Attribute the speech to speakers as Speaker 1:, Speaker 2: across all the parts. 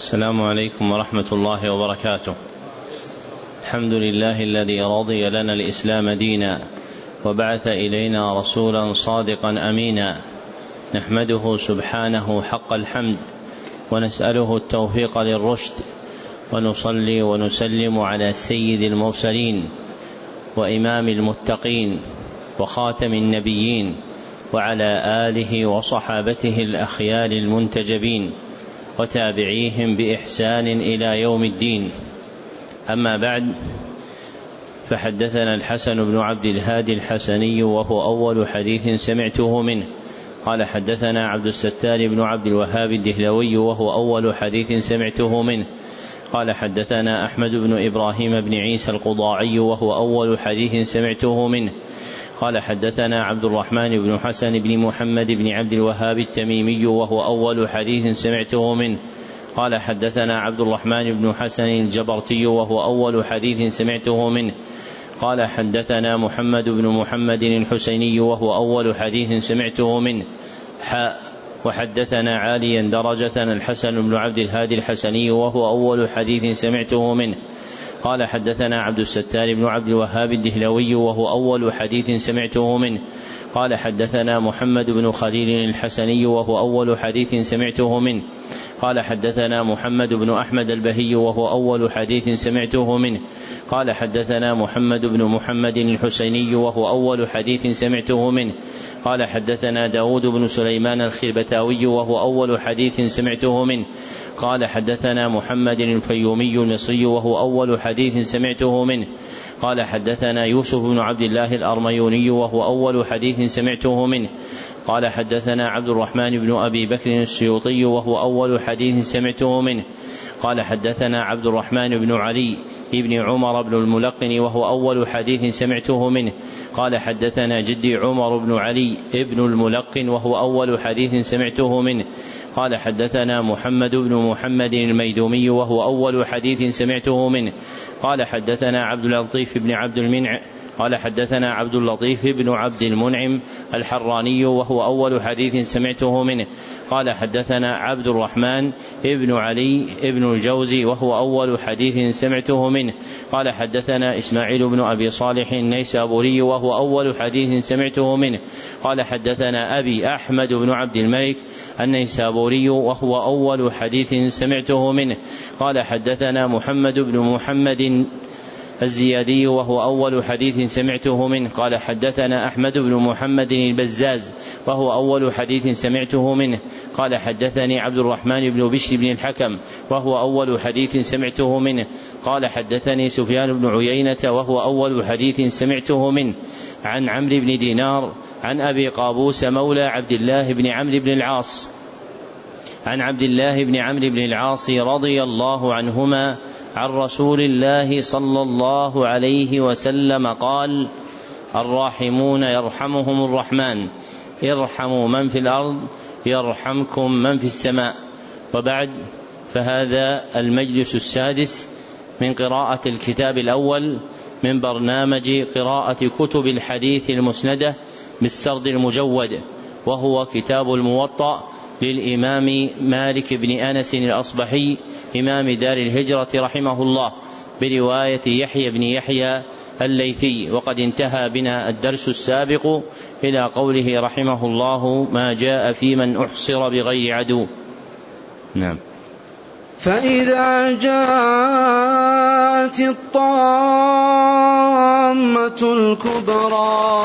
Speaker 1: السلام عليكم ورحمة الله وبركاته. الحمد لله الذي رضي لنا الإسلام دينا وبعث إلينا رسولا صادقا أمينا نحمده سبحانه حق الحمد ونسأله التوفيق للرشد ونصلي ونسلم على سيد المرسلين وإمام المتقين وخاتم النبيين وعلى آله وصحابته الأخيار المنتجبين وتابعيهم بإحسان إلى يوم الدين. أما بعد فحدثنا الحسن بن عبد الهادي الحسني وهو أول حديث سمعته منه. قال حدثنا عبد الستار بن عبد الوهاب الدهلوي وهو أول حديث سمعته منه. قال حدثنا أحمد بن إبراهيم بن عيسى القضاعي وهو أول حديث سمعته منه. قال حدثنا عبد الرحمن بن حسن بن محمد بن عبد الوهاب التميمي وهو أول حديث سمعته منه. قال حدثنا عبد الرحمن بن حسن الجبرتي وهو أول حديث سمعته منه. قال حدثنا محمد بن محمد الحسيني وهو أول حديث سمعته منه. حاء وحدثنا عاليا درجة الحسن بن عبد الهادي الحسني وهو أول حديث سمعته منه. قال حدثنا عبد الستار بن عبد الوهاب الدهلوي وهو أول حديث سمعته منه. قال حدثنا محمد بن خليل الحسني وهو أول حديث سمعته منه. قال حدثنا محمد بن أحمد البهي وهو أول حديث سمعته منه. قال حدثنا محمد بن محمد الحسيني وهو أول حديث سمعته منه. قال حدثنا داود بن سليمان الخربتاوي وهو أول حديث سمعته منه. قال حدثنا محمد الفيومي المصري وهو أول حديث سمعته منه. قال حدثنا يوسف بن عبد الله الأرميوني وهو أول حديث سمعته منه. قال حدثنا عبد الرحمن بن أبي بكر السيوطي وهو أول حديث سمعته منه. قال حدثنا عبد الرحمن بن علي ابن عمر بن الملقن وهو أول حديث سمعته منه. قال حدثنا جدي عمر بن علي ابن الملقن وهو أول حديث سمعته منه. قال حدثنا محمد بن محمد الميدومي وهو أول حديث سمعته منه. قال حدثنا عبد اللطيف بن عبد المنع قال حدثنا عبد اللطيف بن عبد المنعم الحراني وهو أول حديث سمعته منه. قال حدثنا عبد الرحمن بن علي بن الجوزي وهو أول حديث سمعته منه. قال حدثنا إسماعيل بن أبي صالح النيسابوري وهو أول حديث سمعته منه. قال حدثنا أبي أحمد بن عبد الملك النيسابوري وهو أول حديث سمعته منه. قال حدثنا محمد بن محمد الزيادي وهو أول حديث سمعته منه. قال حدثنا أحمد بن محمد البزاز وهو أول حديث سمعته منه. قال حدثني عبد الرحمن بن بشر بن الحكم وهو أول حديث سمعته منه. قال حدثني سفيان بن عيينة وهو أول حديث سمعته منه. عن عمرو بن دينار عن أبي قابوس مولى عبد الله بن عمرو بن العاص. عن عبد الله بن عمرو بن العاص رضي الله عنهما عن رسول الله صلى الله عليه وسلم قال الراحمون يرحمهم الرحمن ارحموا من في الأرض يرحمكم من في السماء. وبعد فهذا المجلس السادس من قراءة الكتاب الأول من برنامج قراءة كتب الحديث المسندة بالسرد المجود وهو كتاب الموطأ للإمام مالك بن أنس الأصبحي إمام دار الهجرة رحمه الله برواية يحيى بن يحيى الليثي. وقد انتهى بنا الدرس السابق إلى قوله رحمه الله ما جاء في من أحصر بغير عدو نعم.
Speaker 2: فإذا جاءت الطامة الكبرى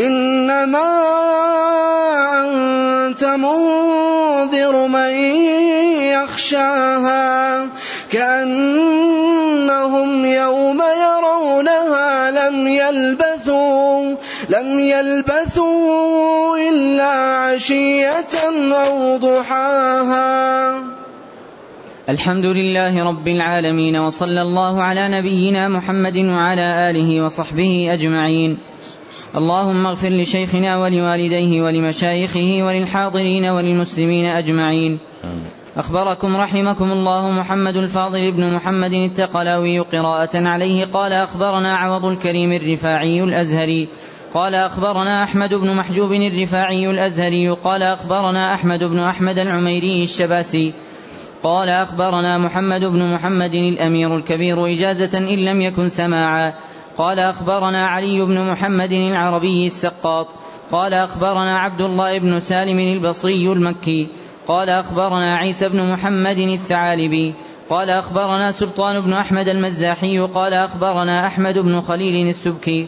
Speaker 2: إنما أنت منذر من يخشاها كأنهم يوم يرونها لم يلبثوا لم يلبثوا إلا عشية أو ضحاها.
Speaker 3: الحمد لله رب العالمين وصلى الله على نبينا محمد وعلى آله وصحبه أجمعين. اللهم اغفر لشيخنا ولوالديه ولمشايخه وللحاضرين وللمسلمين أجمعين. أخبركم رحمكم الله محمد الفاضل بن محمد التقلاوي قراءة عليه قال أخبرنا عوض الكريم الرفاعي الأزهري. قال أخبرنا أحمد بن محجوب الرفاعي الأزهري. قال أخبرنا أحمد بن أحمد العميري الشباسي. قال أخبرنا محمد بن محمد الأمير الكبير إجازة إن لم يكن سماعا. قال أخبرنا علي بن محمد العربي السقاط قال أخبرنا عبد الله بن سالم البصري المكي قال أخبرنا عيسى بن محمد الثعالبي قال أخبرنا سلطان بن أحمد المزاحي قال أخبرنا أحمد بن خليل السبكي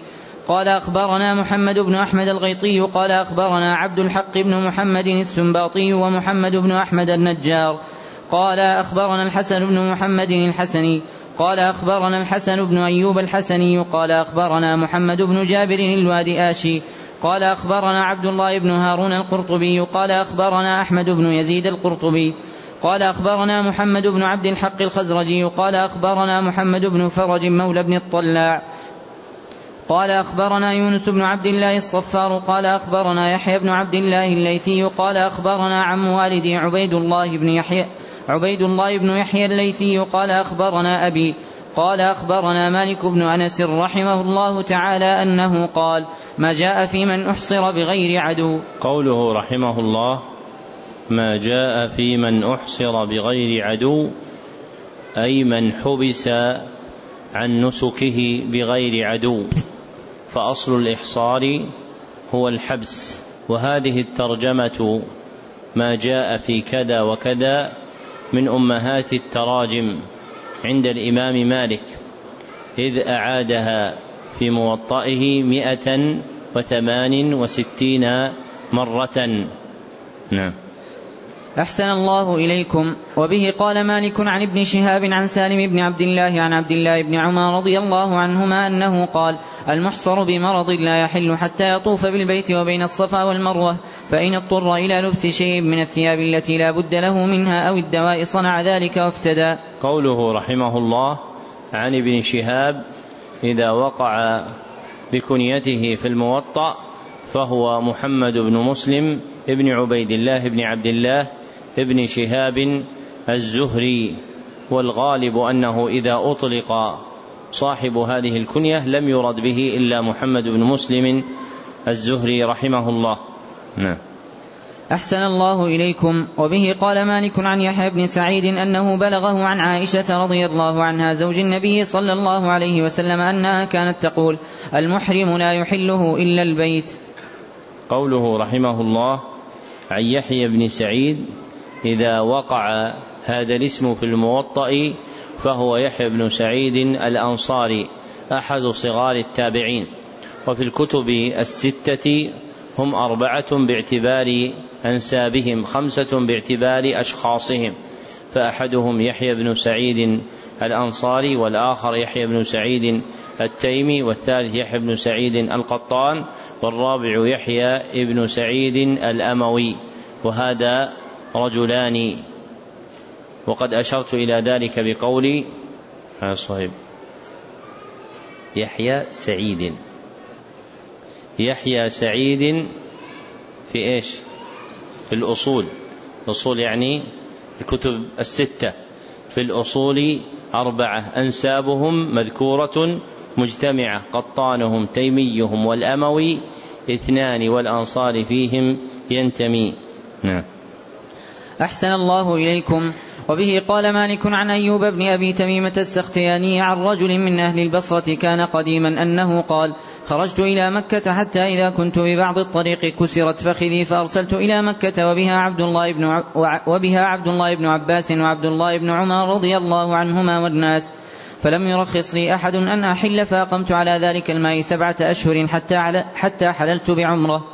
Speaker 3: قال أخبرنا محمد بن أحمد الغيطي قال أخبرنا عبد الحق بن محمد السنباطي ومحمد بن أحمد النجار قال أخبرنا الحسن بن محمد الحسني قال أخبرنا الحسن بن أيوب الحسني قال أخبرنا محمد بن جابر الوادي آشي قال أخبرنا عبد الله بن هارون القرطبي قال أخبرنا أحمد بن يزيد القرطبي قال أخبرنا محمد بن عبد الحق الخزرجي قال أخبرنا محمد بن فرج مولى بن الطلاع قال أخبرنا يونس بن عبد الله الصفار قال أخبرنا يحيى بن عبد الله الليثي قال أخبرنا عم والدي عبيد الله بن يحيى عبيد الله بن يحيى الليثي قال أخبرنا أبي قال أخبرنا مالك بن أنس رحمه الله تعالى أنه قال ما جاء في من أحصر بغير عدو
Speaker 1: قوله رحمه الله ما جاء في من أحصر بغير عدو أي من حبس عن نسكه بغير عدو فأصل الإحصار هو الحبس وهذه الترجمة ما جاء في كذا وكذا من أمهات التراجم عند الإمام مالك إذ أعادها في موطئه مئة وثمان وستين مرة. نعم.
Speaker 3: أحسن الله إليكم. وبه قال مالك عن ابن شهاب عن سالم بن عبد الله عن عبد الله بن عمر رضي الله عنهما أنه قال المحصر بمرض لا يحل حتى يطوف بالبيت وبين الصفا والمروة فإن اضطر إلى لبس شيء من الثياب التي لا بد له منها أو الدواء صنع ذلك وافتدى.
Speaker 1: قوله رحمه الله عن ابن شهاب إذا وقع بكنيته في الموطأ فهو محمد بن مسلم ابن عبيد الله بن عبد الله ابن شهاب الزهري والغالب أنه إذا أطلق صاحب هذه الكنية لم يرد به إلا محمد بن مسلم الزهري رحمه الله. نعم.
Speaker 3: أحسن الله إليكم. وبه قال مالك عن يحيى بن سعيد أنه بلغه عن عائشة رضي الله عنها زوج النبي صلى الله عليه وسلم أنها كانت تقول المحرم لا يحله إلا البيت.
Speaker 1: قوله رحمه الله عن يحيى بن سعيد إذا وقع هذا الاسم في الموطأ فهو يحيى بن سعيد الأنصاري أحد صغار التابعين. وفي الكتب الستة هم أربعة باعتبار أنسابهم خمسة باعتبار أشخاصهم. فأحدهم يحيى بن سعيد الأنصاري والآخر يحيى بن سعيد التيمي والثالث يحيى بن سعيد القطان والرابع يحيى ابن سعيد الأموي. وهذا رجلان وقد أشرت إلى ذلك بقولي صهيب يحيى سعيد. يحيى سعيد في إيش؟ في الأصول. الأصول يعني الكتب الستة. في الأصول أربعة. أنسابهم مذكورة مجتمعة. قطانهم تيميهم والأموي اثنان والأنصار فيهم ينتمي. نعم.
Speaker 3: أحسن الله إليكم. وبه قال مالك عن أيوب بن أبي تميمة السختياني عن رجل من أهل البصرة كان قديما أنه قال خرجت إلى مكة حتى إذا كنت ببعض الطريق كسرت فخذي فأرسلت إلى مكة وبها عبد الله بن ع... وبها عبد الله بن عباس وعبد الله بن عمر رضي الله عنهما والناس. فلم يرخص لي أحد أن أحل فأقمت على ذلك الماء سبعة أشهر حتى, على حتى حللت بعمرة.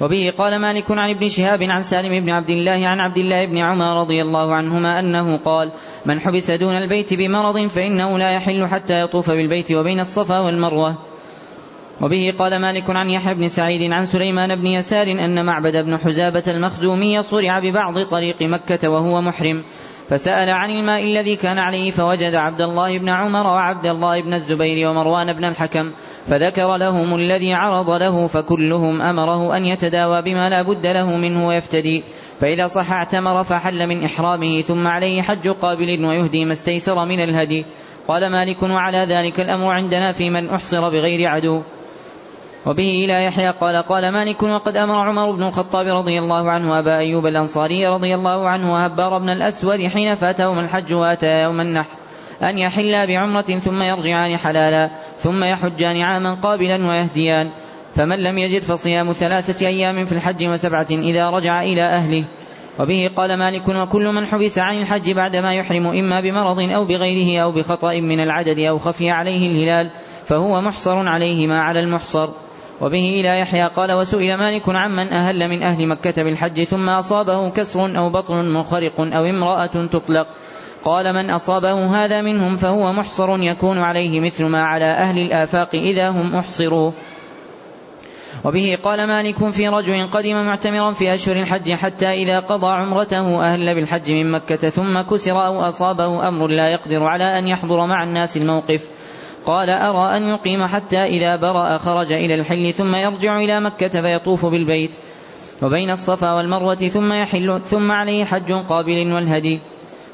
Speaker 3: وبه قال مالك عن ابن شهاب عن سالم بن عبد الله عن عبد الله بن عمر رضي الله عنهما أنه قال من حبس دون البيت بمرض فإنه لا يحل حتى يطوف بالبيت وبين الصفا والمروة. وبه قال مالك عن يحيى بن سعيد عن سليمان بن يسار أن معبد بن حزابة المخزومي صرع ببعض طريق مكة وهو محرم. فسأل عن الماء الذي كان عليه فوجد عبد الله بن عمر وعبد الله بن الزبير ومروان بن الحكم فذكر لهم الذي عرض له فكلهم أمره أن يتداوى بما لا بد له منه ويفتدي. فإذا صح اعتمر فحل من إحرامه ثم عليه حج قابل ويهدي ما استيسر من الهدي. قال مالك وعلى ذلك الأمر عندنا في من أحصر بغير عدو. وبه إلى يحيى قال قال مالك وقد أمر عمر بن الخطاب رضي الله عنه أبا أيوب الأنصاري رضي الله عنه وهبار بن الأسود حين فاتهم الحج وأتى يوم النحر أن يحلا بعمرة ثم يرجعان حلالا ثم يحجان عاما قابلا ويهديان فمن لم يجد فصيام ثلاثة أيام في الحج وسبعة إذا رجع إلى أهله. وبه قال مالك وكل من حبس عن الحج بعدما يحرم إما بمرض أو بغيره أو بخطأ من العدد أو خفي عليه الهلال فهو محصر عليه ما على المحصر. وبه إلى يحيى قال وسئل مالك عمن أهل من أهل مكة بالحج ثم أصابه كسر أو بطن منخرق أو امرأة تطلق. قال من أصابه هذا منهم فهو محصر يكون عليه مثل ما على أهل الآفاق إذا هم أحصروا. وبه قال مالك في رجل قدم معتمرا في أشهر الحج حتى إذا قضى عمرته أهل بالحج من مكة ثم كسر أو أصابه أمر لا يقدر على أن يحضر مع الناس الموقف. قال أرى أن يقيم حتى إذا برأ خرج إلى الحل ثم يرجع إلى مكة فيطوف بالبيت وبين الصفا والمروة ثم يحل ثم عليه حج قابل والهدي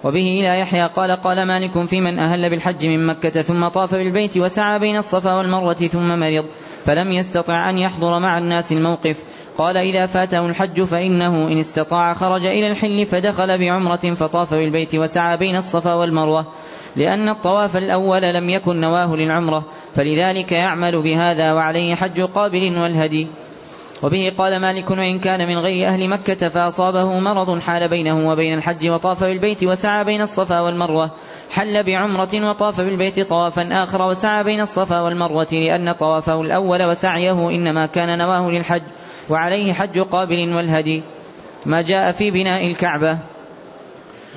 Speaker 3: وبه إلى يحيى قال قال مالك في من أهل بالحج من مكة ثم طاف بالبيت وسعى بين الصفا والمروة ثم مرض فلم يستطع أن يحضر مع الناس الموقف قال إذا فاته الحج فإنه إن استطاع خرج إلى الحل فدخل بعمرة فطاف بالبيت وسعى بين الصفا والمروة لأن الطواف الأول لم يكن نواه للعمرة فلذلك يعمل بهذا وعليه حج قابل والهدي. وبه قال مالك وإن كان من غير أهل مكة فأصابه مرض حال بينه وبين الحج وطاف بالبيت وسعى بين الصفا والمروة. حل بعمرة وطاف بالبيت طوافا آخر وسعى بين الصفا والمروة لأن طوافه الأول وسعيه إنما كان نواه للحج وعليه حج قابل والهدي. ما جاء في بناء الكعبة.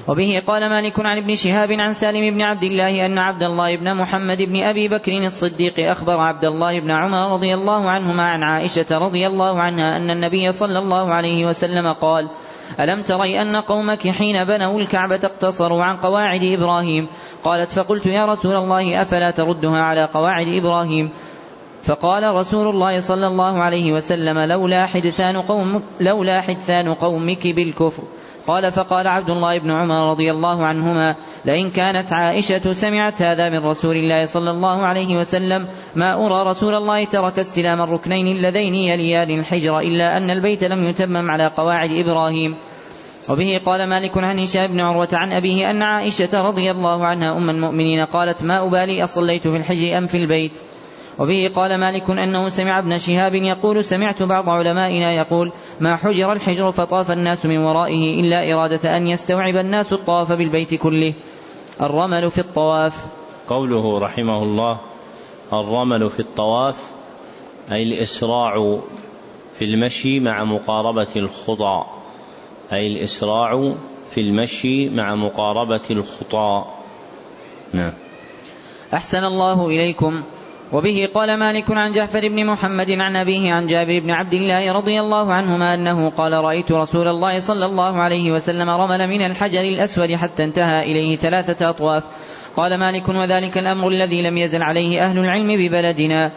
Speaker 3: وبه قال مالك عن ابن شهاب عن سالم بن عبد الله أن عبد الله بن محمد بن أبي بكر الصديق أخبر عبد الله بن عمر رضي الله عنهما عن عائشة رضي الله عنها أن النبي صلى الله عليه وسلم قال ألم تري أن قومك حين بنوا الكعبة اقتصروا عن قواعد إبراهيم؟ قالت فقلت يا رسول الله أفلا تردها على قواعد إبراهيم؟ فقال رسول الله صلى الله عليه وسلم لولا حدثان قوم لولا حدثان قومك بالكفر. قال فقال عبد الله بن عمر رضي الله عنهما لئن كانت عائشة سمعت هذا من رسول الله صلى الله عليه وسلم ما أرى رسول الله ترك استلام الركنين اللذين يليان الحجر إلا أن البيت لم يتمم على قواعد إبراهيم. وبه قال مالك عن هشام بن عروة عن أبيه أن عائشة رضي الله عنها أم المؤمنين قالت ما أبالي أصليت في الحج أم في البيت؟ وبه قال مالك أنه سمع ابن شهاب يقول سمعت بعض علمائنا يقول ما حجر الحجر فطاف الناس من ورائه إلا إرادة أن يستوعب الناس الطواف بالبيت كله. الرمل في الطواف.
Speaker 1: قوله رحمه الله الرمل في الطواف أي الإسراع في المشي مع مقاربة الخطى. أي الإسراع في المشي مع مقاربة الخطى. نعم.
Speaker 3: أحسن الله إليكم. وبه قال مالك عن جعفر بن محمد عن أبيه عن جابر بن عبد الله رضي الله عنهما أنه قال رأيت رسول الله صلى الله عليه وسلم رمل من الحجر الأسود حتى انتهى إليه ثلاثة أطواف. قال مالك وذلك الأمر الذي لم يزل عليه أهل العلم ببلدنا.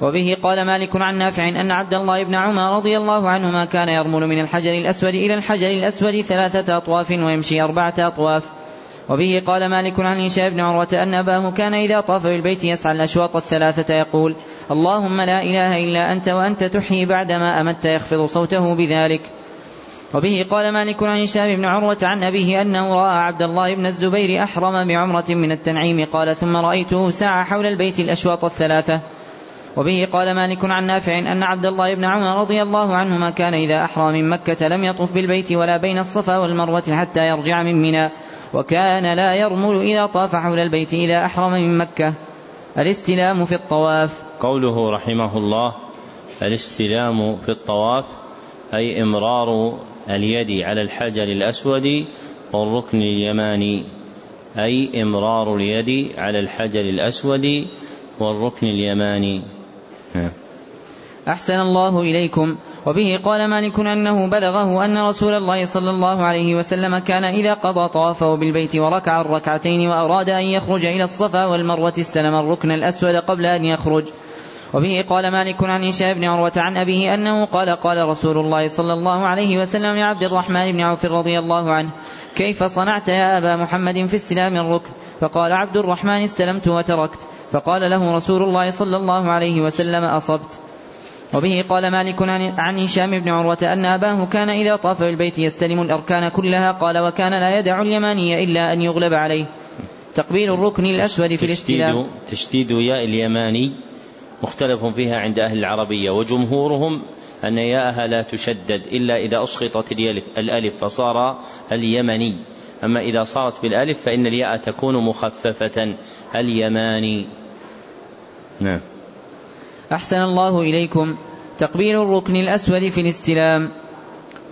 Speaker 3: وبه قال مالك عن نافع أن عبد الله بن عمر رضي الله عنهما كان يرمل من الحجر الأسود إلى الحجر الأسود ثلاثة أطواف ويمشي أربعة أطواف. وبه قال مالك عن هشام بن عروة أن أباه كان إذا طاف بالبيت يسعى الأشواط الثلاثة يقول اللهم لا إله إلا أنت وأنت تحيي بعدما أمت يخفض صوته بذلك. وبه قال مالك عن هشام بن عروة عن أبيه أنه رأى عبد الله بن الزبير أحرم بعمرة من التنعيم قال ثم رأيته سعى حول البيت الأشواط الثلاثة. وبه قال مالك عن نافع أن عبد الله بن عمر رضي الله عنهما كان إذا أحرم من مكة لم يطف بالبيت ولا بين الصفا والمروة حتى يرجع من منى وكان لا يرمل إذا طاف حول البيت إذا أحرم من مكة. الاستلام في الطواف.
Speaker 1: قوله رحمه الله الاستلام في الطواف أي إمرار اليد على الحجر الأسود والركن اليماني أي إمرار اليد على الحجر الأسود والركن اليماني. نعم.
Speaker 3: أحسن الله إليكم. وبه قال مالك أنه بلغه أن رسول الله صلى الله عليه وسلم كان إذا قضى طوافه بالبيت وركع الركعتين وأراد أن يخرج إلى الصفا والمروة استلم الركن الأسود قبل أن يخرج. وبه قال مالك عن هشام بن عروة عن أبيه أنه قال قال رسول الله صلى الله عليه وسلم لعبد الرحمن بن عوف رضي الله عنه كيف صنعت يا أبا محمد في استلام الركن؟ فقال عبد الرحمن استلمت وتركت. فقال له رسول الله صلى الله عليه وسلم أصبت. وبه قال مالك عن هشام بن عروة أن أباه كان إذا طاف بالبيت يستلم الأركان كلها قال وكان لا يدع اليماني إلا أن يغلب عليه. تقبيل الركن الأسود في الاستلام.
Speaker 1: تشديد ياء اليماني مختلف فيها عند أهل العربية وجمهورهم أن ياءها لا تشدد إلا إذا أسقطت الألف فصار اليمني. أما إذا صارت بالألف فإن الياء تكون مخففة. اليماني. نعم.
Speaker 3: أحسن الله إليكم. تقبيل الركن الأسود في الاستلام.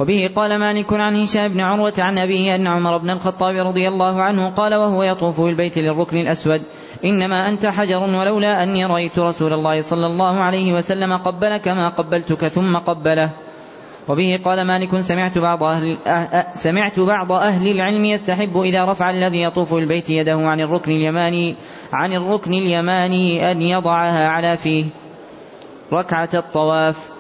Speaker 3: وبه قال مالك عن هشام بن عروة عن أبيه أن عمر بن الخطاب رضي الله عنه قال وهو يطوف بالبيت للركن الأسود. إنما أنت حجر ولولا أني رأيت رسول الله صلى الله عليه وسلم قبلك ما قبلتك ثم قبله. وبه قال مالك سمعت بعض أهل سمعت بعض أهل العلم يستحب إذا رفع الذي يطوف البيت يده عن الركن اليماني عن الركن اليماني أن يضعها على فيه. ركعة الطواف.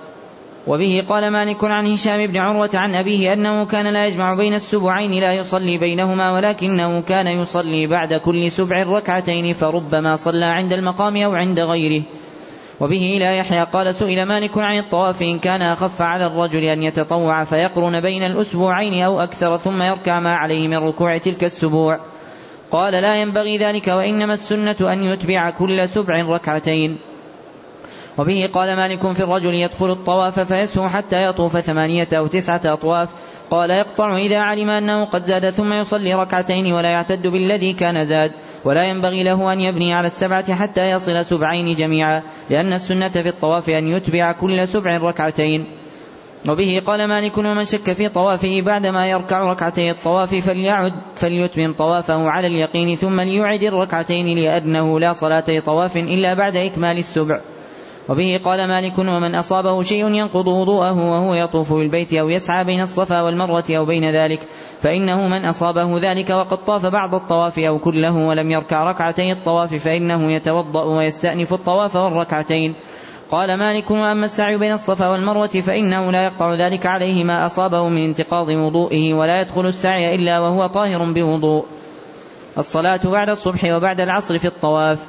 Speaker 3: وبه قال مالك عن هشام بن عروة عن أبيه أنه كان لا يجمع بين السبعين لا يصلي بينهما ولكنه كان يصلي بعد كل سبع ركعتين فربما صلى عند المقام أو عند غيره. وبه إلى يحيى قال سئل مالك عن الطواف إن كان أخف على الرجل أن يتطوع فيقرن بين الأسبوعين أو أكثر ثم يركع ما عليه من ركوع تلك السبوع. قال لا ينبغي ذلك وإنما السنة أن يتبع كل سبع ركعتين. وبه قال مالك في الرجل يدخل الطواف فيسهو حتى يطوف ثمانية أو تسعة أطواف. قال يقطع إذا علم أنه قد زاد ثم يصلي ركعتين ولا يعتد بالذي كان زاد. ولا ينبغي له أن يبني على السبعة حتى يصل سبعين جميعا لأن السنة في الطواف أن يتبع كل سبع ركعتين. وبه قال مالك ومن شك في طوافه بعدما يركع ركعتي الطواف فليعد فليتمم طوافه على اليقين ثم ليعد الركعتين لأنه لا صلاة طواف إلا بعد إكمال السبع. وبه قال مالك ومن أصابه شيء ينقض وضوءه وهو يطوف بالبيت أو يسعى بين الصفا والمروة أو بين ذلك فإنه من أصابه ذلك وقد طاف بعض الطواف أو كله ولم يركع ركعتي الطواف فإنه يتوضأ ويستأنف الطواف والركعتين. قال مالك وأما السعي بين الصفا والمروة فإنه لا يقطع ذلك عليه ما أصابه من انتقاض وضوئه ولا يدخل السعي إلا وهو طاهر بوضوء. الصلاة بعد الصبح وبعد العصر في الطواف.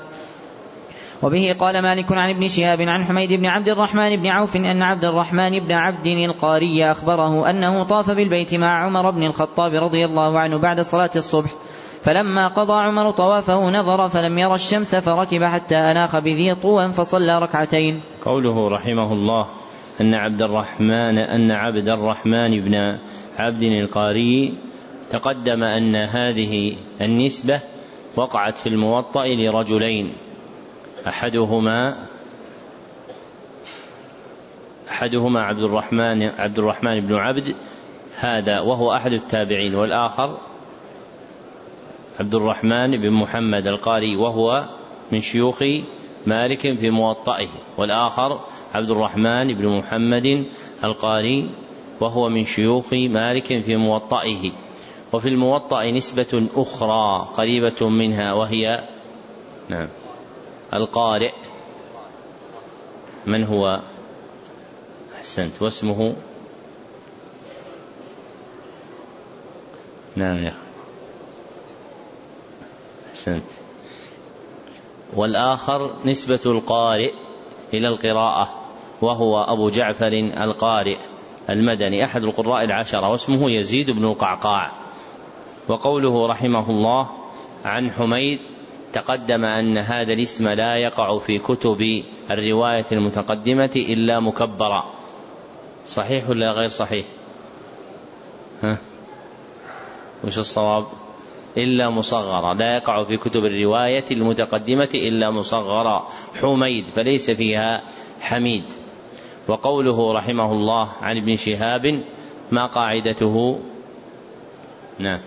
Speaker 3: وبه قال مالك عن ابن شهاب عن حميد بن عبد الرحمن بن عوف أن عبد الرحمن بن عبد القاري أخبره أنه طاف بالبيت مع عمر بن الخطاب رضي الله عنه بعد صلاة الصبح فلما قضى عمر طوافه نظر فلم ير الشمس فركب حتى أناخ بذي طوى فصلى ركعتين.
Speaker 1: قوله رحمه الله أن عبد الرحمن أن عبد الرحمن بن عبد القاري تقدم أن هذه النسبة وقعت في الموطأ لرجلين. أحدهما أحدهما عبد الرحمن عبد الرحمن بن عبد هذا وهو أحد التابعين والآخر عبد الرحمن بن محمد القاري وهو من شيوخ مالك في موطئه والآخر عبد الرحمن بن محمد القاري وهو من شيوخ مالك في موطئه وفي الموطأ نسبة أخرى قريبة منها وهي نعم. القارئ. من هو؟ أحسنت. واسمه؟ نعم يا أحسنت. والآخر نسبة القارئ إلى القراءة وهو أبو جعفر القارئ المدني أحد القراء العشرة واسمه يزيد بن القعقاع. وقوله رحمه الله عن حميد تقدم أن هذا الاسم لا يقع في كتب الرواية المتقدمة إلا مكبرا. صحيح ولا غير صحيح؟ ها؟ وش الصواب؟ إلا مصغرا. لا يقع في كتب الرواية المتقدمة إلا مصغرا. حميد فليس فيها حميد. وقوله رحمه الله عن ابن شهاب ما قاعدته؟ نعم.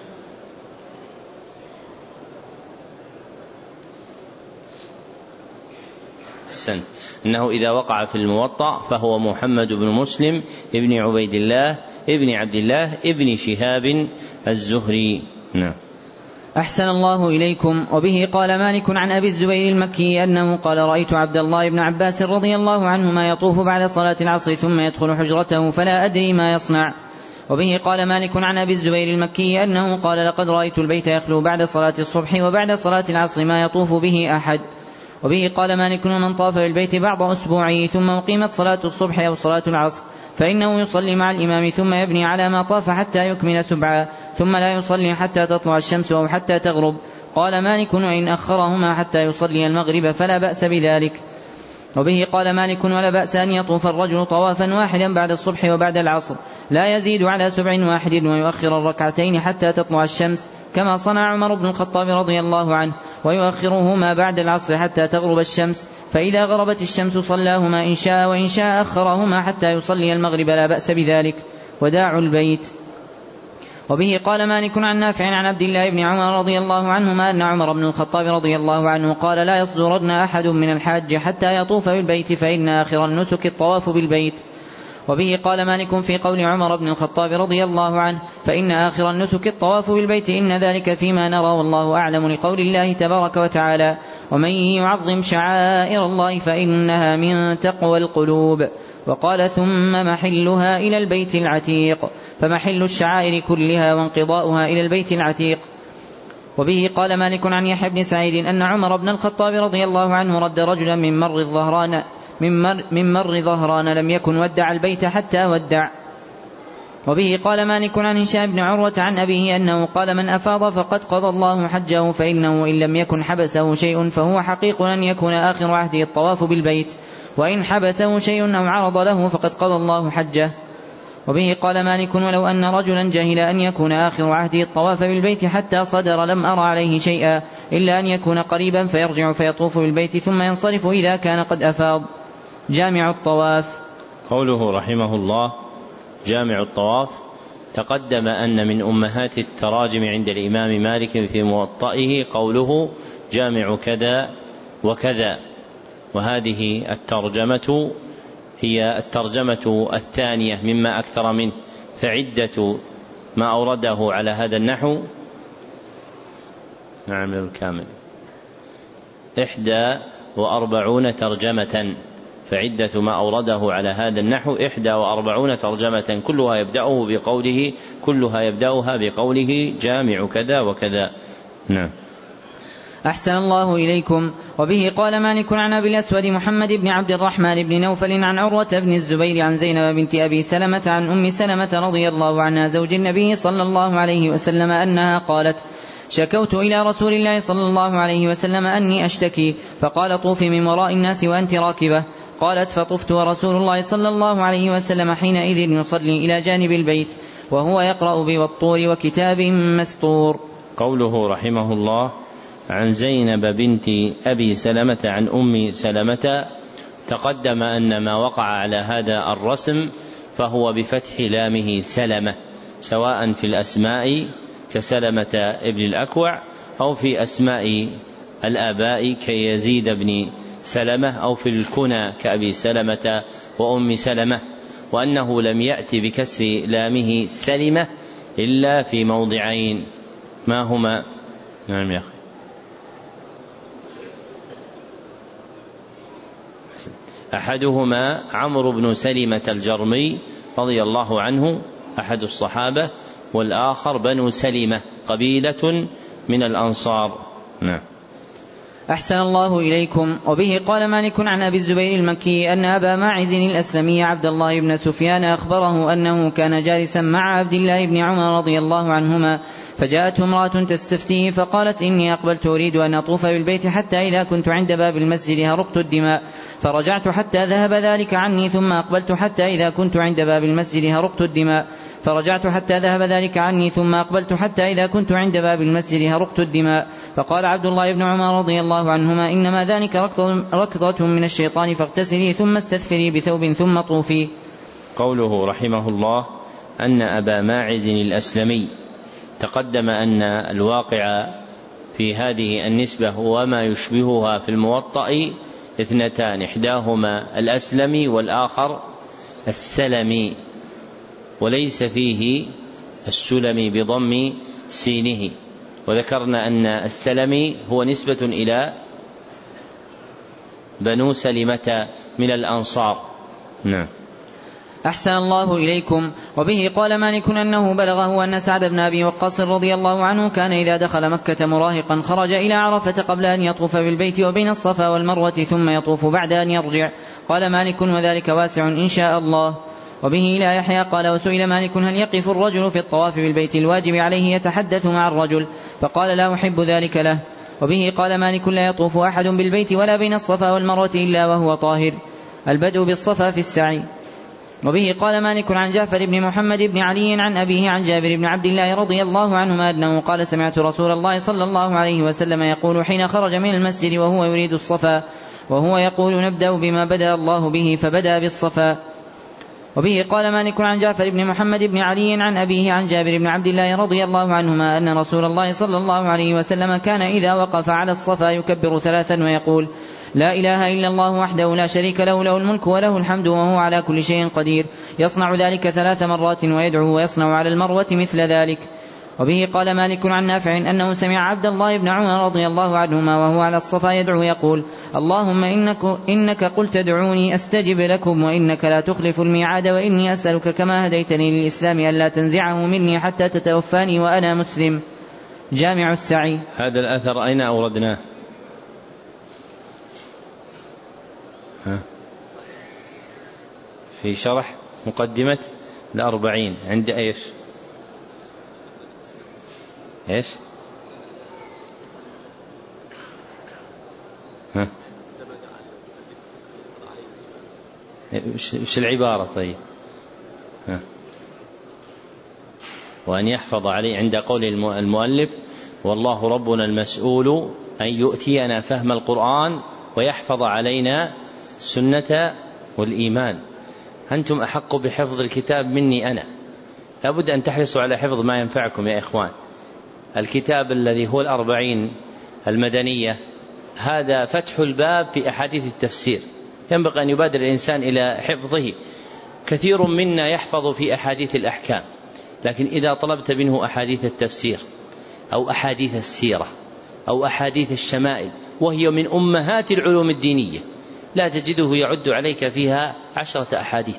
Speaker 1: أحسنت أنه إذا وقع في الموطأ فهو محمد بن مسلم ابن عبيد الله ابن عبد الله ابن شهاب الزهري. نعم.
Speaker 3: أحسن الله إليكم. وبه قال مالك عن أبي الزبير المكي أنه قال رأيت عبد الله بن عباس رضي الله عنهما يطوف بعد صلاة العصر ثم يدخل حجرته فلا أدري ما يصنع. وبه قال مالك عن أبي الزبير المكي أنه قال لقد رأيت البيت يخلو بعد صلاة الصبح وبعد صلاة العصر ما يطوف به أحد. وبه قال مالك ومن طاف بالبيت بعض أسبوعه ثم أقيمت صلاة الصبح أو صلاة العصر فإنه يصلي مع الإمام ثم يبني على ما طاف حتى يكمل سبعا ثم لا يصلي حتى تطلع الشمس أو حتى تغرب. قال مالك وإن أخرهما حتى يصلي المغرب فلا بأس بذلك. وبه قال مالك ولا بأس أن يطوف الرجل طوافا واحدا بعد الصبح وبعد العصر. لا يزيد على سبع واحد ويؤخر الركعتين حتى تطلع الشمس كما صنع عمر بن الخطاب رضي الله عنه ويؤخرهما بعد العصر حتى تغرب الشمس. فإذا غربت الشمس صلاهما إن شاء وإن شاء أخرهما حتى يصلي المغرب لا بأس بذلك. وداع البيت. وبه قال مالك عن نافع عن عبد الله بن عمر رضي الله عنهما أن عمر بن الخطاب رضي الله عنه قال لا يصدرن أحد من الحاج حتى يطوف بالبيت فإن آخر النسك الطواف بالبيت. وبه قال مالك في قول عمر بن الخطاب رضي الله عنه فإن آخر النسك الطواف بالبيت إن ذلك فيما نرى والله أعلم لقول الله تبارك وتعالى ومن يعظم شعائر الله فإنها من تقوى القلوب. وقال ثم محلها إلى البيت العتيق. فمحل الشعائر كلها وانقضاؤها إلى البيت العتيق. وبه قال مالك عن يحيى بن سعيد أن عمر بن الخطاب رضي الله عنه رد رجلا من مر الظهران من مر, من مر ظهران لم يكن ودع البيت حتى ودع. وبه قال مالك عن هشام بن عروة عن أبيه أنه قال من أفاض فقد قضى الله حجه فإنه إن لم يكن حبسه شيء فهو حقيق أن يكون آخر عهده الطواف بالبيت وإن حبسه شيء أو عرض له فقد قضى الله حجه. وبه قال مالك ولو أن رجلا جهل أن يكون آخر عهده الطواف بالبيت حتى صدر لم أرى عليه شيئا إلا أن يكون قريبا فيرجع فيطوف بالبيت ثم ينصرف إذا كان قد أفاض. جامع الطواف.
Speaker 1: قوله رحمه الله جامع الطواف تقدم أن من أمهات التراجم عند الإمام مالك في موطئه قوله جامع كذا وكذا وهذه الترجمة هي الترجمة الثانية مما أكثر منه فعدة ما أورده على هذا النحو نعم الكامل. إحدى وأربعون ترجمة فعدة ما أورده على هذا النحو إحدى وأربعون ترجمة كلها يبدأه بقوله كلها يبدأها بقوله جامع كذا وكذا. نعم.
Speaker 3: أحسن الله إليكم. وبه قال مالك عن أبي الأسود محمد بن عبد الرحمن بن نوفل عن عروة بن الزبير عن زينب بنت أبي سلمة عن أم سلمة رضي الله عنها زوج النبي صلى الله عليه وسلم أنها قالت شكوت إلى رسول الله صلى الله عليه وسلم أني أشتكي فقال طوفي من وراء الناس وأنت راكبة. قالت فطفت ورسول الله صلى الله عليه وسلم حينئذ يصلي إلى جانب البيت وهو يقرأ بوالطور وكتاب مسطور.
Speaker 1: قوله رحمه الله عن زينب بنت أبي سلمة عن أم سلمة تقدم أن ما وقع على هذا الرسم فهو بفتح لامه سلمة سواء في الأسماء كسلمة ابن الأكوع أو في أسماء الآباء كيزيد بن سلمة أو في الكنى كأبي سلمة وأم سلمة وأنه لم يأت بكسر لامه سلمة إلا في موضعين ما هما؟ نعم يا أخي. أحدهما عمرو بن سلمة الجرمي رضي الله عنه أحد الصحابة والآخر بنو سلمة قبيلة من الأنصار. نعم.
Speaker 3: أحسن الله إليكم. وبه قال مالك عن أبي الزبير المكي أن أبا ماعز الأسلمي عبد الله بن سفيان أخبره أنه كان جالسا مع عبد الله بن عمر رضي الله عنهما فجاءته امرأة تستفتيه فقالت إني أقبلت أريد أن أطوف بالبيت حتى إذا كنت عند باب المسجد هرقت الدماء فرجعت حتى ذهب ذلك عني ثم أقبلت حتى إذا كنت عند باب المسجد هرقت الدماء فرجعت حتى ذهب ذلك عني ثم أقبلت حتى إذا كنت عند باب المسجد هرقت الدماء. فقال عبد الله بن عمر رضي الله عنهما إنما ذلك ركضة من الشيطان فاغتسلي ثم استثفري بثوب ثم طوفي.
Speaker 1: قوله رحمه الله أن أبا ماعز الأسلمي تقدم أن الواقع في هذه النسبة وما يشبهها في الموطأ اثنتان إحداهما الأسلمي والآخر السلمي وليس فيه السلمي بضم سينه. وذكرنا أن السلمي هو نسبة إلى بنو سلمة من الأنصار. نعم.
Speaker 3: أحسن الله إليكم. وبه قال مالك أنه بلغه أن سعد بن أبي وقاص رضي الله عنه كان إذا دخل مكة مراهقا خرج إلى عرفة قبل أن يطوف بالبيت وبين الصفا والمروة ثم يطوف بعد أن يرجع. قال مالك وذلك واسع إن شاء الله. وبه إلى يحيى قال وسئل مالك هل يقف الرجل في الطواف بالبيت الواجب عليه يتحدث مع الرجل؟ فقال لا أحب ذلك له. وبه قال مالك لا يطوف أحد بالبيت ولا بين الصفا والمروة إلا وهو طاهر. البدء بالصفا في السعي. وبه قال مالك عن جعفر بن محمد بن علي عن أبيه عن جابر بن عبد الله رضي الله عنهما أنه قال سمعت رسول الله صلى الله عليه وسلم يقول حين خرج من المسجد وهو يريد الصفا وهو يقول نبدأ بما بدأ الله به فبدأ بالصفا. وبه قال مالك عن جعفر بن محمد بن علي عن أبيه عن جابر بن عبد الله رضي الله عنهما أن رسول الله صلى الله عليه وسلم كان إذا وقف على الصفا يكبر ثلاثا ويقول لا إله إلا الله وحده لا شريك له له الملك وله الحمد وهو على كل شيء قدير يصنع ذلك ثلاث مرات ويدعو ويصنع على المروة مثل ذلك. وبه قال مالك عن نافع أنه سمع عبد الله بن عمر رضي الله عنهما وهو على الصفا يدعو يقول اللهم إنك, إنك قلت ادعوني أستجب لكم وإنك لا تخلف الميعاد وإني أسألك كما هديتني للإسلام ألا تنزعه مني حتى تتوفاني وأنا مسلم. جامع السعي.
Speaker 1: هذا الأثر أين أوردناه؟ ها؟ في شرح مقدمة الأربعين عند إيش؟ إيش؟ ها؟ وش العبارة طيب؟ ها؟ وأن يحفظ عليه عند قول المؤلف والله ربنا المسؤول أن يؤتينا فهم القرآن ويحفظ علينا السنة والإيمان. أنتم أحق بحفظ الكتاب مني أنا. لابد أن تحرصوا على حفظ ما ينفعكم يا إخوان. الكتاب الذي هو الأربعين المدنية هذا فتح الباب في أحاديث التفسير. ينبغي أن يبادر الإنسان إلى حفظه. كثير منا يحفظ في أحاديث الأحكام لكن إذا طلبت منه أحاديث التفسير أو أحاديث السيرة أو أحاديث الشمائل وهي من أمهات العلوم الدينية لا تجده يعد عليك فيها عشرة أحاديث.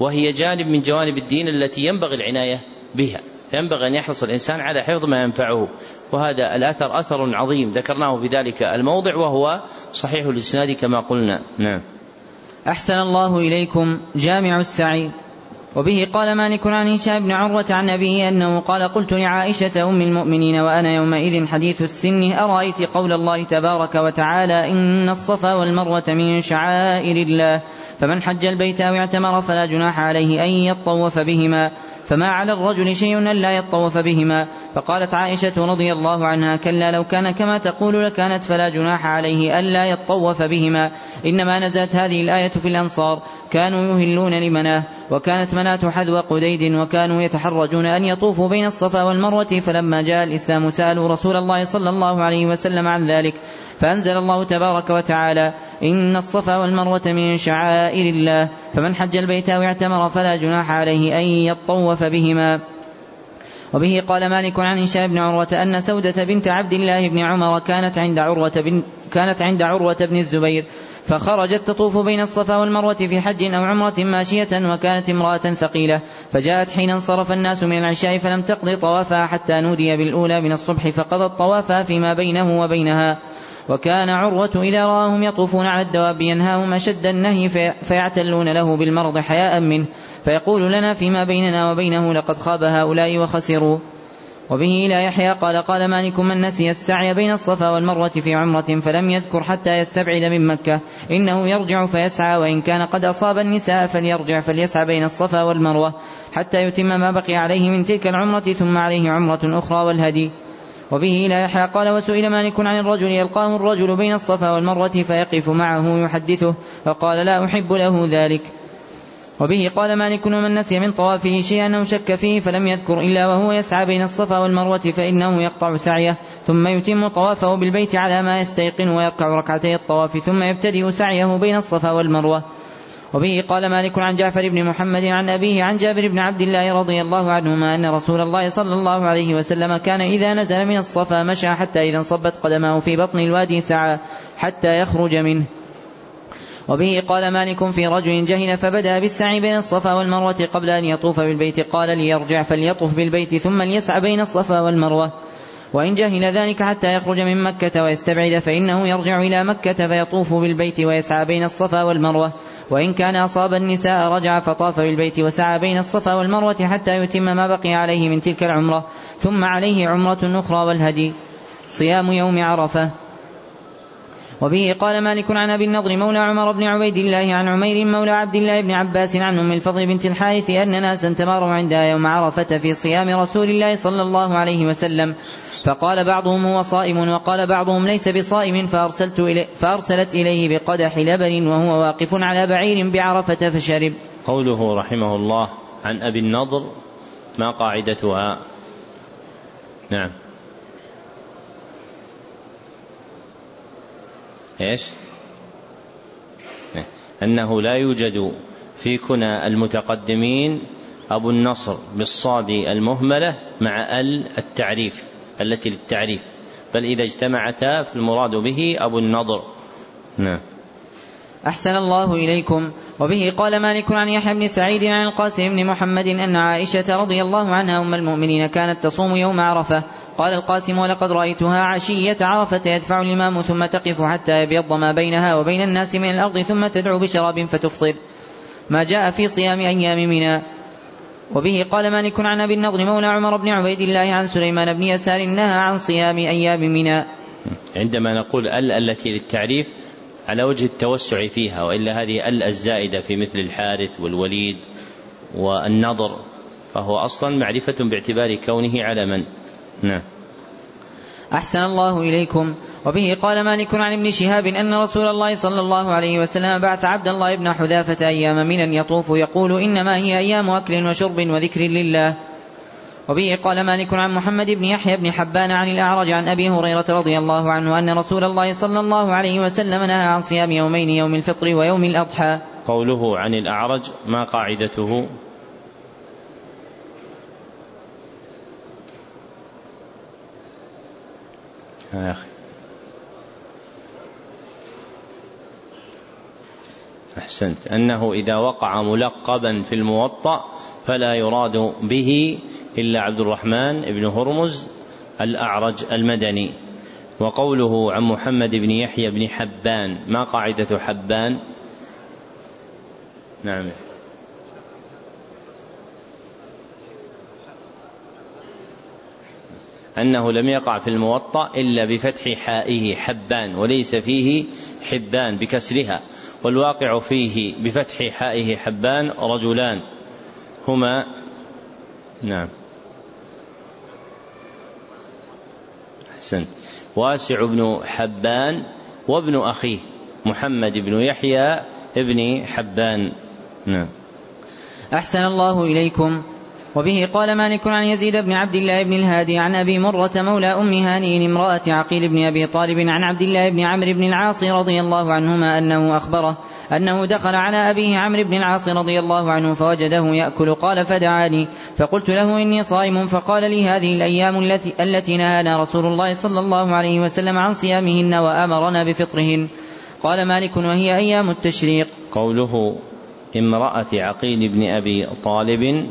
Speaker 1: وهي جانب من جوانب الدين التي ينبغي العناية بها. ينبغي أن يحرص الإنسان على حفظ ما ينفعه وهذا الأثر أثر عظيم ذكرناه في ذلك الموضع وهو صحيح الإسناد كما قلنا. نعم.
Speaker 3: أحسن الله إليكم جامع السعي. وبه قال مالك عن هشام بن عروة عن أبيه أنه قال قلت لعائشة أم المؤمنين وأنا يومئذ حديث السن أرأيت قول الله تبارك وتعالى إن الصفا والمروة من شعائر الله فمن حج البيت أو اعتمر فلا جناح عليه أن يطوف بهما. فما على الرجل شيء ألا يطوف بهما. فقالت عائشة رضي الله عنها كلا لو كان كما تقول لكانت فلا جناح عليه ألا يطوف بهما. إنما نزلت هذه الآية في الأنصار. كانوا يهلون لمناه وكانت مناة حذو قديد وكانوا يتحرجون أن يطوفوا بين الصفا والمروة. فلما جاء الإسلام سألوا رسول الله صلى الله عليه وسلم عن ذلك. فأنزل الله تبارك وتعالى إن الصفا والمروة من شعائر الله. فمن حج البيت أو اعتمر فلا جناح عليه أن يطوف بهما وبه قال مالك عن هشام بن عروة أن سودة بنت عبد الله بن عمر كانت عند عروة بن كانت عند عروة بن الزبير فخرجت تطوف بين الصفا والمروة في حج أو عمرة ماشية وكانت امرأة ثقيلة فجاءت حين انصرف الناس من العشاء فلم تقض طوافها حتى نودي بالأولى من الصبح فقضت طوافها فيما بينه وبينها. وكان عروة إذا رآهم يطوفون على الدواب ينهاهم أشد النهي فيعتلون له بالمرض حياء منه. فيقول لنا فيما بيننا وبينه لقد خاب هؤلاء وخسروا. وبه إلى يحيى قال قال مالك من نسي السعي بين الصفا والمروة في عمرة فلم يذكر حتى يستبعد من مكة إنه يرجع فيسعى وإن كان قد أصاب النساء فليرجع فليسعى بين الصفا والمروة حتى يتم ما بقي عليه من تلك العمرة ثم عليه عمرة أخرى والهدي. وبه إلى يحيى قال وسئل مالك عن الرجل يلقاه الرجل بين الصفا والمروة فيقف معه يحدثه فقال لا أحب له ذلك. وبه قال مالك ومن نسي من طوافه شيئا أو شك فيه فلم يذكر إلا وهو يسعى بين الصفا والمروة فإنه يقطع سعيه ثم يتم طوافه بالبيت على ما يستيقن ويركع ركعتي الطواف ثم يبتدئ سعيه بين الصفا والمروة. وبه قال مالك عن جعفر بن محمد عن أبيه عن جابر بن عبد الله رضي الله عنهما أن رسول الله صلى الله عليه وسلم كان إذا نزل من الصفا مشى حتى إذا انصبت قدماه في بطن الوادي سعى حتى يخرج منه. وبه قال مالك في رجل جهل فبدأ بالسعي بين الصفا والمروة قبل أن يطوف بالبيت. قال ليرجع فليطوف بالبيت ثم ليسعى بين الصفا والمروة. وإن جهل ذلك حتى يخرج من مكة ويستبعد فإنه يرجع إلى مكة فيطوف بالبيت ويسعى بين الصفا والمروة. وإن كان أصاب النساء رجع فطاف بالبيت وسعى بين الصفا والمروة حتى يتم ما بقي عليه من تلك العمرة. ثم عليه عمرة أخرى والهدي. صيام يوم عرفة. وبه قال مالك عن أبي النضر مولى عمر بن عبيد الله عن عمير مولى عبد الله بن عباس عن أم الفضل بنت الحارث أن ناسا تماروا عندها يوم عرفة في صيام رسول الله صلى الله عليه وسلم. فقال بعضهم هو صائم وقال بعضهم ليس بصائم فأرسلت إلي فأرسلت إليه بقدح لبن وهو واقف على بعير بعرفة فشرب.
Speaker 1: قوله رحمه الله عن أبي النضر ما قاعدتها؟ نعم. إيش؟ أنه لا يوجد في كنى المتقدمين أبو النصر بالصاد المهملة مع ال التعريف التي للتعريف بل إذا اجتمعتا فالمراد به أبو النضر. نعم.
Speaker 3: أحسن الله إليكم. وبه قال مالك عن يحيى بن سعيد عن القاسم بن محمد أن عائشة رضي الله عنها أم المؤمنين كانت تصوم يوم عرفة. قال القاسم ولقد رأيتها عشية عرفة يدفع الإمام ثم تقف حتى يبيض ما بينها وبين الناس من الأرض ثم تدعو بشراب فتفطر. ما جاء في صيام أيام منى. وبه قال مالك عن أبي النضر مولى عمر بن عبيد الله عن سليمان بن يسار نهى عن صيام أيام منى.
Speaker 1: عندما نقول ال التي للتعريف على وجه التوسع فيها وإلا هذه ال الزائدة في مثل الحارث والوليد والنضر فهو أصلا معرفة باعتبار كونه على من؟ نعم.
Speaker 3: أحسن الله إليكم. وبه قال مالك عن ابن شهاب أن رسول الله صلى الله عليه وسلم بعث عبد الله بن حذافة أيام من يطوف يقول إنما هي أيام أكل وشرب وذكر لله. وبه قال مالك عن محمد بن يحيى بن حبان عن الأعرج عن أبي هريرة رضي الله عنه أن رسول الله صلى الله عليه وسلم نهى عن صيام يومين يوم الفطر ويوم الأضحى.
Speaker 1: قوله عن الأعرج ما قاعدته؟ يا أخي. أحسنت. أنه إذا وقع ملقبا في الموطأ فلا يراد به إلا عبد الرحمن بن هرمز الأعرج المدني وقوله عن محمد بن يحيى بن حبان ما قاعدة حبان؟ نعم. أنه لم يقع في الموطأ إلا بفتح حائه حبان وليس فيه حبان بكسرها والواقع فيه بفتح حائه حبان رجلان هما نعم. أحسنت واسع بن حبان وابن أخيه محمد بن يحيى ابن حبان. نعم.
Speaker 3: أحسن الله إليكم. وبه قال مالك عن يزيد بن عبد الله بن الهادي عن أبي مرة مولى أم هانئ امرأة عقيل بن أبي طالب عن عبد الله بن عمرو بن العاص رضي الله عنهما أنه أخبره أنه دخل على أبيه عمرو بن العاص رضي الله عنه فوجده يأكل. قال فدعاني. فقلت له إني صائم. فقال لي هذه الأيام التي, التي نهانا رسول الله صلى الله عليه وسلم عن صيامهن وأمرنا بفطرهن. قال مالك وهي أيام التشريق.
Speaker 1: قوله امرأة عقيل بن أبي طالب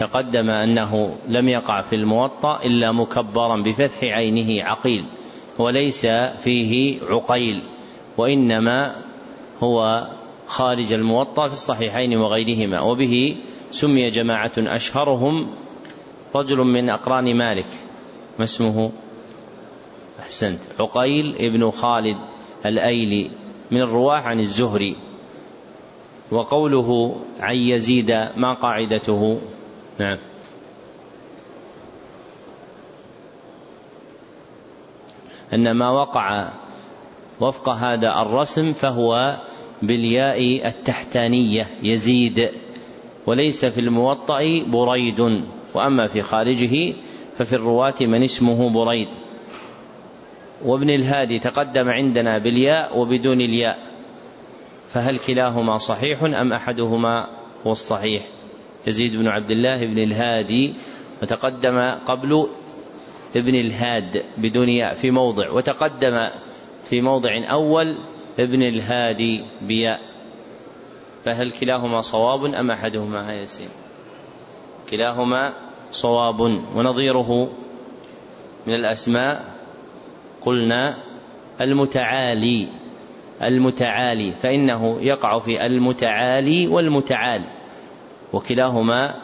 Speaker 1: تقدم أنه لم يقع في الموطأ إلا مكبرا بفتح عينه عقيل وليس فيه عقيل وإنما هو خارج الموطأ في الصحيحين وغيرهما. وبه سمي جماعة أشهرهم رجل من أقران مالك ما اسمه؟ أحسنت. عقيل ابن خالد الأيلي من الرواة عن الزهري وقوله عن يزيد ما قاعدته؟ نعم. أن ما وقع وفق هذا الرسم فهو بالياء التحتانية يزيد. وليس في الموطأ بريد. وأما في خارجه ففي الرواة من اسمه بريد. وابن الهادي تقدم عندنا بالياء وبدون الياء. فهل كلاهما صحيح أم أحدهما هو الصحيح؟ يزيد بن عبد الله بن الهادي وتقدم قبل ابن الهاد بدون ياء في موضع وتقدم في موضع أول ابن الهادي بياء. فهل كلاهما صواب أم أحدهما هيا ياسين؟ كلاهما صواب ونظيره من الأسماء قلنا المتعالي المتعالي فإنه يقع في المتعالي والمتعال. وكلاهما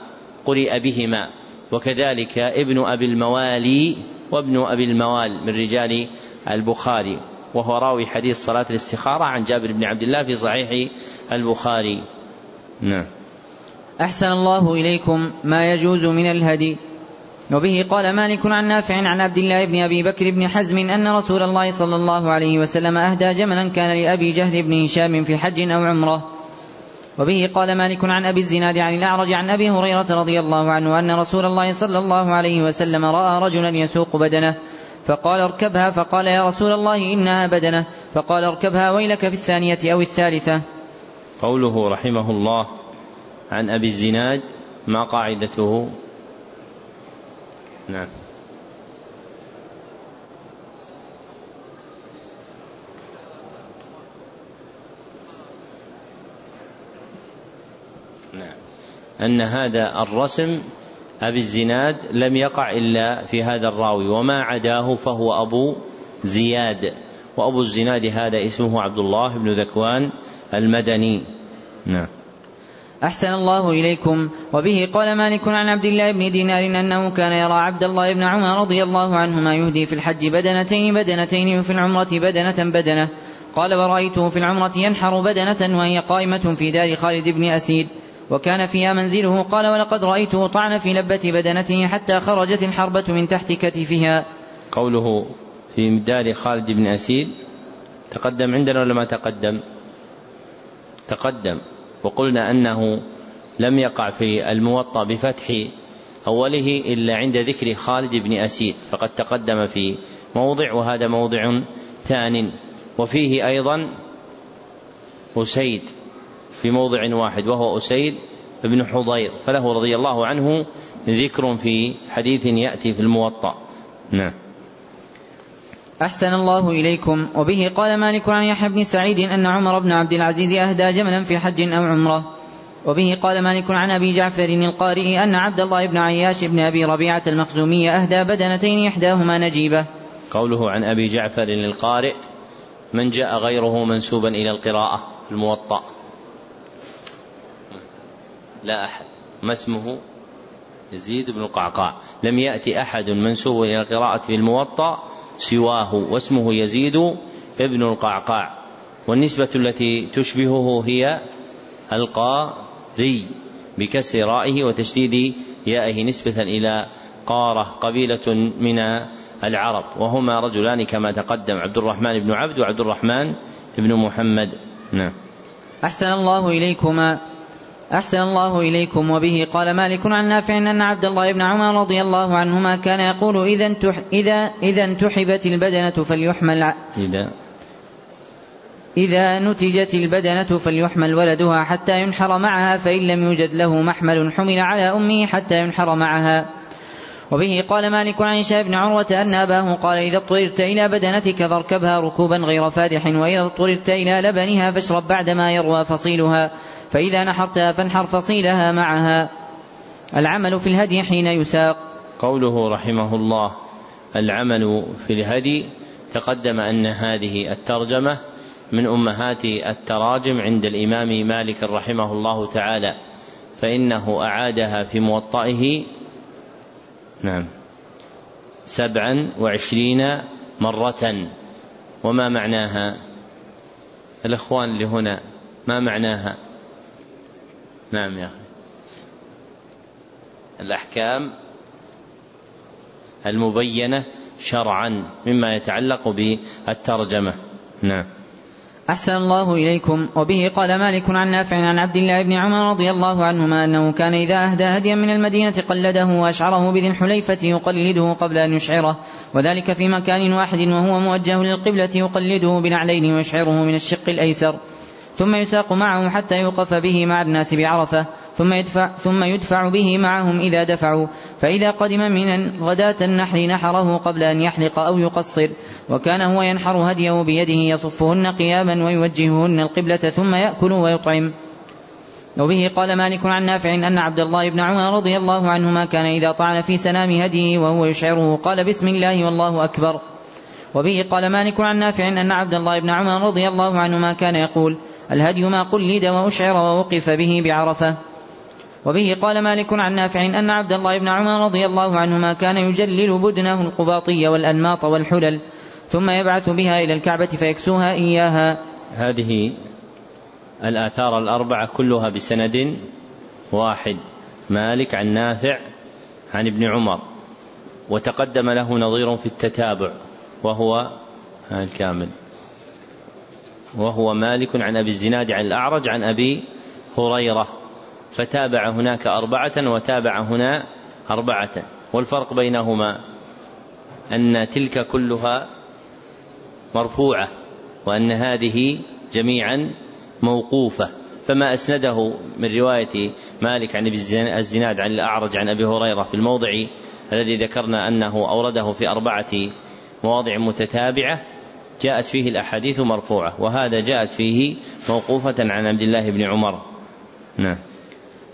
Speaker 1: قرئ بهما. وكذلك ابن أبي الموالي وابن أبي الموال من رجال البخاري. وهو راوي حديث صلاة الاستخارة عن جابر بن عبد الله في صحيح البخاري. نعم.
Speaker 3: أحسن الله إليكم ما يجوز من الهدي. وبه قال مالك عن نافع عن عبد الله بن أبي بكر بن حزم أن رسول الله صلى الله عليه وسلم أهدى جملا كان لأبي جهل بن هشام في حج أو عمرة. وبه قال مالك عن أبي الزناد عن الأعرج عن أبي هريرة رضي الله عنه أن رسول الله صلى الله عليه وسلم رأى رجلا يسوق بدنه فقال اركبها فقال يا رسول الله إنها بدنة فقال اركبها ويلك في الثانية أو الثالثة.
Speaker 1: قوله رحمه الله عن أبي الزناد ما قاعدته؟ نعم. نعم أن هذا الرسم أبي الزناد لم يقع إلا في هذا الراوي وما عداه فهو أبو زياد. وأبو الزناد هذا اسمه عبد الله بن ذكوان المدني. نعم.
Speaker 3: أحسن الله إليكم. وبه قال مالك عن عبد الله بن دينار أنه كان يرى عبد الله بن عمر رضي الله عنهما يهدي في الحج بدنتين بدنتين وفي العمرة بدنة بدنة. قال ورأيته في العمرة ينحر بدنة وهي قائمة في دار خالد بن أسيد. وكان فيها منزله قال ولقد رأيته طعن في لبة بدنته حتى خرجت الحربة من تحت كتفها.
Speaker 1: قوله في دار خالد بن أسيد تقدم عندنا ولا ما تقدم؟ تقدم. وقلنا أنه لم يقع في الموطأ بفتح أوله إلا عند ذكر خالد بن أسيد فقد تقدم في موضع وهذا موضع ثان. وفيه أيضا أسيد. في موضع واحد وهو أسيد بن حضير فله رضي الله عنه ذكر في حديث يأتي في الموطأ. نعم.
Speaker 3: أحسن الله إليكم. وبه قال مالك عن يحيى بن سعيد أن عمر بن عبد العزيز أهدى جملا في حج أو عمرة. وبه قال مالك عن أبي جعفر القارئ أن عبد الله بن عياش بن أبي ربيعة المخزومي أهدى بدنتين إحداهما نجيبة.
Speaker 1: قوله عن أبي جعفر القارئ من جاء غيره منسوبا إلى القراءة الموطأ. لا أحد. ما اسمه؟ يزيد بن القعقاع. لم يأتي أحد منسوب إلى القراءة في الموطأ سواه واسمه يزيد ابن القعقاع. والنسبة التي تشبهه هي القاري بكسر رائه وتشديد يائه نسبة إلى قارة قبيلة من العرب. وهما رجلان كما تقدم عبد الرحمن بن عبد وعبد الرحمن بن محمد. نعم.
Speaker 3: أحسن الله إليكما. أحسن الله إليكم. وبه قال مالك عن نافع أن عبد الله بن عمر رضي الله عنهما كان يقول إذا انتح إذا إذا انتحبت البدنة فليحمل
Speaker 1: إذا.
Speaker 3: إذا نتجت البدنة فليحمل ولدها حتى ينحر معها فإن لم يوجد له محمل حمل على أمه حتى ينحر معها. وبه قال مالك عن هشام بن عروة أن أباه قال إذا اضطررت إلى بدنتك فاركبها ركوبا غير فادح وإذا اضطررت إلى لبنها فاشرب بعدما يروى فصيلها. فإذا نحرتها فانحر فصيلها معها. العمل في الهدي حين يساق.
Speaker 1: قوله رحمه الله العمل في الهدي تقدم أن هذه الترجمة من أمهات التراجم عند الإمام مالك رحمه الله تعالى فإنه أعادها في موطئه نعم سبعا وعشرين مرة. وما معناها؟ الإخوان اللي هنا ما معناها؟ نعم يا أخي. الأحكام المبينة شرعا مما يتعلق بالترجمة. نعم.
Speaker 3: أحسن الله إليكم. وبه قال مالك عن نافع عن عبد الله بن عمر رضي الله عنهما أنه كان إذا أهدى هديا من المدينة قلده وأشعره بذي الحليفة يقلده قبل أن يشعره وذلك في مكان واحد وهو موجه للقبلة يقلده بنعلين ويشعره من الشق الأيسر. ثم يساق معه حتى يوقف به مع الناس بعرفة ثم يدفع, ثم يدفع به معهم إذا دفعوا. فإذا قدم من غداة النحر نحره قبل أن يحلق أو يقصر وكان هو ينحر هديه بيده يصفهن قياما ويوجههن القبلة ثم يأكل ويطعم. وبه قال مالك عن نافع أن عبد الله بن عمر رضي الله عنهما كان إذا طعن في سنام هديه وهو يشعره قال بسم الله والله أكبر. وبه قال مالك عن نافع أن عبد الله بن عمر رضي الله عنهما كان يقول الهدي ما قلد وأشعر ووقف به بعرفة. وبه قال مالك عن نافع أن عبد الله بن عمر رضي الله عنهما كان يجلل بدنه القباطي والأنماط والحلل ثم يبعث بها إلى الكعبة فيكسوها إياها.
Speaker 1: هذه الآثار الأربعة كلها بسند واحد. مالك عن نافع عن ابن عمر. وتقدم له نظير في التتابع وهو الكامل. وهو مالك عن أبي الزناد عن الأعرج عن أبي هريرة فتابع هناك أربعة وتابع هنا أربعة والفرق بينهما أن تلك كلها مرفوعة وأن هذه جميعا موقوفة. فما أسنده من رواية مالك عن الزناد عن الأعرج عن أبي هريرة في الموضع الذي ذكرنا أنه أورده في أربعة مواضع متتابعة جاءت فيه الأحاديث مرفوعة وهذا جاءت فيه موقوفة عن عبد الله بن عمر. نعم.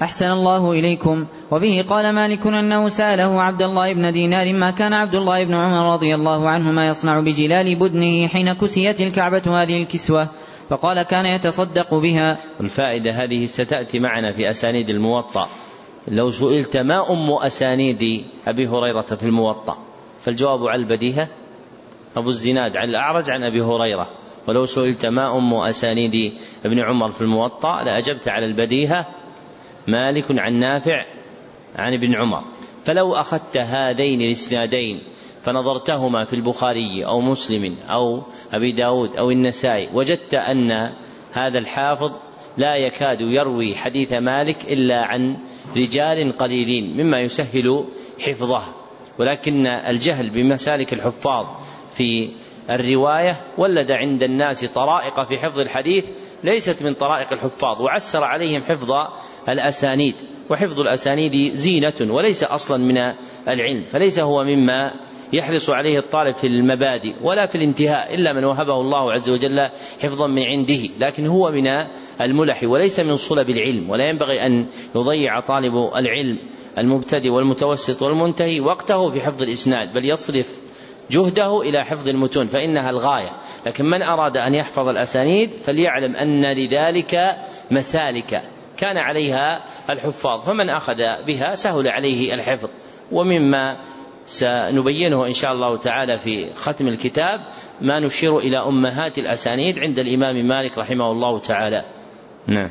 Speaker 3: أحسن الله إليكم. وبه قال مالك أنه سأله عبد الله بن دينار ما كان عبد الله بن عمر رضي الله عنهما يصنع بجلال بدنه حين كسيت الكعبة هذه الكسوة فقال كان يتصدق بها.
Speaker 1: الفائدة هذه ستأتي معنا في أسانيد الموطأ. لو سئلت ما أم أسانيد أبي هريرة في الموطأ؟ فالجواب على البديهة أبو الزناد عن الأعرج عن أبي هريرة. ولو سئلت ما أم أسانيد ابن عمر في الموطأ لأجبت على البديهة. مالك عن نافع عن ابن عمر. فلو أخذت هذين الإسنادين فنظرتهما في البخاري أو مسلم أو أبي داود أو النسائي وجدت أن هذا الحافظ لا يكاد يروي حديث مالك إلا عن رجال قليلين مما يسهل حفظه. ولكن الجهل بمسالك الحفاظ في الرواية ولد عند الناس طرائق في حفظ الحديث ليست من طرائق الحفاظ وعسر عليهم حفظ الأسانيد وحفظ الأسانيد زينة وليس أصلا من العلم فليس هو مما يحرص عليه الطالب في المبادئ ولا في الانتهاء إلا من وهبه الله عز وجل حفظا من عنده لكن هو من الملح وليس من صلب العلم ولا ينبغي أن يضيع طالب العلم المبتدئ والمتوسط والمنتهي وقته في حفظ الإسناد بل يصرف جهده إلى حفظ المتون فإنها الغاية. لكن من أراد أن يحفظ الأسانيد فليعلم أن لذلك مسالك. كان عليها الحفاظ فمن أخذ بها سهل عليه الحفظ. ومما سنبينه إن شاء الله تعالى في ختم الكتاب ما نشير إلى أمهات الأسانيد عند الإمام مالك رحمه الله تعالى. نعم.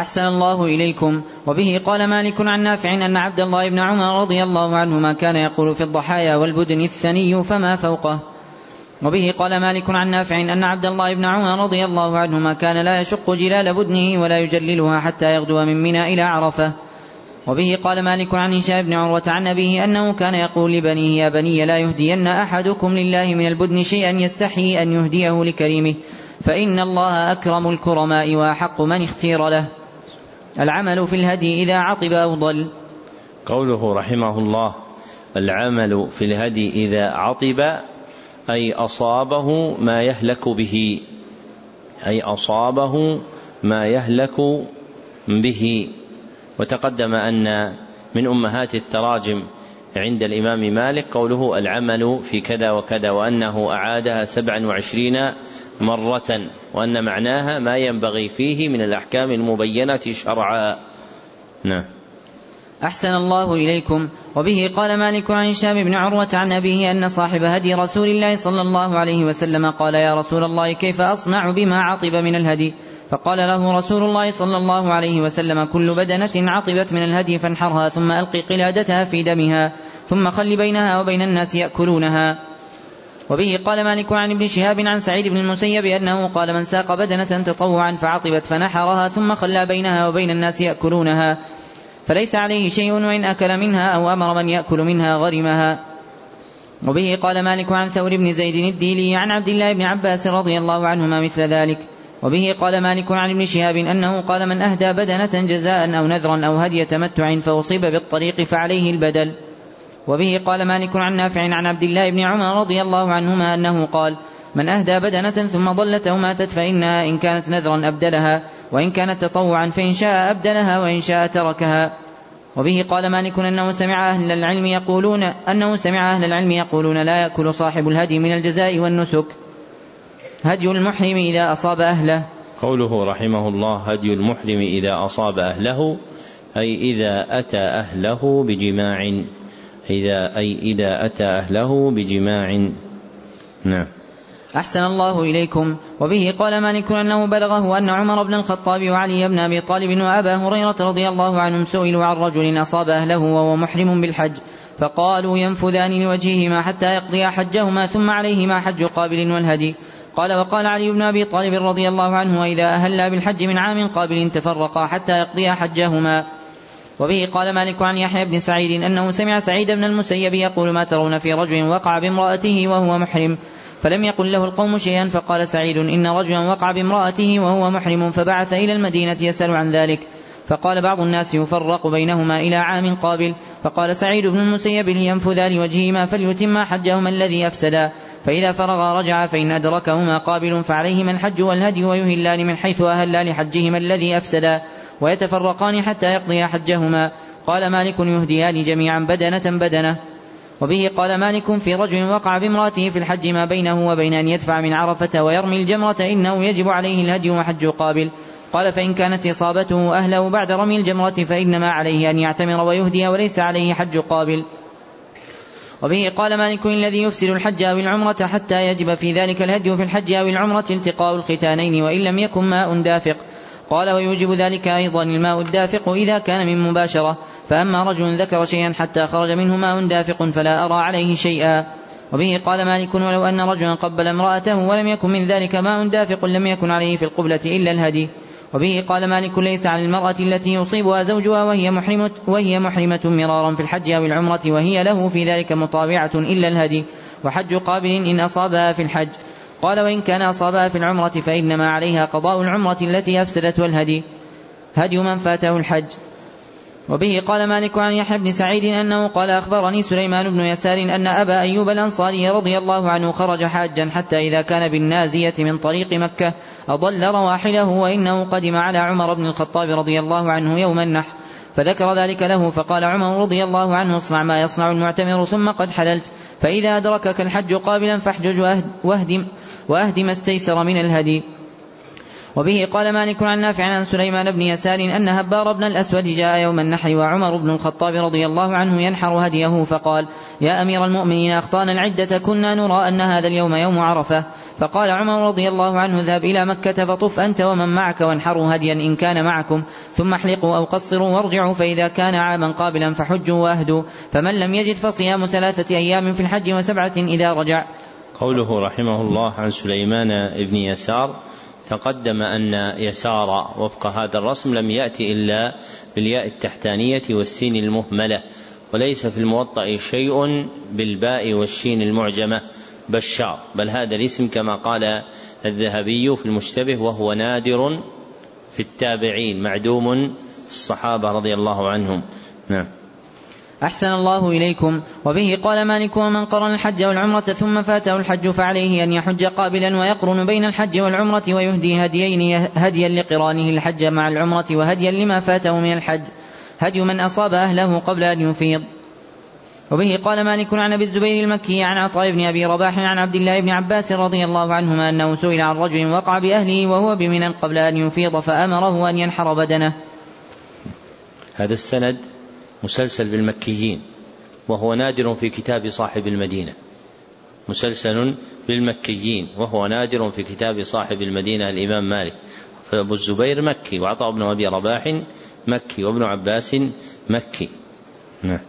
Speaker 3: أحسن الله إليكم. وبه قال مالك عن نافع أن عبد الله بن عمر رضي الله عنهما كان يقول في الضحايا والبدن الثني فما فوقه. وبه قال مالك عن نافع أن عبد الله بن عمر رضي الله عنهما كان لا يشق جلال بدنه ولا يجللها حتى يغدو من منى إلى عرفة. وبه قال مالك عن هشام بن عروة عن أبيه أنه كان يقول لبنيه يا بني لا يهدين أحدكم لله من البدن شيئا يستحي أن يهديه لكريمه فإن الله أكرم الكرماء وأحق من اختير له. العمل في الهدي إذا عطب أو ضل.
Speaker 1: قوله رحمه الله العمل في الهدي إذا عطب أي أصابه ما يهلك به أي أصابه ما يهلك به. وتقدم أن من أمهات التراجم عند الإمام مالك قوله العمل في كذا وكذا وأنه أعادها سبعا وعشرين مرة وأن معناها ما ينبغي فيه من الأحكام المبينة شرعا. نعم.
Speaker 3: أحسن الله إليكم. وبه قال مالك عن هشام بن عروة عن أبيه أن صاحب هدي رسول الله صلى الله عليه وسلم قال يا رسول الله كيف أصنع بما عطب من الهدي؟ فقال له رسول الله صلى الله عليه وسلم كل بدنة عطبت من الهدي فانحرها ثم ألق قلادتها في دمها ثم خل بينها وبين الناس يأكلونها. وبه قال مالك عن ابن شهاب عن سعيد بن المسيب أنه قال من ساق بدنة تطوعا فعطبت فنحرها ثم خلى بينها وبين الناس يأكلونها فليس عليه شيء وإن أكل منها أو أمر من يأكل منها غرمها وبه قال مالك عن ثور بن زيد الديلي عن عبد الله بن عباس رضي الله عنهما مثل ذلك وبه قال مالك عن ابن شهاب أنه قال من أهدى بدنة جزاء أو نذرا أو هدي تمتع فأصيب بالطريق فعليه البدل وبه قال مالك عن نافع عن عبد الله بن عمر رضي الله عنهما أنه قال من أهدى بدنة ثم ضلت أو ماتت فإنها إن كانت نذرا أبدلها وإن كانت تطوعا فإن شاء أبدلها وإن شاء تركها. وبه قال مالك أنه سمع أهل العلم يقولون أنه سمع أهل العلم يقولون لا يأكل صاحب الهدي من الجزاء والنسك. هدي المحرم إذا أصاب أهله.
Speaker 1: قوله رحمه الله هدي المحرم إذا أصاب أهله أي إذا أتى أهله بجماع. إذا أي إذا أتى أهله بجماع. نعم.
Speaker 3: أحسن الله إليكم. وبه قال مالك أنه بلغه أن عمر بن الخطاب وعلي بن أبي طالب وأبا هريرة رضي الله عنهم سئلوا عن رجل أصاب أهله وهو محرم بالحج فقالوا ينفذان لوجههما حتى يقضيا حجهما ثم عليهما حج قابل والهدي. قال وقال علي بن أبي طالب رضي الله عنه وإذا أهلا بالحج من عام قابل تفرقا حتى يقضيا حجهما. وبه قال مالك عن يحيى بن سعيد أنه سمع سعيد بن المسيب يقول ما ترون في رجل وقع بامرأته وهو محرم فلم يقل له القوم شيئا فقال سعيد إن رجلا وقع بامرأته وهو محرم فبعث إلى المدينة يسأل عن ذلك فقال بعض الناس يفرق بينهما إلى عام قابل فقال سعيد بن المسيب لينفذا لوجههما فليتما حجهما الذي أفسدا فإذا فرغا رجعا فإن أدركهما قابل فعليهما الحج والهدي ويهلان من حيث أهلا لحجهما الذي أفسدا ويتفرقان حتى يقضيا حجهما قال مالك يهديان جميعا بدنة بدنة. وبه قال مالك في رجل وقع بامرأته في الحج ما بينه وبين أن يدفع من عرفة ويرمي الجمرة إنه يجب عليه الهدي وحج قابل. قال فإن كانت إصابته أهله بعد رمي الجمرة فإنما عليه أن يعتمر ويهدي وليس عليه حج قابل. وبه قال مالك الذي يفسد الحج أو العمرة حتى يجب في ذلك الهدي في الحج أو العمرة التقاء الختانين وإن لم يكن ماء دافق. قال ويوجب ذلك أيضا الماء الدافق إذا كان من مباشرة فأما رجل ذكر شيئا حتى خرج منه ماء دافق فلا أرى عليه شيئا. وبه قال مالك ولو أن رجلا قبل امرأته ولم يكن من ذلك ماء دافق لم يكن عليه في القبلة إلا الهدي. وبه قال مالك ليس على المرأة التي يصيبها زوجها وهي محرمة, وهي محرمة مرارا في الحج أو العمرة وهي له في ذلك مطاوعة إلا الهدي. وحج قابل إن أصابها في الحج. قال وإن كان أصابها في العمرة فإنما عليها قضاء العمرة التي أفسدت والهدي هدي من فاته الحج. وبه قال مالك عن يحيى بن سعيد أنه قال أخبرني سليمان بن يسار أن أبا أيوب الأنصاري رضي الله عنه خرج حاجا حتى إذا كان بالنازية من طريق مكة أضل رواحله وإنه قدم على عمر بن الخطاب رضي الله عنه يوم النحر. فذكر ذلك له فقال عمر رضي الله عنه اصنع ما يصنع المعتمر ثم قد حللت. فإذا أدركك الحج قابلا فاحجج واهدم, وأهدم ما استيسر من الهدي. وبه قال مالك عن نافع عن سليمان بن يسار أن هبار بن الأسود جاء يوم النحر وعمر بن الخطاب رضي الله عنه ينحر هديه فقال يا أمير المؤمنين أخطأنا العدة كنا نرى أن هذا اليوم يوم عرفة. فقال عمر رضي الله عنه ذهب إلى مكة فطف أنت ومن معك وانحروا هديا إن كان معكم ثم احلقوا أو قصروا وارجعوا فإذا كان عاما قابلا فحجوا واهدوا فمن لم يجد فصيام ثلاثة أيام في الحج وسبعة إذا رجع.
Speaker 1: قوله رحمه الله عن سليمان بن يسار تقدم أن يسار وفق هذا الرسم لم يأتي إلا بالياء التحتانية والسين المهملة وليس في الموطأ شيء بالباء والشين المعجمة بشار. بل هذا الاسم كما قال الذهبي في المشتبه وهو نادر في التابعين معدوم في الصحابة رضي الله عنهم. نعم.
Speaker 3: أحسن الله إليكم. وبه قال مالك ومن قرن الحج والعمرة ثم فاته الحج فعليه أن يحج قابلا ويقرن بين الحج والعمرة ويهدي هديين هديا لقرانه الحج مع العمرة وهديا لما فاته من الحج. هدي من أصاب أهله قبل أن يفيض. وبه قال مالك عن أبي الزبير المكي عن عطاء بن أبي رباح عن عبد الله بن عباس رضي الله عنهما أنه سئل عن رجل وقع بأهله وهو بمنى قبل أن يفيض فأمره أن ينحر بدنه.
Speaker 1: هذا السند مسلسل بالمكيين وهو نادر في كتاب صاحب المدينة. مسلسل بالمكيين وهو نادر في كتاب صاحب المدينة الإمام مالك. فأبو الزبير مكي وعطاء بن أبي رباح مكي وابن عباس مكي. نعم.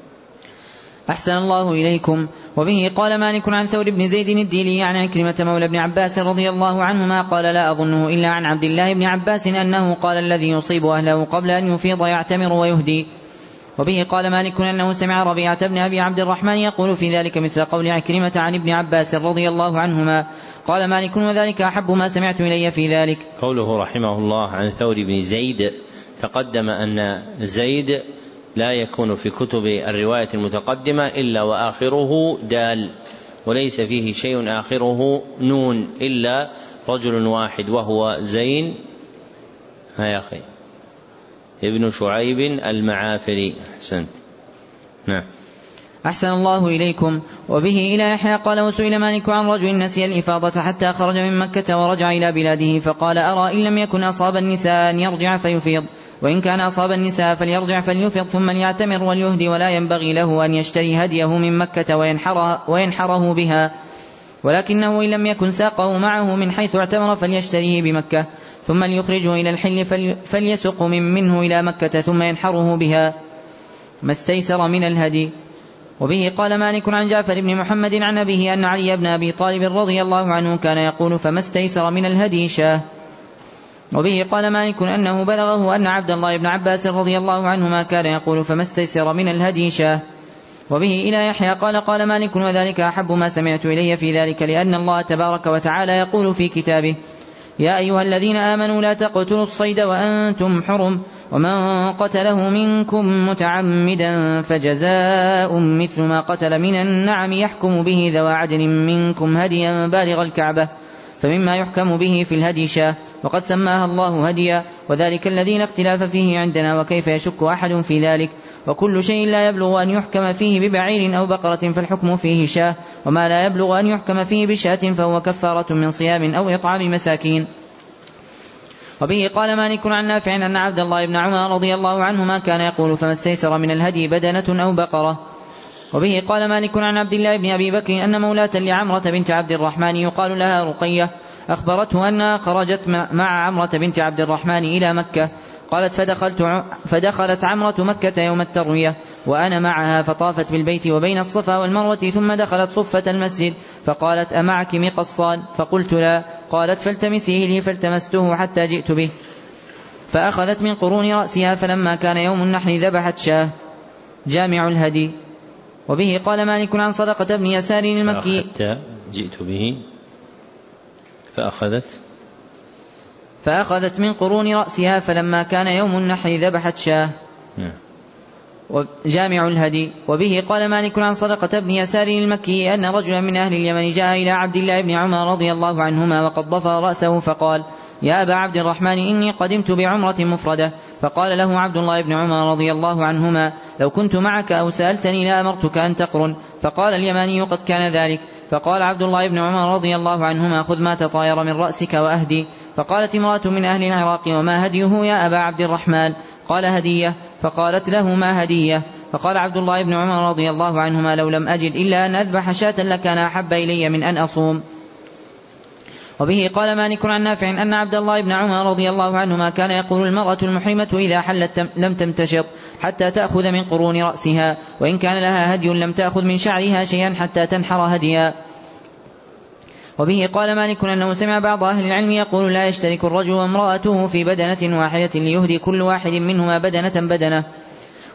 Speaker 3: أحسن الله إليكم وبه قال مالك عن ثور بن زيد الديلي عن عكرمة مولى ابن عباس رضي الله عنهما قال لا أظنه إلا عن عبد الله بن عباس أنه قال الذي يصيب أهله قبل أن يفيض يعتمر ويهدي وبه قال مالك أنه سمع ربيعة بن أبي عبد الرحمن يقول في ذلك مثل قول عكرمة عن ابن عباس رضي الله عنهما. قال مالك وذلك أحب ما سمعت إلي في ذلك.
Speaker 1: قوله رحمه الله عن ثور بن زيد تقدم أن زيد لا يكون في كتب الرواية المتقدمة إلا وآخره دال وليس فيه شيء آخره نون إلا رجل واحد وهو زين. ها يا أخي. ابن شعيب المعافري. أحسنت. نعم.
Speaker 3: أحسن الله إليكم. وبه إلى يحيى قال وسئل مالك عن رجل نسي الإفاضة حتى خرج من مكة ورجع إلى بلاده فقال أرى إن لم يكن أصاب النساء أن يرجع فيفيض. وإن كان أصاب النساء فليرجع فليفض ثم ليعتمر وليهدي ولا ينبغي له أن يشتري هديه من مكة وينحره, وينحره بها. ولكنه إن لم يكن ساقه معه من حيث اعتمر فليشتريه بمكة ثم ليخرجه إلى الحل فليسق من منه إلى مكة ثم ينحره بها. ما استيسر من الهدي. وبه قال مالك عن جعفر بن محمد عن أبيه أن علي بن أبي طالب رضي الله عنه كان يقول فما استيسر من الهدي شاه. وبه قال مالك أنه بلغه أن عبد الله بن عباس رضي الله عنهما كان يقول فما استيسر من الهدي شاه. وبه إلى يحيى قال قال مالك وذلك أحب ما سمعت إلي في ذلك لأن الله تبارك وتعالى يقول في كتابه يا أيها الذين آمنوا لا تقتلوا الصيد وأنتم حرم ومن قتله منكم متعمدا فجزاء مثل ما قتل من النعم يحكم به ذوى عدل منكم هديا بالغ الكعبة فمما يحكم به في الهدي شاه وقد سماها الله هديا وذلك الذي لا اختلاف فيه عندنا وكيف يشك أحد في ذلك؟ وكل شيء لا يبلغ أن يحكم فيه ببعير أو بقرة فالحكم فيه شاه. وما لا يبلغ أن يحكم فيه بشاة فهو كفارة من صيام أو إطعام مساكين. وبه قال مالك عن نافع أن عبد الله بن عمر رضي الله عنهما كان يقول فما استيسر من الهدي بدنة أو بقرة؟ وبه قال مالك عن عبد الله بن أبي بكر أن مولاة لعمرة بنت عبد الرحمن يقال لها رقية. أخبرته أنها خرجت مع عمرة بنت عبد الرحمن إلى مكة. قالت فدخلت فدخلت عمرة مكة يوم التروية وأنا معها فطافت بالبيت وبين الصفا والمروة ثم دخلت صفة المسجد فقالت أمعك مقصان؟ فقلت لا قالت فالتمسيه لي فالتمسته حتى جئت به. فأخذت من قرون رأسها فلما كان يوم النحر ذبحت شاة. جامع الهدي. وبه قال مالك عن صدقة بن يسار المكي.
Speaker 1: حتى جئت به فأخذت
Speaker 3: فأخذت من قرون رأسها فلما كان يوم النحر ذبحت شاه نعم. جامع الهدي وبه قال مالك عن صدقة بن يسار المكي أن رجلا من أهل اليمن جاء إلى عبد الله بن عمر رضي الله عنهما وقد ضفر رأسه فقال يا أبا عبد الرحمن إني قدمت بعمرة مفردة. فقال له عبد الله بن عمر رضي الله عنهما لو كنت معك أو سألتني لأمرتك أن تقرن. فقال اليماني قد كان ذلك. فقال عبد الله بن عمر رضي الله عنهما خذ ما تطاير من رأسك وأهدي. فقالت امرأة من أهل العراق وما هديه يا أبا عبد الرحمن؟ قال هدية. فقالت له ما هدية؟ فقال عبد الله بن عمر رضي الله عنهما لو لم أجد إلا أن أذبح شاة لكان أحب إلي من أن أصوم. وبه قال مالك عن نافع أن عبد الله بن عمر رضي الله عنهما كان يقول المرأة المحرمة إذا حلت لم تمتشط حتى تأخذ من قرون رأسها وإن كان لها هدي لم تأخذ من شعرها شيئا حتى تنحر هديا. وبه قال مالك أنه سمع بعض أهل العلم يقول لا يشترك الرجل وامرأته في بدنة واحدة ليهدي كل واحد منهما بدنة بدنة.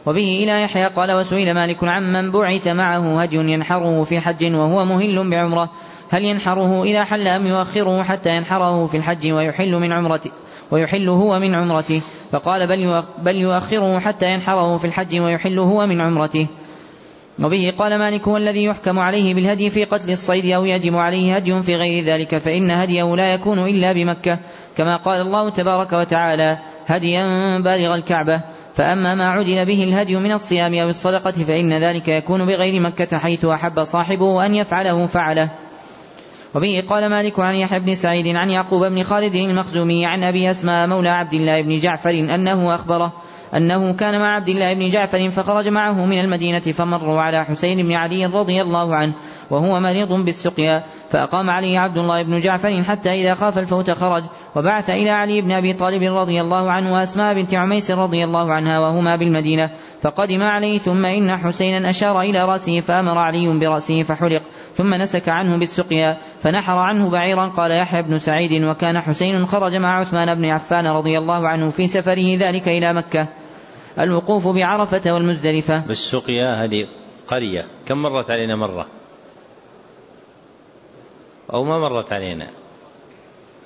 Speaker 3: وبه إلى يحيى قال وسئل مالك عمن بعث معه هدي ينحره في حج وهو مهل بعمرة. هل ينحره إذا حل أم يؤخره حتى ينحره في الحج ويحل من عمرته ويحل هو من عمرته؟ فقال بل بل يؤخره حتى ينحره في الحج ويحل هو من عمرته. وبه قال مالك والذي يحكم عليه بالهدي في قتل الصيد أو يجب عليه هدي في غير ذلك فإن هديه لا يكون إلا بمكة. كما قال الله تبارك وتعالى هديا بالغ الكعبة. فأما ما عدل به الهدي من الصيام أو الصدقة فإن ذلك يكون بغير مكة حيث أحب صاحبه أن يفعله فعله. وبه قال مالك عن يحيى بن سعيد عن يعقوب بن خالد المخزومي عن أبي أسماء مولى عبد الله بن جعفر أنه أخبره أنه كان مع عبد الله بن جعفر فخرج معه من المدينة فمروا على حسين بن علي رضي الله عنه وهو مريض بالسقيا فأقام عليه عبد الله بن جعفر حتى إذا خاف الفوت خرج وبعث إلى علي بن أبي طالب رضي الله عنه وأسماء بنت عميس رضي الله عنها وهما بالمدينة فقدم عليه ثم إن حسينا أشار إلى رأسه فأمر علي برأسه فحلق ثم نسك عنه بالسقيا فنحر عنه بعيرا قال يحيى بن سعيد وكان حسين خرج مع عثمان بن عفان رضي الله عنه في سفره ذلك إلى مكة. الوقوف بعرفة والمزدلفة.
Speaker 1: بالسقيا هذه قرية كم مرت علينا مرة؟ أو ما مرت علينا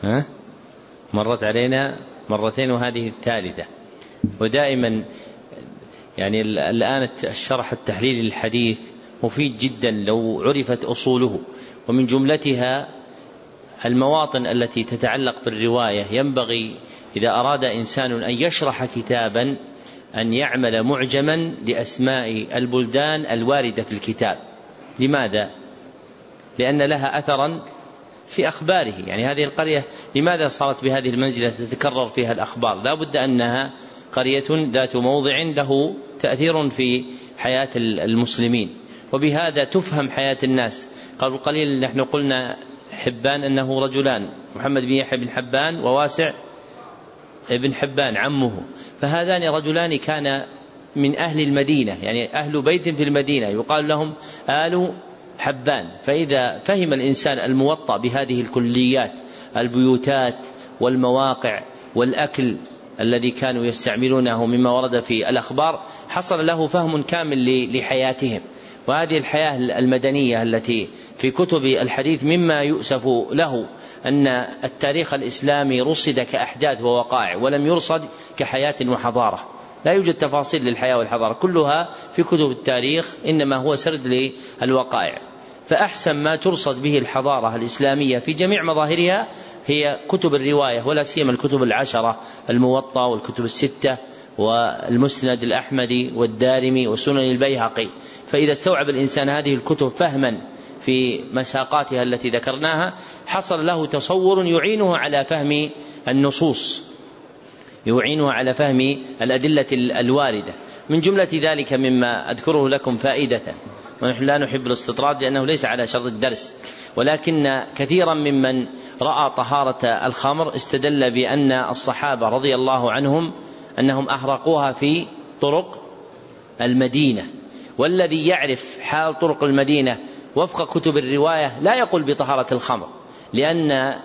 Speaker 1: ها؟ مرت علينا مرتين وهذه الثالثة ودائما يعني الآن الشرح التحليل للحديث مفيد جدا لو عرفت أصوله ومن جملتها المواطن التي تتعلق بالرواية ينبغي إذا أراد إنسان أن يشرح كتابا أن يعمل معجما لأسماء البلدان الواردة في الكتاب لماذا؟ لأن لها أثرا في أخباره. يعني هذه القرية لماذا صارت بهذه المنزلة تتكرر فيها الأخبار؟ لا بد أنها قرية ذات موضع له تأثير في حياة المسلمين. وبهذا تفهم حياة الناس. قبل قليل نحن قلنا حبان أنه رجلان. محمد بن يحيى بن حبان وواسع ابن حبان عمه. فهذان رجلان كان من أهل المدينة. يعني أهل بيت في المدينة. يقال لهم آل حبان. فإذا فهم الإنسان الموطأ بهذه الكليات البيوتات والمواقع والأكل الذي كانوا يستعملونه مما ورد في الأخبار حصل له فهم كامل لحياتهم. وهذه الحياة المدنية التي في كتب الحديث مما يؤسف له أن التاريخ الإسلامي رصد كأحداث ووقائع ولم يرصد كحياة وحضارة. لا يوجد تفاصيل للحياة والحضارة. كلها في كتب التاريخ إنما هو سرد للوقائع. فأحسن ما ترصد به الحضارة الإسلامية في جميع مظاهرها هي كتب الرواية ولا سيما الكتب العشرة الموطأ والكتب الستة والمسند الأحمدي والدارمي وسنن البيهقي. فإذا استوعب الإنسان هذه الكتب فهما في مساقاتها التي ذكرناها حصل له تصور يعينه على فهم النصوص يعينه على فهم الأدلة الواردة. من جملة ذلك مما أذكره لكم فائدة ونحن لا نحب الاستطراد لأنه ليس على شرط الدرس ولكن كثيرا ممن رأى طهارة الخمر استدل بأن الصحابة رضي الله عنهم أنهم أحرقوها في طرق المدينة والذي يعرف حال طرق المدينة وفق كتب الرواية لا يقول بطهارة الخمر لأن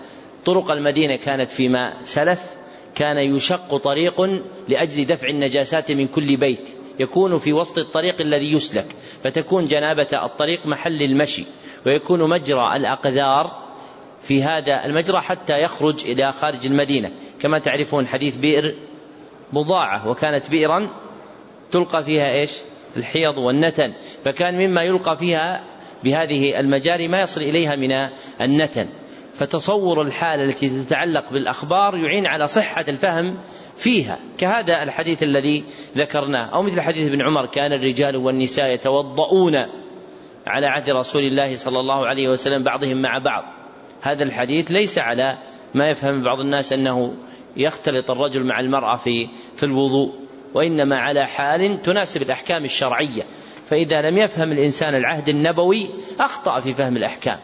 Speaker 1: طرق المدينة كانت فيما سلف كان يشق طريق لأجل دفع النجاسات من كل بيت يكون في وسط الطريق الذي يسلك فتكون جنابة الطريق محل المشي ويكون مجرى الأقذار في هذا المجرى حتى يخرج إلى خارج المدينة كما تعرفون حديث بئر بضاعة وكانت بئرا تلقى فيها إيش؟ الحيض والنتن فكان مما يلقى فيها بهذه المجاري ما يصل إليها من النتن فتصور الحالة التي تتعلق بالأخبار يعين على صحة الفهم فيها كهذا الحديث الذي ذكرناه. أو مثل حديث ابن عمر كان الرجال والنساء يتوضؤون على عهد رسول الله صلى الله عليه وسلم بعضهم مع بعض. هذا الحديث ليس على ما يفهم بعض الناس أنه يختلط الرجل مع المرأة في في الوضوء وإنما على حال تناسب الأحكام الشرعية. فإذا لم يفهم الإنسان العهد النبوي أخطأ في فهم الأحكام.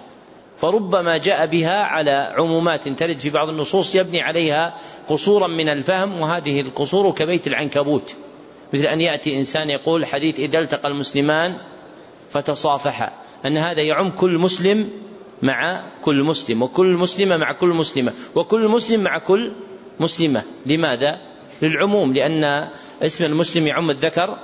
Speaker 1: فربما جاء بها على عمومات ترد في بعض النصوص يبني عليها قصورا من الفهم وهذه القصور كبيت العنكبوت. مثل أن يأتي إنسان يقول حديث إذا التقى المسلمان فتصافحا أن هذا يعم كل مسلم مع كل مسلم وكل مسلمة مع كل مسلمة وكل مسلم مع كل مسلمة. لماذا؟ للعموم لأن اسم المسلم يعم الذكر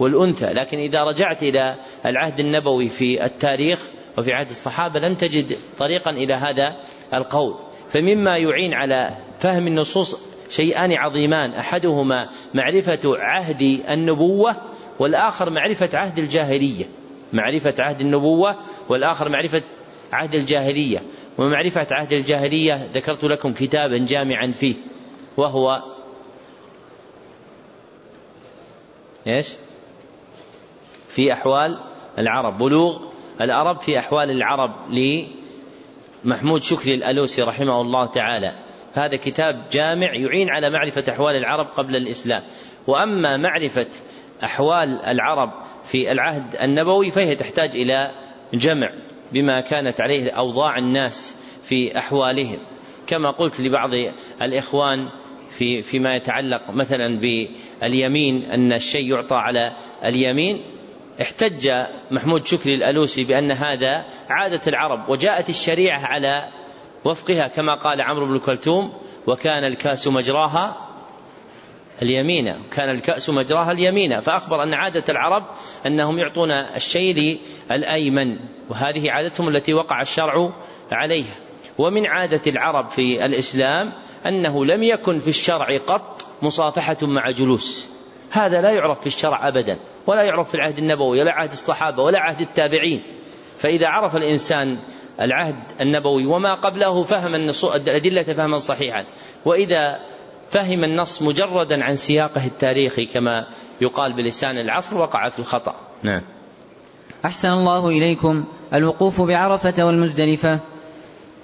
Speaker 1: والأنثى لكن إذا رجعت إلى العهد النبوي في التاريخ وفي عهد الصحابة لم تجد طريقا إلى هذا القول. فمما يعين على فهم النصوص شيئان عظيمان أحدهما معرفة عهد النبوة والآخر معرفة عهد الجاهلية. معرفة عهد النبوة والآخر معرفة عهد الجاهلية. ومعرفة عهد الجاهلية ذكرت لكم كتابا جامعا فيه وهو إيش؟ في أحوال العرب. بلوغ العرب في أحوال العرب لمحمود شكري الألوسي رحمه الله تعالى. هذا كتاب جامع يعين على معرفة أحوال العرب قبل الإسلام. وأما معرفة أحوال العرب في العهد النبوي فهي تحتاج إلى جمع بما كانت عليه أوضاع الناس في أحوالهم. كما قلت لبعض الإخوان في فيما يتعلق مثلا باليمين أن الشيء يعطى على اليمين. احتج محمود شكري الألوسي بأن هذا عادة العرب وجاءت الشريعة على وفقها كما قال عمرو بن كلثوم وكان الكأس مجراها اليمين كان الكأس مجراها اليمين. فأخبر أن عادة العرب أنهم يعطون الشيء للأيمن وهذه عادتهم التي وقع الشرع عليها. ومن عادة العرب في الإسلام أنه لم يكن في الشرع قط مصافحة مع جلوس. هذا لا يعرف في الشرع أبدا ولا يعرف في العهد النبوي ولا عهد الصحابة ولا عهد التابعين. فإذا عرف الإنسان العهد النبوي وما قبله فهم الأدلة فهما صحيحا. وإذا فهم النص مجردا عن سياقه التاريخي كما يقال بلسان العصر وقع في الخطأ. نعم.
Speaker 3: أحسن الله إليكم الوقوف بعرفة والمزدلفة.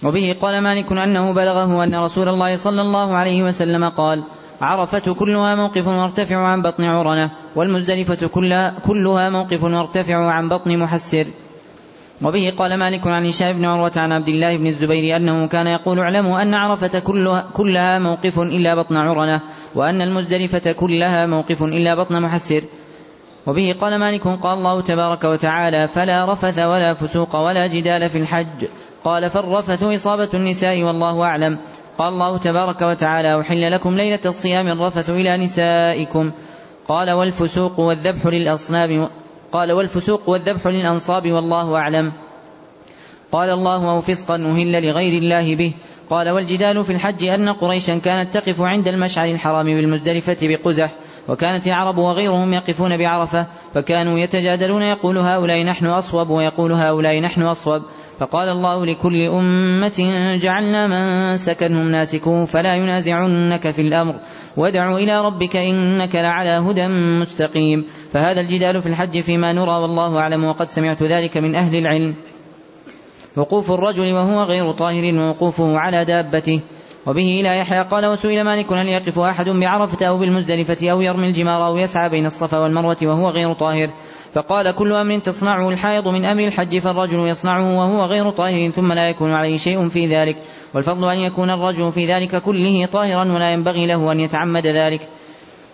Speaker 3: وبه قال مالك أنه بلغه أن رسول الله صلى الله عليه وسلم قال عرفة كلها موقف مرتفع عن بطن عرنة والمزدلفة كلها, كلها موقف مرتفع عن بطن محسر. وبه قال مالك عن هشام بن عروة عن عبد الله بن الزبير أنه كان يقول اعلموا أن عرفة كلها, كلها موقف إلا بطن عرنة وأن المزدلفة كلها موقف إلا بطن محسر. وبه قال مالك قال الله تبارك وتعالى فلا رفث ولا فسوق ولا جدال في الحج. قال فالرفث إصابة النساء والله أعلم. قال الله تبارك وتعالى أحل لكم ليلة الصيام الرفث إلى نسائكم. قال والفسوق والذبح للأصنام قال والفسوق والذبح للأنصاب والله أعلم. قال الله أو فسقا أهل لغير الله به. قال والجدال في الحج أن قريشا كانت تقف عند المشعر الحرام بالمزدلفة بقزح وكانت العرب وغيرهم يقفون بعرفة فكانوا يتجادلون يقول هؤلاء نحن أصوب ويقول هؤلاء نحن أصوب. فقال الله لكل أمة جعلنا من سكنهم ناسكوه فلا ينازعنك في الأمر. وادع إلى ربك إنك لعلى هدى مستقيم. فهذا الجدال في الحج فيما نرى والله أعلم وقد سمعت ذلك من أهل العلم. وقوف الرجل وهو غير طاهر ووقوفه على دابته. وبه إلى يحيى قال وسئل مالك هل يقف أحد بعرفة أو بالمزدلفة أو يرمي الجمار أو يسعى بين الصفا والمروة وهو غير طاهر. فقال كل أمر تصنعه الحائض من أمر الحج فالرجل يصنعه وهو غير طاهر ثم لا يكون عليه شيء في ذلك. والفضل أن يكون الرجل في ذلك كله طاهرا ولا ينبغي له أن يتعمد ذلك.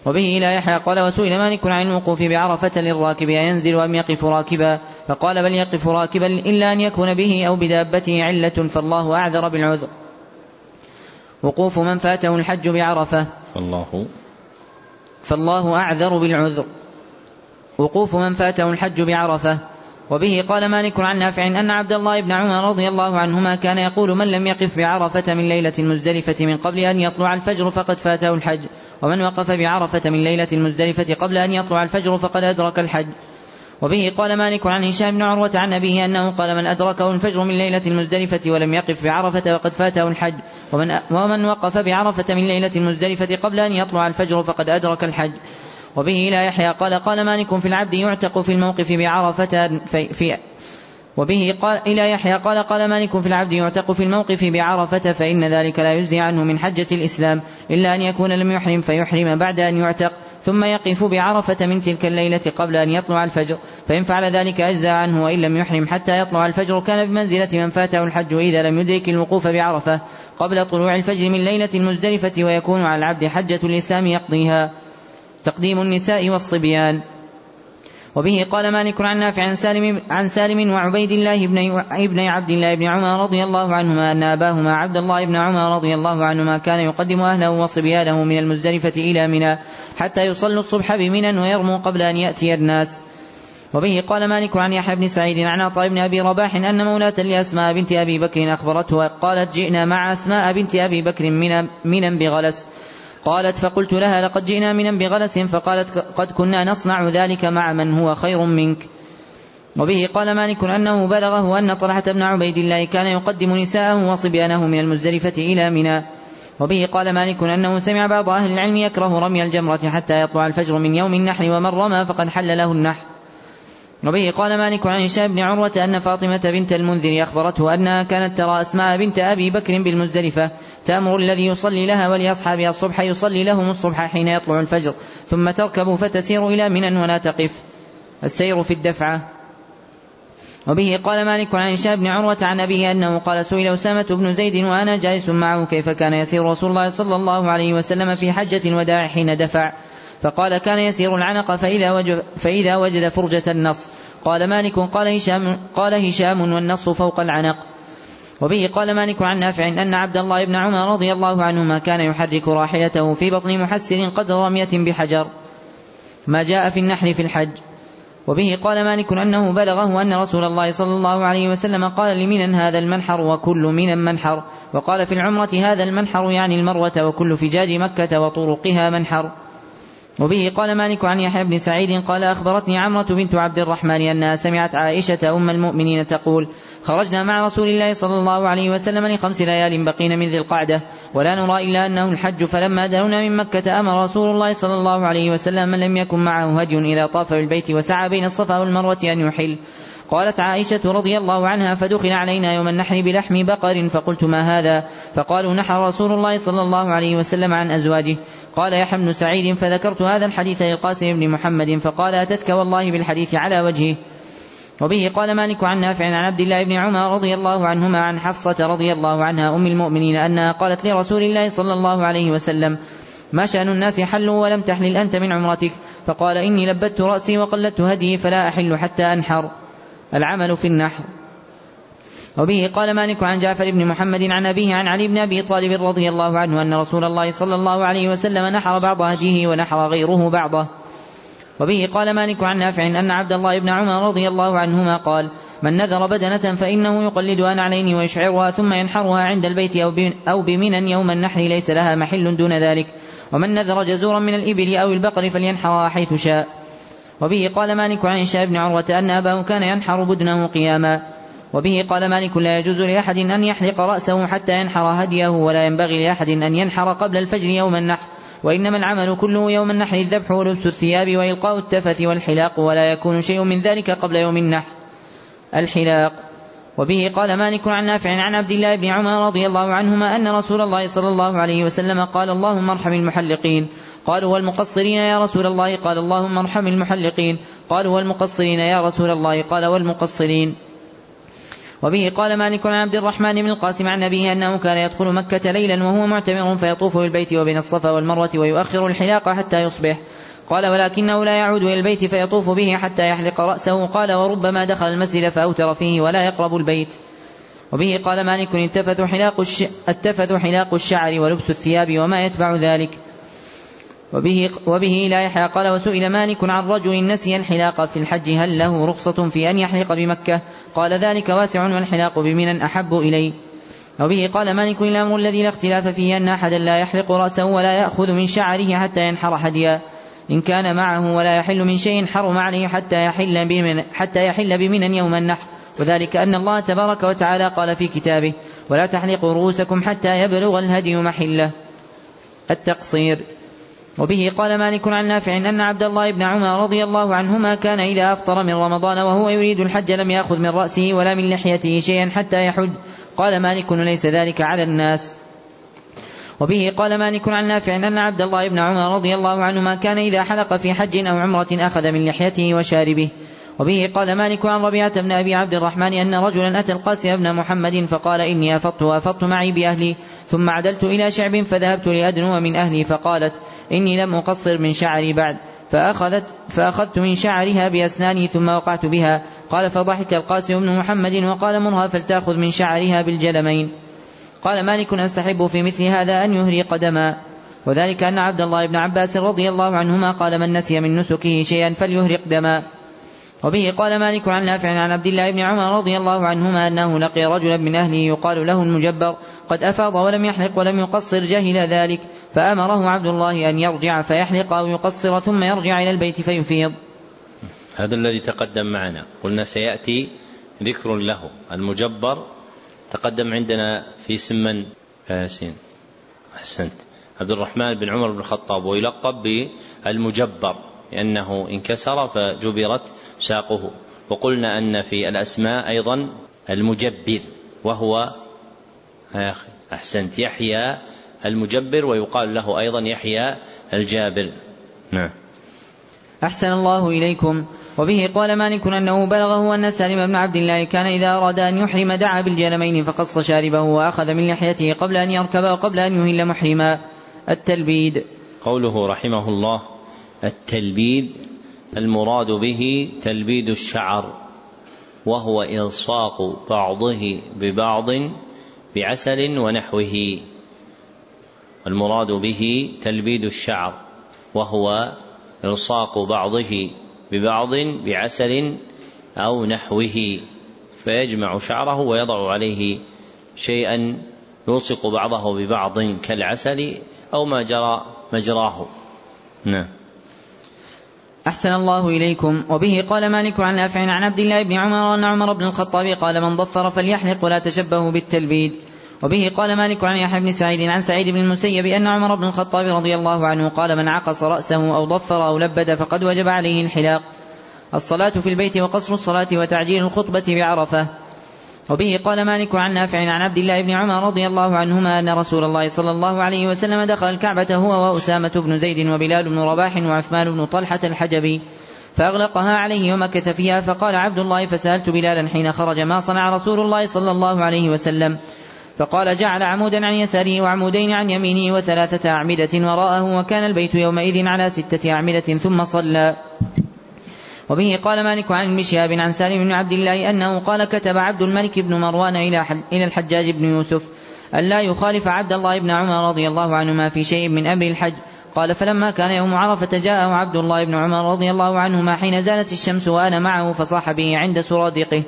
Speaker 3: وبه إلى يحيى قال وسئل مالك عن الوقوف بعرفة للراكب أينزل أم يقف راكبا؟ فقال بل يقف راكبا إلا أن يكون به أو بدابته علة فالله أعذر بالعذر. وقوف من فاته الحج بعرفة.
Speaker 1: فالله
Speaker 3: فالله أعذر بالعذر. وقوف من فاته الحج بعرفة. وبه قال مالك عن نافع أن عبد الله بن عمر رضي الله عنهما كان يقول من لم يقف بعرفة من ليلة المزدلفة من قبل أن يطلع الفجر فقد فاته الحج. ومن وقف بعرفة من ليلة المزدلفة قبل أن يطلع الفجر فقد أدرك الحج. وبه قال مالك عن هشام بن عروة عن أبيه أنه قال من أدركه الفجر من ليلة المزدلفة ولم يقف بعرفة فقد فاته الحج. ومن, ومن وقف بعرفة من ليلة المزدلفة قبل أن يطلع الفجر فقد أدرك الحج. وبه إلى يحيى قال قال مالك في العبد يعتق في الموقف بعرفة في, في وبه قال إلى يحيى قال قال مالك في العبد يعتق في الموقف بعرفة فإن ذلك لا يجزي عنه من حجة الإسلام إلا أن يكون لم يحرم فيحرم بعد أن يعتق ثم يقف بعرفة من تلك الليلة قبل أن يطلع الفجر فإن فعل ذلك أجزى عنه وإن لم يحرم حتى يطلع الفجر. كان بمنزلة من فاته الحج إذا لم يدرك الوقوف بعرفة قبل طلوع الفجر من ليلة المزدلفة ويكون على العبد حجة الإسلام يقضيها. تقديم النساء والصبيان وبه قال مالك عن نافع عن سالم عن سالم وعبيد الله بن ابن عبد الله بن عمر رضي الله عنهما أن أباهما عبد الله بن عمر رضي الله عنهما كان يقدم أهله وصبيانه من المزدلفة إلى منى حتى يصلوا الصبح بمنى ويرموا قبل أن يأتي الناس. وبه قال مالك عن يحيى بن سعيد عن عطاء بن أبي رباح أن مولاة لأسماء بنت أبي بكر أخبرته قالت جئنا مع أسماء بنت أبي بكر منى بغلس قالت فقلت لها لقد جئنا منا بغلس فقالت قد كنا نصنع ذلك مع من هو خير منك. وبه قال مالك أنه بلغه أن طلحة بن عبيد الله كان يقدم نساءه وصبيانه من المزدلفة إلى منى. وبه قال مالك أنه سمع بعض أهل العلم يكره رمي الجمرة حتى يطلع الفجر من يوم النحر ومن رمى فقد حل له النحر. وبه قال مالك عن هشام بن عروة أن فاطمة بنت المنذر أخبرته أنها كانت ترى أسماء بنت أبي بكر بالمزدلفة تأمر الذي يصلي لها ولأصحابها الصبح يصلي لهم الصبح حين يطلع الفجر ثم تركب فتسير إلى منى ولا تقف. السير في الدفعة. وبه قال مالك عن هشام بن عروة عن أبيه أنه قال سئل أسامة بن زيد وأنا جالس معه كيف كان يسير رسول الله صلى الله عليه وسلم في حجة الوداع حين دفع؟ فقال كان يسير العنق فإذا وجد, فإذا وجد فرجة النص. قال مالك قال هشام قال هشام والنص فوق العنق. وبه قال مالك عن نافع أن عبد الله بن عمر رضي الله عنهما كان يحرك راحلته في بطن محسر قدر رمية بحجر. ما جاء في النحر في الحج. وبه قال مالك أنه بلغه أن رسول الله صلى الله عليه وسلم قال لمن هذا المنحر وكل من منحر وقال في العمرة هذا المنحر يعني المروة وكل فجاج مكة وطرقها منحر. وبه قال مالك عن يحيى بن سعيد قال أخبرتني عمرة بنت عبد الرحمن أنها سمعت عائشة أم المؤمنين تقول خرجنا مع رسول الله صلى الله عليه وسلم لخمس ليال بقين من ذي القعدة ولا نرى إلا أنه الحج فلما دنونا من مكة أمر رسول الله صلى الله عليه وسلم من لم يكن معه هدي إذا طاف بالبيت وسعى بين الصفا والمروة أن يحل قالت عائشة رضي الله عنها فدخل علينا يوم النحر بلحم بقر فقلت ما هذا؟ فقالوا نحر رسول الله صلى الله عليه وسلم عن أزواجه. قال يحيى بن سعيد فذكرت هذا الحديث للقاسم بن محمد فقال أتتك والله بالحديث على وجهه. وبه قال مالك عن نافع عن عبد الله بن عمر رضي الله عنهما عن حفصة رضي الله عنها أم المؤمنين أنها قالت لرسول الله صلى الله عليه وسلم ما شأن الناس حلوا ولم تحلل أنت من عمرتك؟ فقال إني لبت رأسي وقلدت هدي فلا أحل حتى أنحر. العمل في النحر وبه قال مالك عن جعفر بن محمد عن أبيه عن علي بن أبي طالب رضي الله عنه أن رسول الله صلى الله عليه وسلم نحر بعض هديه ونحر غيره بعضه. وبه قال مالك عن نافع أن عبد الله بن عمر رضي الله عنهما قال من نذر بدنة فإنه يقلدها نعلين ويشعرها ثم ينحرها عند البيت أو بمنى يوم النحر ليس لها محل دون ذلك. ومن نذر جزورا من الإبل أو البقر فلينحرها حيث شاء. وبه قال مالك عن هشام بن عروة أن أباه كان ينحر بدنه قياما. وبه قال مالك لا يجوز لأحد أن يحلق رأسه حتى ينحر هديه ولا ينبغي لأحد أن ينحر قبل الفجر يوم النحر. وإنما العمل كله يوم النحر الذبح ولبس الثياب وإلقاء التفث والحلاق ولا يكون شيء من ذلك قبل يوم النحر. الحلاق. وبه قال مالك عن نافع عن عبد الله بن عمر رضي الله عنهما أن رسول الله صلى الله عليه وسلم قال اللهم ارحم المحلقين. قالوا والمقصرين يا رسول الله؟ قال اللهم ارحم المحلقين. قالوا والمقصرين يا رسول الله؟ قال والمقصرين وبه قال مالك عن عبد الرحمن بن القاسم عن أبيه أنه كان يدخل مكة ليلا وهو معتمر فيطوف بالبيت وبين الصفا والمروة ويؤخر الحلاق حتى يصبح. قال ولكنه لا يعود إلى البيت فيطوف به حتى يحلق رأسه. قال وربما دخل المسجد فأوتر فيه ولا يقرب البيت. وبه قال مالك التفت حلاق, الش... التفت حلاق الشعر ولبس الثياب وما يتبع ذلك. وبه, وبه لا يحيى قال وسئل مالك عن رجل نسي الحلاق في الحج هل له رخصة في أن يحلق بمكة؟ قال ذلك واسع والحلاق بمنى أحب إلي. وبه قال مالك الأمر الذي لا اختلاف فيه أن أحدا لا يحلق رأسه ولا يأخذ من شعره حتى ينحر هديا. إن كان معه ولا يحل من شيء حرم عليه حتى يحل بمن حتى يحل بمنى يوم النحر. وذلك أن الله تبارك وتعالى قال في كتابه ولا تحلقوا رؤوسكم حتى يبلغ الهدي محله. التقصير. وبه قال مالك عن نافع أن عبد الله بن عمر رضي الله عنهما كان إذا أفطر من رمضان وهو يريد الحج لم يأخذ من رأسه ولا من لحيته شيئا حتى يحج. قال مالك ليس ذلك على الناس. وبه قال مالك عن نافع أن عبد الله بن عمر رضي الله عنهما كان إذا حلق في حج أو عمرة أخذ من لحيته وشاربه. وبه قال مالك عن ربيعة بن أبي عبد الرحمن أن رجلا أتى القاسم بن محمد فقال إني أفضت وأفضت معي بأهلي ثم عدلت إلى شعب فذهبت لأدنو من أهلي فقالت إني لم أقصر من شعري بعد فأخذت فأخذت من شعرها بأسناني ثم وقعت بها قال فضحك القاسم بن محمد وقال مرها فلتأخذ من شعرها بالجلمين. قال مالك أستحب في مثل هذا أن يهري قدما. وذلك أن عبد الله بن عباس رضي الله عنهما قال من نسي من نسكه شيئا فليهرق دما. وبه قال مالك عن نافع عن عبد الله بن عمر رضي الله عنهما أنه لقي رجلا من أهله يقال له المجبر قد أفاض ولم يحلق ولم يقصر جهل ذلك فأمره عبد الله أن يرجع فيحلق أو يقصر ثم يرجع إلى البيت فيفيض.
Speaker 1: هذا الذي تقدم معنا قلنا سيأتي ذكر له المجبر تقدم عندنا في سمن ياسين أحسنت. عبد الرحمن بن عمر بن الخطاب ويلقب بالمجبر لأنه انكسر فجبرت ساقه. وقلنا أن في الأسماء أيضا المجبر وهو أخي أحسنت. يحيى المجبر ويقال له أيضا يحيى الجابر. نعم.
Speaker 3: أحسن الله إليكم. وبه قال مالك أنه بلغه أن سالم بن عبد الله كان إذا أراد أن يحرم دعا بالجلمين فقص شاربه وأخذ من لحيته قبل أن يركب وقبل أن يهل محرما التلبيد.
Speaker 1: قوله رحمه الله التلبيد المراد به تلبيد الشعر وهو إلصاق بعضه ببعض بعسل ونحوه. المراد به تلبيد الشعر وهو إلصاق بعضه ببعض بعسل أو نحوه فيجمع شعره ويضع عليه شيئا يلصق بعضه ببعض كالعسل أو ما جرى مجراه نعم.
Speaker 3: أحسن الله إليكم. وبه قال مالك عن نافع عن عبد الله بن عمر أن عمر بن الخطاب قال من ضفر فليحلق ولا تشبهوا بالتلبيد. وبه قال مالك عن يحيى بن سعيد عن سعيد بن المسيب أن عمر بن الخطاب رضي الله عنه قال من عقص رأسه أو ضفر أو لبد فقد وجب عليه الحلاق. الصلاة في البيت وقصر الصلاة وتعجيل الخطبة بعرفة. وبه قال مالك عن نافع عن عبد الله بن عمر رضي الله عنهما أن رسول الله صلى الله عليه وسلم دخل الكعبة هو وأسامة بن زيد وبلال بن رباح وعثمان بن طلحة الحجبي فأغلقها عليه ومكث فيها فقال عبد الله فسألت بلالا حين خرج ما صنع رسول الله صلى الله عليه وسلم. فقال جعل عمودا عن يساره وعمودين عن يمينه وثلاثة أعمدة وراءه وكان البيت يومئذ على ستة أعمدة ثم صلى. وبه قال مالك عن ابن شهاب عن سالم بن عبد الله أنه قال كتب عبد الملك بن مروان إلى إلى الحجاج بن يوسف ألا يخالف عبد الله بن عمر رضي الله عنهما في شيء من أمر الحج. قال فلما كان يوم عرفة جاءه عبد الله بن عمر رضي الله عنهما حين زالت الشمس وأنا معه فصاح به عند سرادقه.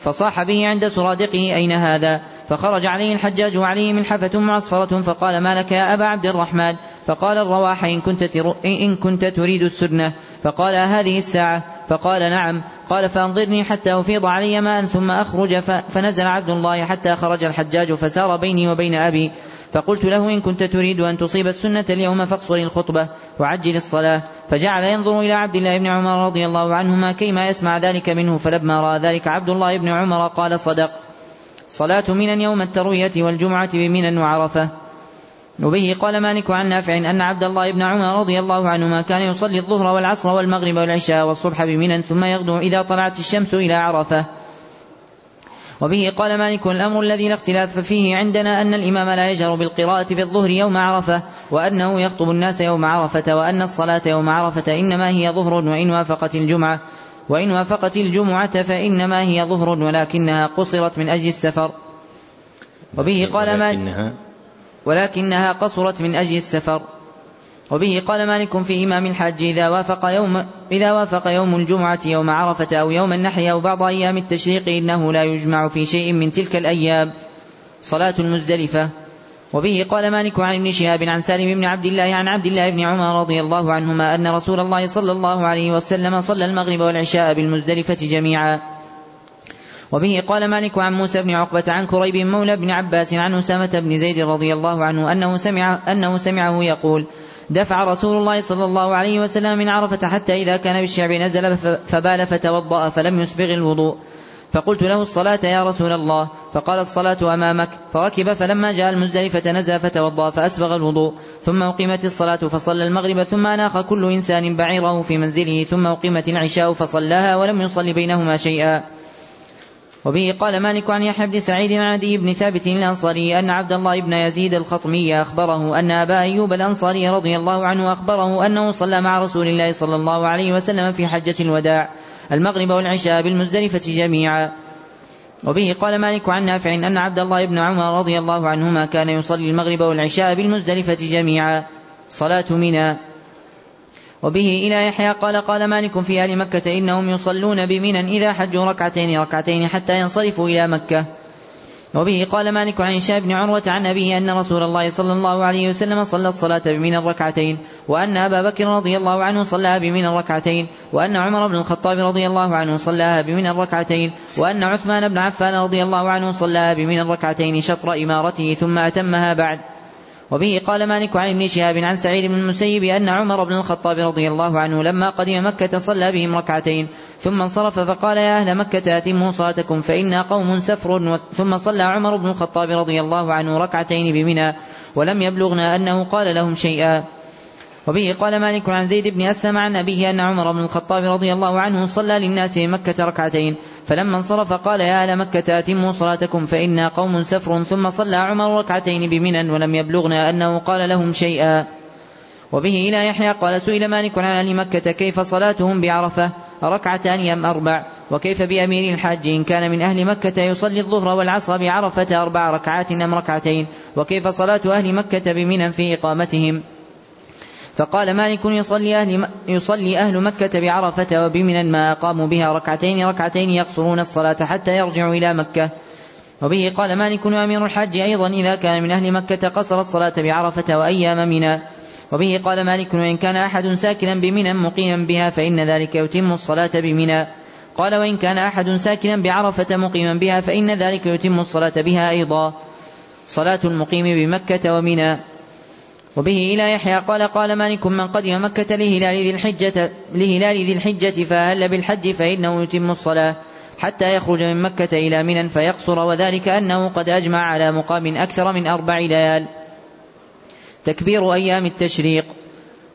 Speaker 3: فصاح به عند سرادقه أين هذا؟ فخرج عليه الحجاج وعليه ملحفة معصفرة فقال ما لك يا أبا عبد الرحمن؟ فقال الرواح إن كنت, إن كنت تريد السنة فقال هذه الساعة؟ فقال نعم. قال فأنظرني حتى أفيض علي ماء ثم أخرج فنزل عبد الله حتى خرج الحجاج فسار بيني وبين أبي. فقلت له إن كنت تريد أن تصيب السنة اليوم فاقصر الخطبة وعجل الصلاة. فجعل ينظر إلى عبد الله بن عمر رضي الله عنهما كيما يسمع ذلك منه فلما رأى ذلك عبد الله بن عمر قال صدق. صلاة من يوم التروية والجمعة بمنى وعرفة. وبه قال مالك عن نافع أن عبد الله بن عمر رضي الله عنهما كان يصلي الظهر والعصر والمغرب والعشاء والصبح بمنى ثم يغدو إذا طلعت الشمس إلى عرفة. وبه قال مالك الأمر الذي لا اختلاف فيه عندنا أن الإمام لا يجهر بالقراءة في الظهر يوم عرفة وأنه يخطب الناس يوم عرفة وأن الصلاة يوم عرفة إنما هي ظهر وإن وافقت الجمعة. وإن وافقت الجمعة فإنما هي ظهر ولكنها قصرت من أجل السفر. وبه قال مالك ولكنها قصرت من أجل السفر. وبه قال مالك في إمام الحج إذا وافق يوم إذا وافق يوم الجمعة يوم عرفة أو يوم النحر أو بعض أيام التشريق إنه لا يجمع في شيء من تلك الأيام. صلاة المزدلفة. وبه قال مالك عن ابن شهاب عن سالم بن عبد الله عن عبد الله بن عمر رضي الله عنهما أن رسول الله صلى الله عليه وسلم صلى المغرب والعشاء بالمزدلفة جميعا. وبه قال مالك عن موسى بن عقبة عن كريب مولى بن عباس عن أسامة بن زيد رضي الله عنه أنه سمع أنه سمعه يقول دفع رسول الله صلى الله عليه وسلم من عرفة حتى إذا كان بالشعب نزل فبال فتوضأ فلم يسبغ الوضوء. فقلت له الصلاة يا رسول الله. فقال الصلاة أمامك. فركب فلما جاء المزدلفة نزل فتوضأ فأسبغ الوضوء. ثم أقيمت الصلاة فصلى المغرب ثم أناخ كل إنسان بعيره في منزله. ثم أقيمت العشاء فصلاها ولم يصل بينهما شيئا. وبه قال مالك عن يحيى بن سعيد عن عدي بن ثابت الأنصاري أن عبد الله بن يزيد الخطمي أخبره أن أبا أيوب الأنصاري رضي الله عنه أخبره أنه صلى مع رسول الله صلى الله عليه وسلم في حجة الوداع المغرب والعشاء بالمزدلفة جميعا. وبه قال مالك عن نافع أن عبد الله بن عمر رضي الله عنهما كان يصلي المغرب والعشاء بالمزدلفة جميعا. صلاة منى. وبه إلى يحيى قال قال مالك في أهل مكة إنهم يصلون بمنى إذا حجوا ركعتين ركعتين حتى ينصرفوا إلى مكة. وبه قال مالك عن هشام بن عروة عن أبيه أن رسول الله صلى الله عليه وسلم صلى الصلاة بمنى الركعتين وأن أبا بكر رضي الله عنه صلى بمنى الركعتين وأن عمر بن الخطاب رضي الله عنه صلى بمنى الركعتين وأن عثمان بن عفان رضي الله عنه صلى بمنى الركعتين شطر إمارته ثم أتمها بعد. وبه قال مالك عن ابن شهاب عن سعيد بن المسيب أن عمر بن الخطاب رضي الله عنه لما قدم مكة صلى بهم ركعتين ثم انصرف فقال يا أهل مكة أتموا صلاتكم فإنا قوم سفر ثم صلى عمر بن الخطاب رضي الله عنه ركعتين بمنى ولم يبلغنا أنه قال لهم شيئا. وبه قال مالك عن زيد بن أسلم عن أبيه أن عمر بن الخطاب رضي الله عنه صلى للناس بمكة ركعتين. فلما انصرف قال يا أهل مكة أتموا صلاتكم فإنا قوم سفر. ثم صلى عمر ركعتين بمنى ولم يبلغنا أنه قال لهم شيئا. وبه إلى يحيى قال سئل مالك عن أهل مكة كيف صلاتهم بعرفة؟ ركعتان أم أربع؟ وكيف بأمير الحاج؟ إن كان من أهل مكة يصلي الظهر والعصر بعرفة أربع ركعات أم ركعتين. وكيف صلاة أهل مكة بمنى في إقامتهم؟ فقال مالك يصلي أهل, يصلي أهل مكة بعرفة وبمنا ما أقاموا بها ركعتين ركعتين يقصرون الصلاة حتى يرجعوا إلى مكة. وبه قال مالك وأمير الحج أيضا إذا كان من أهل مكة قصر الصلاة بعرفة وأيام منى. وبه قال مالك وإن كان أحد ساكنا بمنى مقيما بها فإن ذلك يتم الصلاة بمنى. قال وإن كان أحد ساكنا بعرفة مقيما بها فإن ذلك يتم الصلاة بها أيضا. صلاة المقيم بمكة ومنى. وبه إلى يحيى قال قال مالك من قدم مكة لهلال ذي الحجة لهلال ذي الحجة فأهل بالحج فإنه يتم الصلاة حتى يخرج من مكة إلى منى فيقصر وذلك أنه قد أجمع على مقام أكثر من أربع ليال. تكبير أيام التشريق.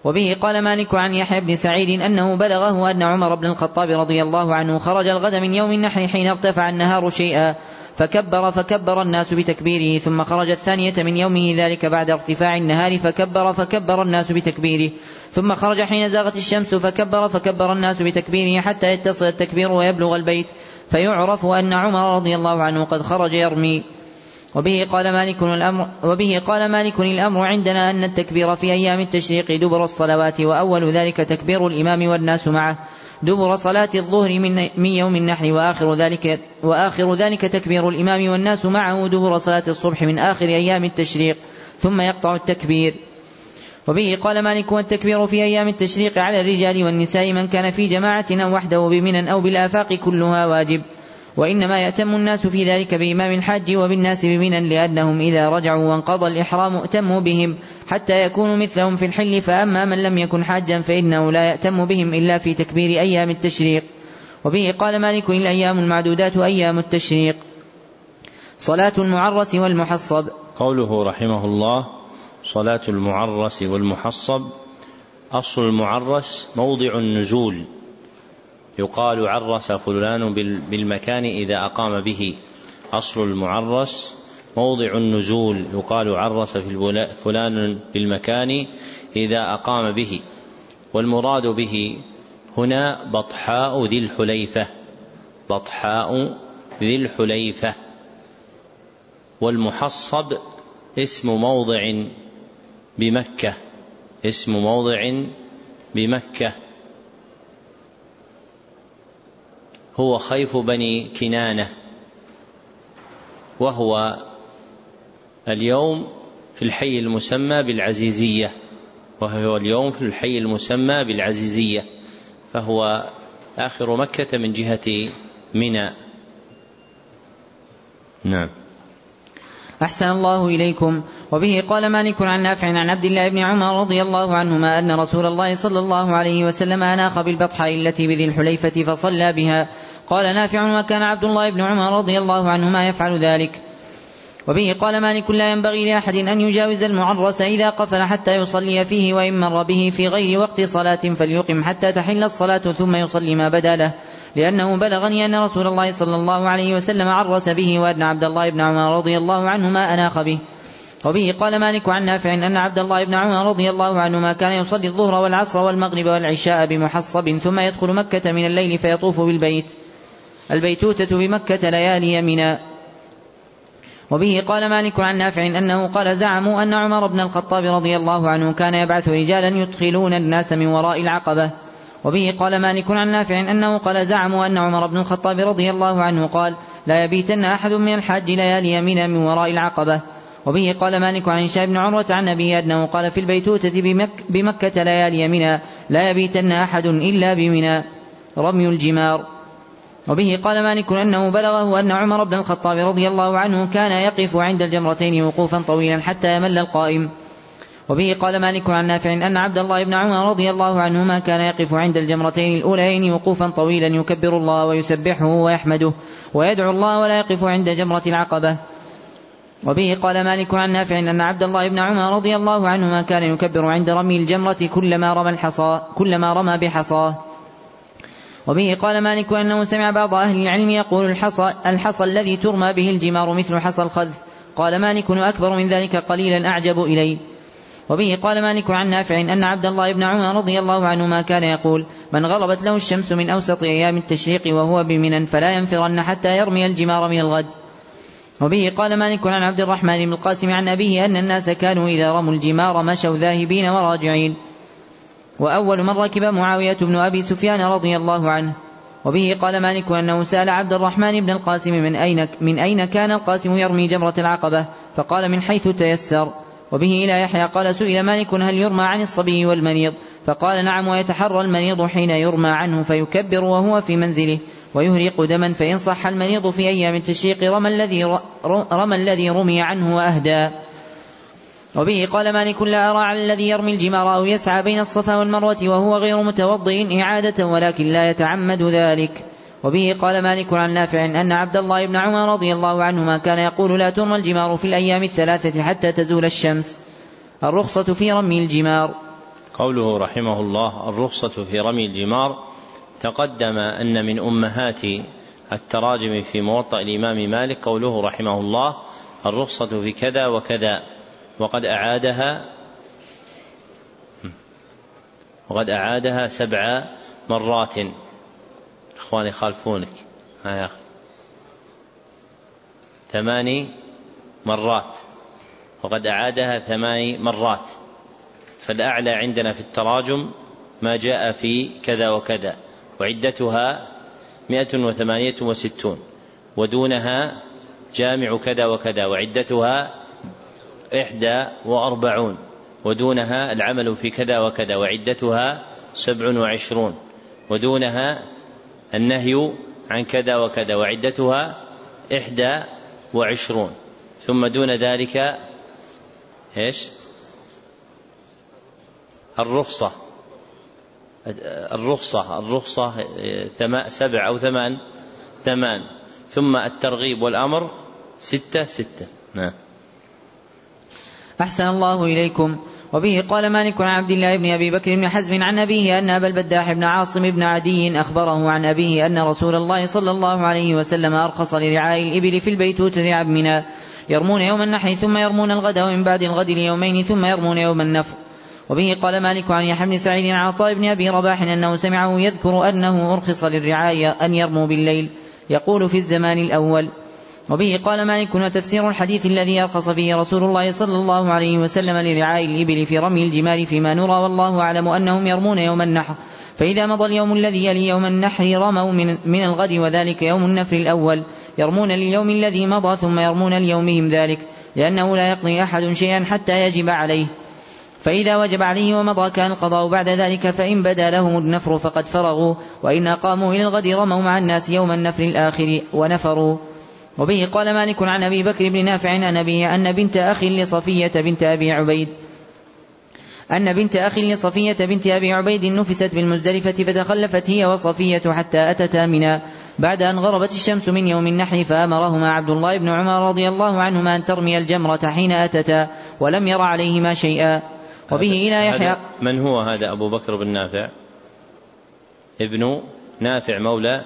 Speaker 3: وبه قال مالك عن يحيى بن سعيد أنه بلغه أن عمر بن الخطاب رضي الله عنه خرج الغد من يوم النحر حين ارتفع النهار شيئا فكبر فكبر الناس بتكبيره ثم خرج الثانية من يومه ذلك بعد ارتفاع النهار فكبر فكبر الناس بتكبيره. ثم خرج حين زاغت الشمس فكبر فكبر الناس بتكبيره حتى يتصل التكبير ويبلغ البيت. فيعرف أن عمر رضي الله عنه قد خرج يرمي. وبه قال مالك الأمر وبه قال مالك الأمر عندنا أن التكبير في أيام التشريق دبر الصلوات وأول ذلك تكبير الإمام والناس معه. دبر صلاة الظهر من, يوم النحر وآخر ذلك وآخر ذلك تكبير الإمام والناس معه دبر صلاة الصبح من آخر أيام التشريق ثم يقطع التكبير. وبه قال مالك والتكبير في أيام التشريق على الرجال والنساء من كان في جماعة أو وحده بمنى أو بالآفاق كلها واجب. وإنما يأتم الناس في ذلك بإمام الحج وبالناس بمنى لأنهم إذا رجعوا وانقضى الإحرام ائتموا بهم حتى يكونوا مثلهم في الحل. فأما من لم يكن حاجا فإنه لا يأتم بهم إلا في تكبير أيام التشريق. وبه قال مالك الأيام المعدودات أيام التشريق. صلاة المعرس والمحصب.
Speaker 1: قوله رحمه الله صلاة المعرس والمحصب. أصل المعرس موضع النزول. يقال عرس فلان بالمكان إذا أقام به. أصل المعرس موضع النزول. يقال عرس في فلان بالمكان إذا أقام به. والمراد به هنا بطحاء ذي الحليفة. بطحاء ذي الحليفة. والمحصب اسم موضع بمكة. اسم موضع بمكة. هو خيف بني كنانة. وهو اليوم في الحي المسمى بالعزيزية. وهو اليوم في الحي المسمى بالعزيزية. فهو آخر مكة من جهة منى. نعم.
Speaker 3: أحسن الله إليكم. وبه قال مالك عن نافع عن عبد الله بن عمر رضي الله عنهما أن رسول الله صلى الله عليه وسلم أناخ بالبطحاء التي بذي الحليفة فصلى بها. قال نافع وكان عبد الله بن عمر رضي الله عنهما يفعل ذلك. وبه قال مالك لا ينبغي لأحد أن يجاوز المعرس إذا قفل حتى يصلي فيه وإن مر به في غير وقت صلاة فليقم حتى تحل الصلاة ثم يصلي ما بدأ له. لأنه بلغني أن رسول الله صلى الله عليه وسلم عرس به وأن عبد الله بن عمر رضي الله عنهما أناخ به. وبه قال مالك عن نافع أن عبد الله بن عمر رضي الله عنهما كان يصلي الظهر والعصر والمغرب والعشاء بمحصب ثم يدخل مكة من الليل فيطوف بالبيت. البيتوتة بمكة ليالي منى وبه قال مالك عن نافع أنه قال زعموا أن عمر بن الخطاب رضي الله عنه كان يبعث رجالا يدخلون الناس من وراء العقبة. وبه قال مالك عن نافع أنه قال زعموا أن عمر بن الخطاب رضي الله عنه قال لا يبيتن أحد من الحاج ليالي يمين من وراء العقبة. وبه قال مالك عن هشام بن عروة عن أبي أنه قال في البيتوتة بمك بمكة ليالي يمنا لا يبيتن أحد إلا بمنى رمي الجمار. وبه قال مالك أنه بلغه أن عمر بن الخطاب رضي الله عنه كان يقف عند الجمرتين وقوفا طويلا حتى يمل القائم. وبه قال مالك عن نافع أن عبد الله بن عمر رضي الله عنهما كان يقف عند الجمرتين الأولين وقوفا طويلا يكبر الله ويسبحه ويحمده ويدعو الله ولا يقف عند جمرة العقبة. وبه قال مالك عن نافع أن عبد الله بن عمر رضي الله عنهما كان يكبر عند رمي الجمرة كلما رمى الحصى كلما رمى بحصاه وبه قال مالك أنه سمع بعض أهل العلم يقول الحصى, الحصى الذي ترمى به الجمار مثل حصى الخذ. قال مالك أكبر من ذلك قليلا أعجب إلي. وبه قال مالك عن نافع أن عبد الله بن عمر رضي الله عنهما كان يقول من غربت له الشمس من أوسط أيام التشريق وهو بمنى فلا ينفرن حتى يرمي الجمار من الغد. وبه قال مالك عن عبد الرحمن بن القاسم عن أبيه أن الناس كانوا إذا رموا الجمار مشوا ذاهبين وراجعين. وأول من ركب معاوية بن أبي سفيان رضي الله عنه. وبه قال مالك أنه سأل عبد الرحمن بن القاسم من أين, من أين كان القاسم يرمي جمرة العقبة؟ فقال من حيث تيسر. وبه إلى يحيى قال سئل مالك هل يرمى عن الصبي والمريض؟ فقال نعم ويتحرى المريض حين يرمى عنه فيكبر وهو في منزله ويهرق دما فإن صح المريض في أيام التشريق رمى الذي رمى الذي رمي عنه وأهدى. وبه قال مالك لا أرى على الذي يرمي الجمار أو يسعى بين الصفا والمروة وهو غير متوضئ إعادة ولكن لا يتعمد ذلك. وبه قال مالك عن نافع أن عبد الله بن عمر رضي الله عنهما كان يقول لا ترمى الجمار في الأيام الثلاثة حتى تزول الشمس. الرخصة في رمي الجمار.
Speaker 1: قوله رحمه الله الرخصة في رمي الجمار تقدم أن من أمهات التراجم في موطأ الإمام مالك قوله رحمه الله الرخصة في كذا وكذا وقد أعادها وقد أعادها سبع مرات. إخواني يخالفونك. ها يا أخي. ثماني مرات. وقد أعادها ثماني مرات. فالأعلى عندنا في التراجم ما جاء في كذا وكذا. وعدتها مئة وثمانية وستون. ودونها جامع كذا وكذا. وعدتها إحدى وأربعون. ودونها العمل في كذا وكذا. وعدتها سبع وعشرون. ودونها النهي عن كذا وكذا وعدتها إحدى وعشرون. ثم دون ذلك إيش؟ الرخصة. الرخصة الرخصة سبع أو ثمان ثمان. ثم الترغيب والأمر ستة ستة. نعم.
Speaker 3: أحسن الله إليكم. وبه قال مالك عن عبد الله بن أبي بكر بن حزم عن أبيه أن أبا البداح بن عاصم بن عدي أخبره عن أبيه أن رسول الله صلى الله عليه وسلم أرخص لرعاء الإبل في البيتوتة عبمنا يرمون يوم النحر ثم يرمون الغد ومن بعد الغد ليومين ثم يرمون يوم النفر. وبه قال مالك عن يحيى بن سعيد عن عطاء بن أبي رباح أنه سمعه يذكر أنه أرخص للرعاية أن يرموا بالليل. يقول في الزمان الأول وبه قال مالك وتفسير الحديث الذي أرخص فيه رسول الله صلى الله عليه وسلم لرعاء الإبل في رمي الجمال فيما نرى والله أعلم أنهم يرمون يوم النحر. فإذا مضى اليوم الذي يلي يوم النحر رموا من, من الغد وذلك يوم النفر الأول. يرمون لليوم الذي مضى ثم يرمون ليومهم ذلك لأنه لا يقضي أحد شيئا حتى يجب عليه. فإذا وجب عليه ومضى كان القضاء بعد ذلك فإن بدا لهم النفر فقد فرغوا وإن أقاموا إلى الغد رموا مع الناس يوم النفر الآخر ونفروا. وبه قال مالك عن أبي بكر بن نافع عن أبيه أن بنت أخ لصفية بنت أبي عبيد أن بنت أخ لصفية بنت أبي عبيد نفست بالمزدلفة فتخلفت هي وصفية حتى أتتا منا بعد أن غربت الشمس من يوم النحر فأمرهما عبد الله بن عمر رضي الله عنهما أن ترمي الجمرة حين أتتا ولم ير عليهما شيئا. وبه إلى يحيى
Speaker 1: من هو هذا أبو بكر بن نافع؟ ابن نافع مولى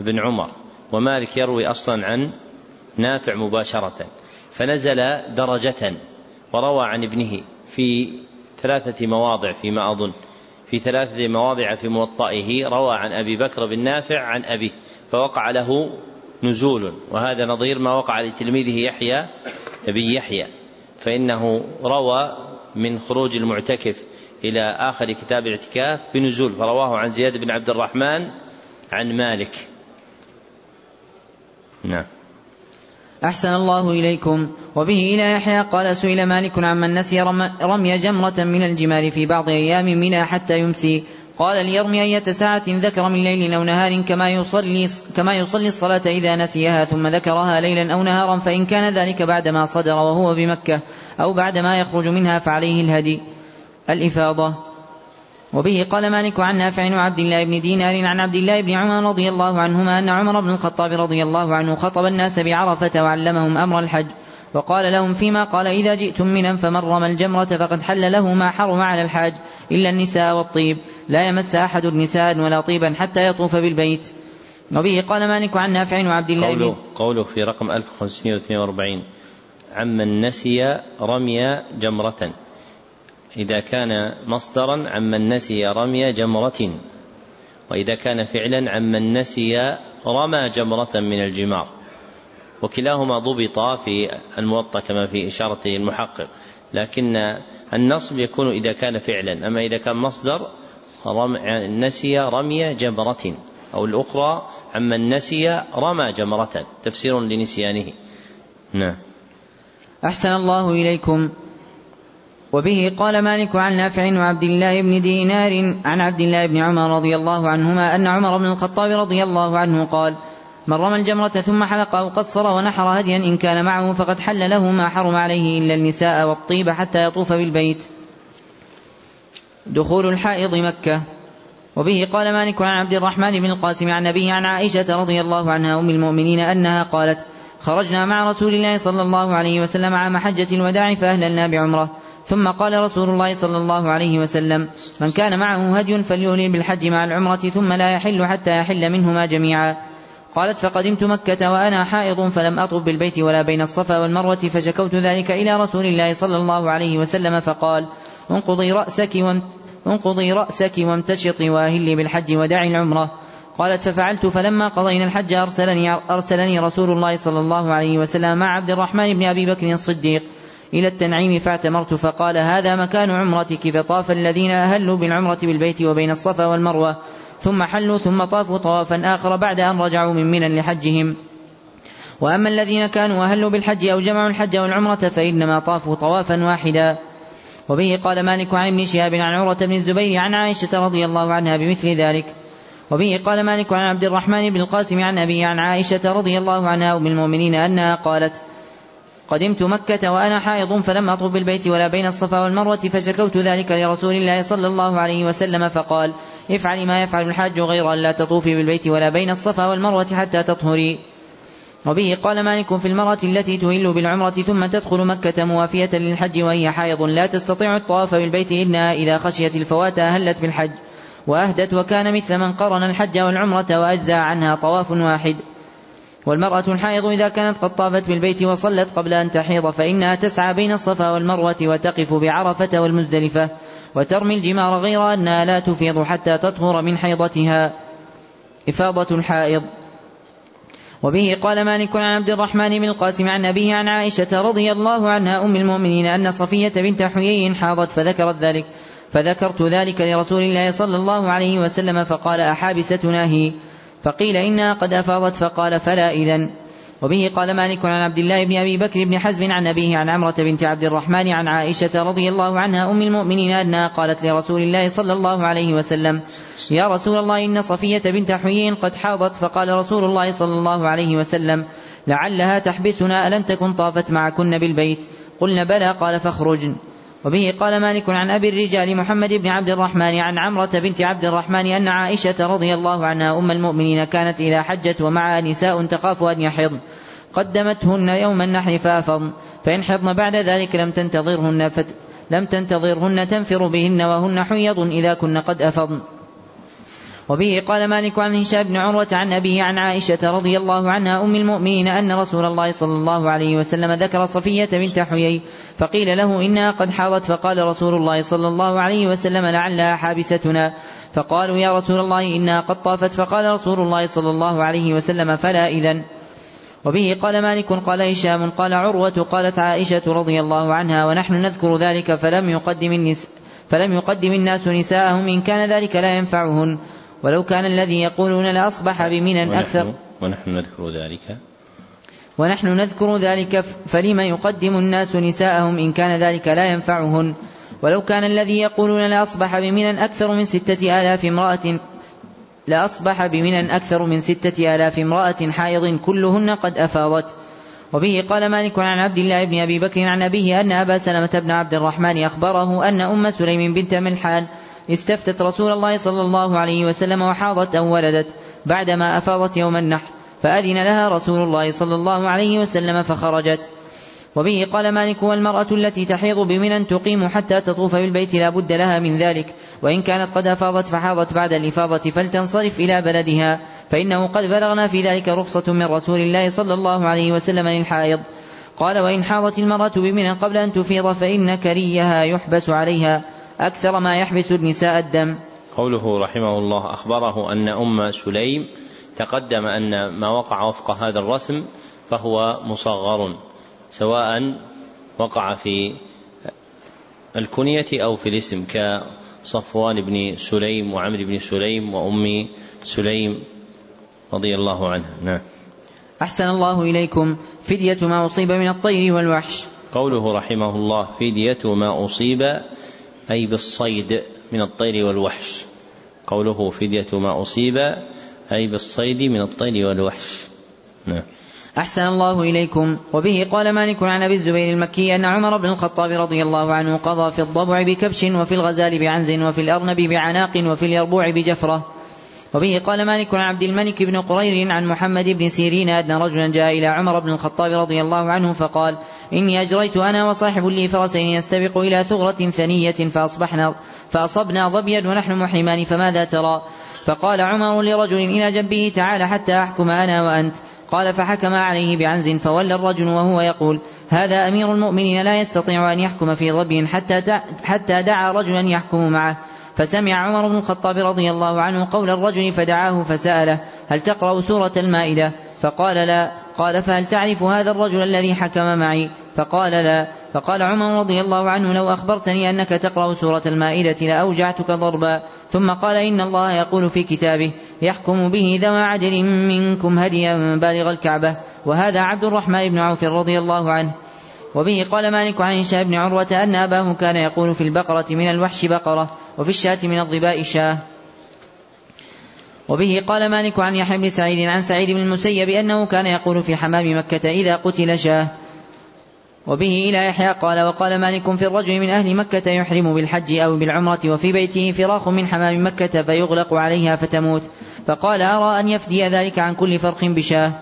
Speaker 1: ابن عمر. ومالك يروي أصلا عن نافع مباشرة فنزل درجة وروى عن ابنه في ثلاثة مواضع فيما أظن في ثلاثة مواضع في موطئه روى عن أبي بكر بن نافع عن أبيه فوقع له نزول وهذا نظير ما وقع لتلميذه يحيى بن يحيى فإنه روى من خروج المعتكف إلى آخر كتاب الاعتكاف بنزول فرواه عن زياد بن عبد الرحمن عن مالك. نعم.
Speaker 3: أحسن الله إليكم. وبه إلى يحيى قال سئل مالك عمن نسي رمي جمرة من الجمال في بعض أيام منى حتى يمسي. قال ليرمي أية ساعة ذكر من ليل أو نهار كما يصلي كما يصلي الصلاة إذا نسيها ثم ذكرها ليلا أو نهارا فإن كان ذلك بعدما صدر وهو بمكة أو بعدما يخرج منها فعليه الهدي. الإفاضة. وبه قال مالك عن نافع وعبد الله بن دينار عن عبد الله بن عمر رضي الله عنهما أن عمر بن الخطاب رضي الله عنه خطب الناس بعرفة وعلمهم أمر الحج. وقال لهم فيما قال إذا جئتم منا فمن رمى الجمرة فقد حل له ما حرم على الحاج إلا النساء والطيب. لا يمس أحد النساء ولا طيبا حتى يطوف بالبيت. وبه قال مالك عن نافع وعبد الله
Speaker 1: قوله, قوله في رقم 1542 عمن نسي رمي جمرة. إذا كان مصدرا عمن نسي رمي جمرة وإذا كان فعلا عمن نسي رمى جمرة من الجمار. وكلاهما ضبط في الموطأ كما في إشارة المحقق لكن النصب يكون إذا كان فعلا. أما إذا كان مصدر نسي رمي جمرة أو الأخرى عمن نسي رمى جمرة. تفسير لنسيانه. نعم.
Speaker 3: أحسن الله إليكم. وبه قال مالك عن نافع وعبد الله بن دينار عن عبد الله بن عمر رضي الله عنهما أن عمر بن الخطاب رضي الله عنه قال من رمى الجمرة ثم حلق أو قصر ونحر هديا إن كان معه فقد حل له ما حرم عليه إلا النساء والطيب حتى يطوف بالبيت. دخول الحائض مكة. وبه قال مالك عن عبد الرحمن بن القاسم عن أبيه عن عائشة رضي الله عنها أم المؤمنين أنها قالت خرجنا مع رسول الله صلى الله عليه وسلم عام حجة الوداع فأهللنا بعمرة. ثم قال رسول الله صلى الله عليه وسلم من كان معه هدي فليهلل بالحج مع العمرة ثم لا يحل حتى يحل منهما جميعا. قالت فقدمت مكة وأنا حائض فلم أطب بالبيت ولا بين الصفا والمروة فشكوت ذلك إلى رسول الله صلى الله عليه وسلم فقال انقضي رأسك انقضي رأسك وامتشطي وأهلي بالحج ودعي العمرة. قالت ففعلت فلما قضينا الحج أرسلني, أرسلني رسول الله صلى الله عليه وسلم مع عبد الرحمن بن أبي بكر الصديق. إلى التنعيم فاعتمرت فقال هذا مكان عمرتك فطاف الذين أهلوا بالعمرة بالبيت وبين الصفا والمروة. ثم حلوا ثم طافوا طوافا آخر بعد أن رجعوا من منى لحجهم. وأما الذين كانوا أهلوا بالحج أو جمعوا الحج والعمرة فإنما طافوا طوافا واحدا. وبه قال مالك عن ابن شهاب عن عروة بن الزبير عن عائشة رضي الله عنها بمثل ذلك. وبه قال مالك عن عبد الرحمن بن القاسم عن أبيه عن عائشة رضي الله عنها أم المؤمنين أنها قالت قدمت مكة وأنا حائض فلم أطب بالبيت ولا بين الصفا والمروة فشكوت ذلك لرسول الله صلى الله عليه وسلم فقال افعلي ما يفعل الحاج غير أن لا تطوفي بالبيت ولا بين الصفا والمروة حتى تطهري. وبه قال مالك في المرأة التي تهل بالعمرة ثم تدخل مكة موافية للحج وهي حائض لا تستطيع الطواف بالبيت إنها إذا خشيت الفوات أهلت بالحج وأهدت وكان مثل من قرن الحج والعمرة وأجزى عنها طواف واحد. والمرأة الحائض إذا كانت قد طافت بالبيت وصلت قبل أن تحيض فإنها تسعى بين الصفا والمروة وتقف بعرفة والمزدلفة وترمي الجمار غير أنها لا تفيض حتى تطهر من حيضتها. إفاضة الحائض. وبه قال مالك عن عبد الرحمن بن القاسم عن أبيه عن عائشة رضي الله عنها أم المؤمنين أن صفية بنت حيي حاضت فذكرت ذلك فذكرت ذلك لرسول الله صلى الله عليه وسلم فقال أحابستنا هي؟ فقيل إنها قد أفاضت فقال فلا إذن. وبه قال مالك عن عبد الله بن أبي بكر بن حزم عن أبيه عن عمرة بنت عبد الرحمن عن عائشة رضي الله عنها أم المؤمنين أنها قالت لرسول الله صلى الله عليه وسلم يا رسول الله إن صفية بنت حيي قد حاضت. فقال رسول الله صلى الله عليه وسلم لعلها تحبسنا ألم تكن طافت معكن بالبيت؟ قلنا بلى. قال فاخرجن. وبه قال مالك عن أبي الرجال محمد بن عبد الرحمن عن عمرة بنت عبد الرحمن أن عائشة رضي الله عنها أم المؤمنين كانت إذا حجت ومعها نساء تخاف أن يحضن. قدمتهن يوم النحر فأفضن فإن حضن بعد ذلك لم تنتظرهن فت لم تنتظرهن تنفر بهن وهن حيض إذا كن قد أفضن وبه قال مالك عن هشام بن عروة عن أبيه عن عائشة رضي الله عنها أم المؤمنين أن رسول الله صلى الله عليه وسلم ذكر صفية بنت حيي فقيل له إنها قد حاضت فقال رسول الله صلى الله عليه وسلم لعلها حابستنا فقالوا يا رسول الله إنها قد طافت فقال رسول الله صلى الله عليه وسلم فلا إذن وبه قال مالك قال هشام قال عروة قالت عائشة رضي الله عنها ونحن نذكر ذلك فلم يقدم النساء فلم يقدم الناس نساءهم إن كان ذلك لا ينفعهن ولو كان الذي يقولون لأصبح بمنى أكثر.
Speaker 1: ونحن نذكر ذلك.
Speaker 3: ونحن نذكر ذلك فلما يقدم الناس نساءهم إن كان ذلك لا ينفعهن؟ ولو كان الذي يقولون لأصبح بمنى أكثر من ستة آلاف امرأة لأصبح بمنى أكثر من ستة آلاف امرأة حائض كلهن قد أفاضت. وبه قال مالك عن عبد الله بن أبي بكر عن أبيه أن أبا سلمة بن عبد الرحمن أخبره أن أم سليم بنت ملحان استفتت رسول الله صلى الله عليه وسلم وحاضت أو ولدت بعدما أفاضت يوم النحر فأذن لها رسول الله صلى الله عليه وسلم فخرجت. وبه قال مالك والمرأة التي تحيض بمنى تقيم حتى تطوف بالبيت لا بد لها من ذلك وإن كانت قد أفاضت فحاضت بعد الإفاضة فلتنصرف إلى بلدها فإنه قد بلغنا في ذلك رخصة من رسول الله صلى الله عليه وسلم للحائض. قال وإن حاضت المرأة بمنى قبل أن تفيض فإن كريها يحبس عليها. أكثر ما يحبس النساء الدم.
Speaker 1: قوله رحمه الله أخبره أن أم سليم تقدم أن ما وقع وفق هذا الرسم فهو مصغر سواء وقع في الكنية أو في الاسم كصفوان بن سليم وعمر بن سليم وأم سليم رضي الله عنها. نعم.
Speaker 3: أحسن الله إليكم. فدية ما أصيب من الطير والوحش.
Speaker 1: قوله رحمه الله فدية ما أصيب أي بالصيد من الطير والوحش. قوله فدية ما أصيب أي بالصيد من الطير والوحش. نعم.
Speaker 3: أحسن الله إليكم. وبه قال مالك عن أبي الزبير المكي أن عمر بن الخطاب رضي الله عنه قضى في الضبع بكبش وفي الغزال بعنز وفي الأرنب بعناق وفي اليربوع بجفرة. وبه قال مالك عن عبد الملك بن قرير عن محمد بن سيرين أن رجلا جاء إلى عمر بن الخطاب رضي الله عنه فقال إني أجريت أنا وصاحب لي فرسين يستبق إلى ثغرة ثنية فأصبحنا فأصبنا ظبيا ونحن محرمان فماذا ترى؟ فقال عمر لرجل إلى جنبه تعال حتى أحكم أنا وأنت. قال فحكم عليه بعنز فولى الرجل وهو يقول هذا أمير المؤمنين لا يستطيع أن يحكم في ظبي حتى حتى دعا رجلا يحكم معه. فسمع عمر بن الخطاب رضي الله عنه قول الرجل فدعاه فسأله هل تقرأ سورة المائدة؟ فقال لا. قال فهل تعرف هذا الرجل الذي حكم معي؟ فقال لا. فقال عمر رضي الله عنه لو أخبرتني أنك تقرأ سورة المائدة لأوجعتك ضربا. ثم قال إن الله يقول في كتابه يحكم به ذوى عدل منكم هديا بالغ الكعبة. وهذا عبد الرحمن بن عوف رضي الله عنه. وبه قال مالك عن هشام بن عروة أن أباه كان يقول في البقرة من الوحش بقرة وفي الشاة من الظباء شاة. وبه قال مالك عن يحيى بن سعيد عن سعيد بن المسيب أنه كان يقول في حمام مكة إذا قتل شاة. وبه إلى يحيى قال وقال مالك في الرجل من أهل مكة يحرم بالحج أو بالعمرة وفي بيته فراخ من حمام مكة فيغلق عليها فتموت. فقال أرى أن يفدي ذلك عن كل فرخ بشاة.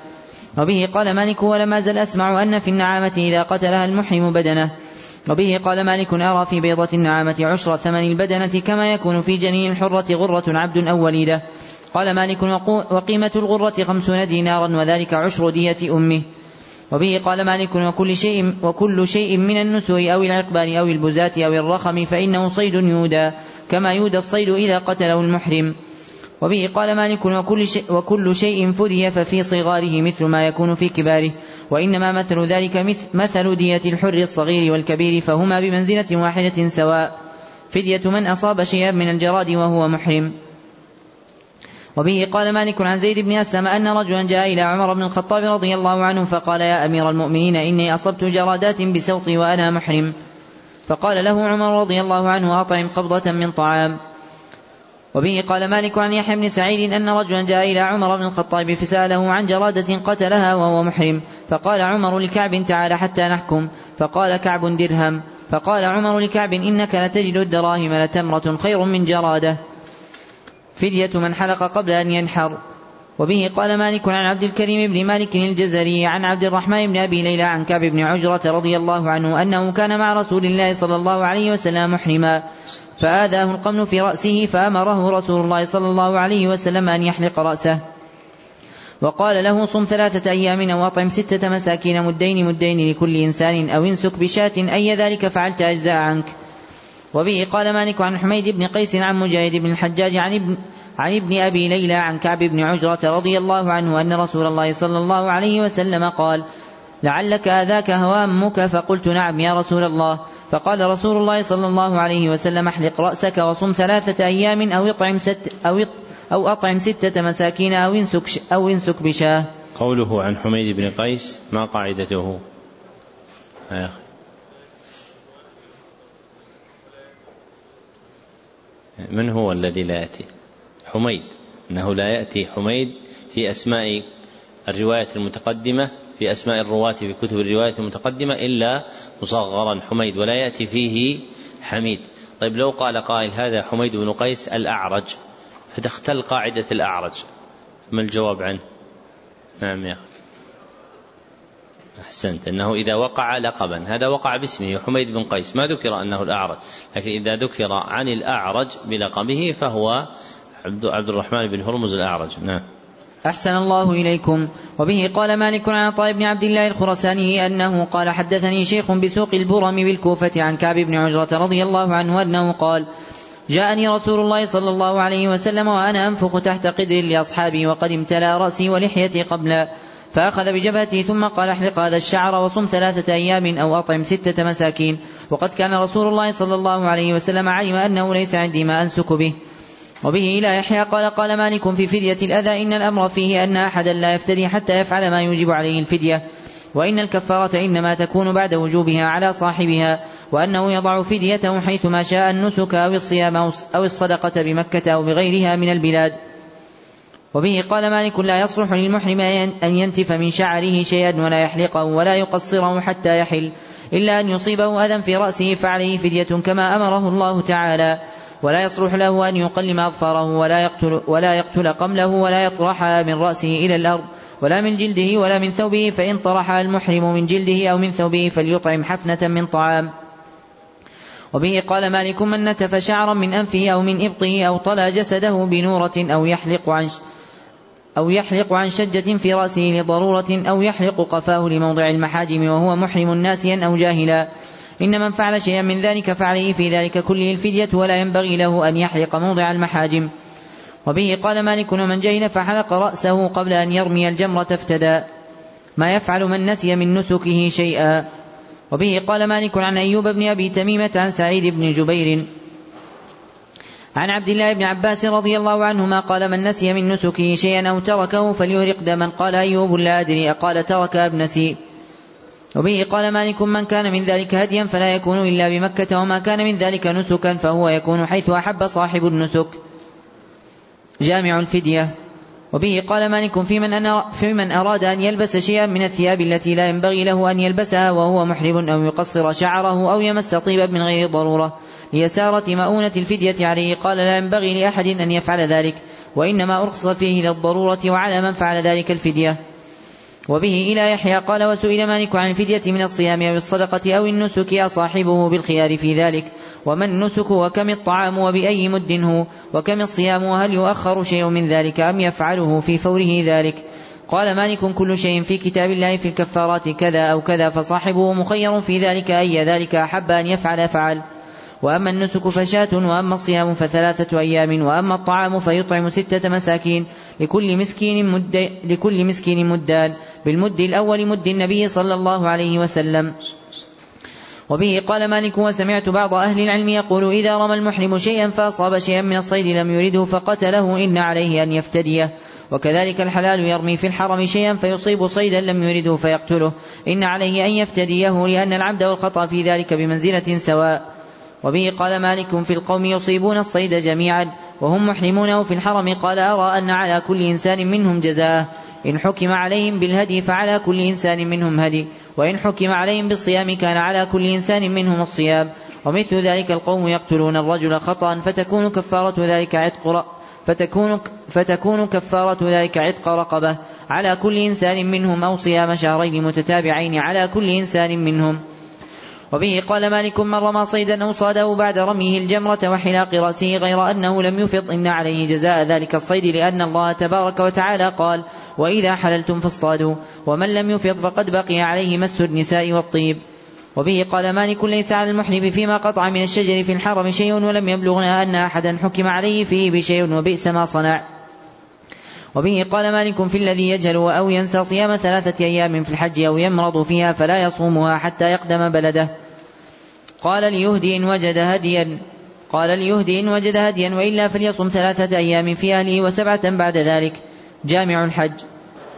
Speaker 3: وبه قال مالك ولم أزل أسمع أن في النعامة إذا قتلها المحرم بدنة. وبه قال مالك أرى في بيضة النعامة عشر ثمن البدنة كما يكون في جنين الحرة غرة عبد أو وليدة قال مالك وقيمة الغرة خمسون دينارا وذلك عشر دية أمه. وبه قال مالك وكل شيء وكل شيء من النسور أو العقبان أو البزاة أو الرخم فإنه صيد يودى كما يودى الصيد إذا قتله المحرم. وبه قال مالك وكل شيء, وكل شيء فدي ففي صغاره مثل ما يكون في كباره وإنما مثل ذلك مثل دية الحر الصغير والكبير فهما بمنزلة واحدة سواء. فدية من أصاب شيئا من الجراد وهو محرم. وبه قال مالك عن زيد بن أسلم أن رجلا جاء إلى عمر بن الخطاب رضي الله عنه فقال يا أمير المؤمنين إني أصبت جرادات بسوطي وأنا محرم. فقال له عمر رضي الله عنه أطعم قبضة من طعام. وبه قال مالك عن يحيى بن سعيد أن رجلا جاء إلى عمر بن الخطاب فسأله عن جرادة قتلها وهو محرم. فقال عمر لكعب تعال حتى نحكم. فقال كعب درهم. فقال عمر لكعب إنك لتجد الدراهم لتمرة خير من جرادة. فدية من حلق قبل أن ينحر. وبه قال مالك عن عبد الكريم بن مالك الجزري عن عبد الرحمن بن أبي ليلى عن كعب بن عجرة رضي الله عنه أنه كان مع رسول الله صلى الله عليه وسلم محرما. فآذاه القمل في رأسه فأمره رسول الله صلى الله عليه وسلم أن يحلق رأسه. وقال له صم ثلاثة أيام أو أطعم ستة مساكين مدين مدين لكل إنسان أو انسك بشاة أي ذلك فعلت أجزاء عنك. وبه قال مالك عن حميد بن قيس عن مجاهد بن الحجاج عن ابن عن ابن أبي ليلى عن كعب بن عجرة رضي الله عنه أن رسول الله صلى الله عليه وسلم قال لعلك أذاك هوامك فقلت نعم يا رسول الله فقال رسول الله صلى الله عليه وسلم احلق رأسك وصم ثلاثة أيام أو اطعم ست أو أو أطعم ستة مساكين أو انسك أو انسك بشاة.
Speaker 1: قوله عن حميد بن قيس ما قاعدته؟ من هو الذي لا يأتي؟ حميد. أنه لا يأتي حميد في أسماء الرواية المتقدمة في أسماء الرواة في كتب الرواية المتقدمة إلا مصغرا حميد ولا يأتي فيه حميد. طيب لو قال قائل هذا حميد بن قيس الأعرج فتختل قاعدة الأعرج ما الجواب عنه؟ نعم يا أخي. أحسنت. أنه إذا وقع لقبا. هذا وقع باسمه حميد بن قيس. ما ذكر أنه الأعرج. لكن إذا ذكر عن الأعرج بلقبه فهو عبد الرحمن بن هرمز الأعرج. نعم.
Speaker 3: أحسن الله إليكم. وبه قال مالك عن عطاء بن عبد الله الخرساني أنه قال حدثني شيخ بسوق البرم بالكوفة عن كعب بن عجرة رضي الله عنه أنه قال جاءني رسول الله صلى الله عليه وسلم وأنا أنفخ تحت قدر لأصحابي وقد امتلأ رأسي ولحيتي قبلا فأخذ بجبهتي ثم قال احلق هذا الشعر وصم ثلاثة أيام أو أطعم ستة مساكين. وقد كان رسول الله صلى الله عليه وسلم علم أنه ليس عندي ما أنسك به. وبه إلى يحيى قال قال مالك في فدية الأذى إن الأمر فيه أن أحدا لا يفتدي حتى يفعل ما يوجب عليه الفدية. وإن الكفارة إنما تكون بعد وجوبها على صاحبها وأنه يضع فديته حيث ما شاء النسك أو الصيام أو الصدقة بمكة أو بغيرها من البلاد. وبه قال مالك لا يصلح للمحرم أن ينتف من شعره شيئا ولا يحلقه ولا يقصره حتى يحل إلا أن يصيبه أذى في رأسه فعليه فدية كما أمره الله تعالى. ولا يصلح له أن يقلم أظفاره ولا يقتل, ولا يقتل قمله ولا يطرحها من رأسه إلى الأرض ولا من جلده ولا من ثوبه فإن طرحها المحرم من جلده أو من ثوبه فليطعم حفنة من طعام. وبه قال مالك من نتف شعرا من أنفه أو من إبطه أو طلى جسده بنورة أو يحلق عن أو يحلق عن شجة في رأسه لضرورة أو يحلق قفاه لموضع المحاجم وهو محرم ناسيا أو جاهلا. إن من فعل شيئا من ذلك فعليه في ذلك كله الفدية ولا ينبغي له أن يحلق موضع المحاجم. وبه قال مالك ومن جهل فحلق رأسه قبل أن يرمي الجمرة افتدى. ما يفعل من نسي من نسكه شيئا. وبه قال مالك عن أيوب بن أبي تميمة عن سعيد بن جبير. عن عبد الله بن عباس رضي الله عنهما قال من نسي من نسكه شيئا أو تركه فليهرق دما. قال أيوب لا أدري. قال ترك أبنسي وبه قال مالك من كان من ذلك هديا فلا يكون إلا بمكة وما كان من ذلك نسكا فهو يكون حيث أحب صاحب النسك. جامع الفدية. وبه قال مالك في من, في من أراد أن يلبس شيئا من الثياب التي لا ينبغي له أن يلبسها وهو محرم أو يقصر شعره أو يمس طيبا من غير ضرورة. ليسارة مؤونة الفدية عليه. قال لا ينبغي لأحد أن يفعل ذلك وإنما أرخص فيه للضرورة وعلى من فعل ذلك الفدية. وبه إلى يحيى قال وسئل مالك عن الفدية من الصيام أو الصدقة أو النسك أصاحبه بالخيار في ذلك؟ وما النسك وكم الطعام وبأي مد هو؟ وكم الصيام؟ وهل يؤخر شيء من ذلك أم يفعله في فوره ذلك؟ قال مالك كل شيء في كتاب الله في الكفارات كذا أو كذا فصاحبه مخير في ذلك أي ذلك أحب أن يفعل فعل. وأما النسك فشاة وأما الصيام فثلاثة أيام وأما الطعام فيطعم ستة مساكين. لكل مسكين مد لكل مسكين مدان بالمد الأول مد النبي صلى الله عليه وسلم. وبه قال مالك وسمعت بعض أهل العلم يقول إذا رمى المحرم شيئا فأصاب شيئا من الصيد لم يرده فقتله إن عليه أن يفتديه. وكذلك الحلال يرمي في الحرم شيئا فيصيب صيدا لم يرده فيقتله إن عليه أن يفتديه لأن العبد والخطأ في ذلك بمنزلة سواء. وبه قال مالك في القوم يصيبون الصيد جميعا وهم محرمون في الحرم. قال أرى أن على كل إنسان منهم جزاءه إن حكم عليهم بالهدي فعلى كل إنسان منهم هدي. وإن حكم عليهم بالصيام كان على كل إنسان منهم الصيام. ومثل ذلك القوم يقتلون الرجل خطأ فتكون كفارة ذلك عتق فتكون فتكون كفارة ذلك عتق رقبة. على كل إنسان منهم أو صيام شهرين متتابعين على كل إنسان منهم. وبه قال مالك من رمى صيدا أو صاده بعد رميه الجمرة وحلاق رأسه غير أنه لم يفض إن عليه جزاء ذلك الصيد لأن الله تبارك وتعالى قال وإذا حللتم فاصطادوا ومن لم يفض فقد بقي عليه مس النساء والطيب. وبه قال مالك ليس على المحرم فيما قطع من الشجر في الحرم شيء ولم يبلغنا أن أحدا حكم عليه فيه بشيء وبئس ما صنع. وبه قال مالك في الذي يجهل أو ينسى صيام ثلاثة أيام في الحج أو يمرض فيها فلا يصومها حتى يقدم بلده. قال ليهدي إن وجد هديا. قال ليهدي إن وجد هديا وإلا فليصم ثلاثة أيام في أهله وسبعة بعد ذلك. جامع الحج.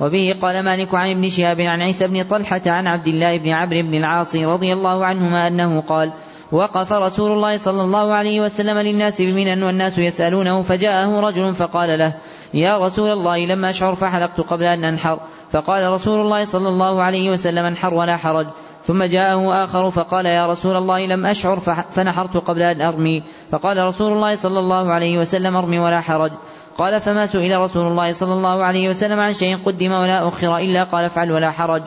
Speaker 3: وبه قال مالك عن ابن شهاب عن عيسى بن طلحة عن عبد الله بن عمرو بن العاص رضي الله عنهما أنه قال وقف رسول الله صلى الله عليه وسلم للناس بمنى والناس يسألونه فجاءه رجل فقال له يا رسول الله لم أشعر فحلقت قبل أن أنحر. فقال رسول الله صلى الله عليه وسلم انحر ولا حرج. ثم جاءه آخر فقال يا رسول الله لم أشعر فنحرت قبل أن أرمي. فقال رسول الله صلى الله عليه وسلم ارمي ولا حرج. قال فما سئل رسول الله صلى الله عليه وسلم عن شيء؟ قدم ولا أخر إلا قال افعل ولا حرج.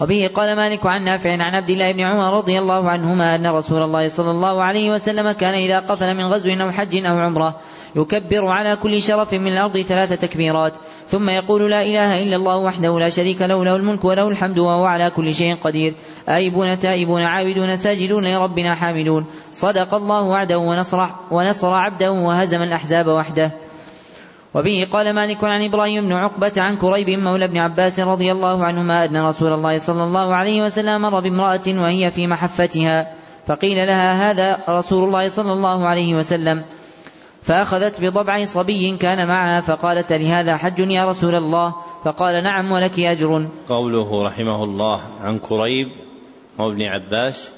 Speaker 3: وبه قال مالك عن نافع عن عبد الله بن عمر رضي الله عنهما أن رسول الله صلى الله عليه وسلم كان إذا قفل من غزو أو حج أو عمرة يكبر على كل شرف من الأرض ثلاث تكبيرات ثم يقول لا إله إلا الله وحده لا شريك له له الملك وله الحمد وهو على كل شيء قدير. آيبون تائبون عابدون ساجدون لربنا حاملون. صدق الله وعده ونصر, ونصر عبده وهزم الأحزاب وحده. وبه قال مالك عن إبراهيم بن عقبة عن كريب مولى ابن عباس رضي الله عنهما أن رسول الله صلى الله عليه وسلم مر بامرأة وهي في محفتها فقيل لها هذا رسول الله صلى الله عليه وسلم فأخذت بضبع صبي كان معها فقالت لهذا حج يا رسول الله؟ فقال نعم ولك أجر.
Speaker 1: قوله رحمه الله عن كريب وابن عباس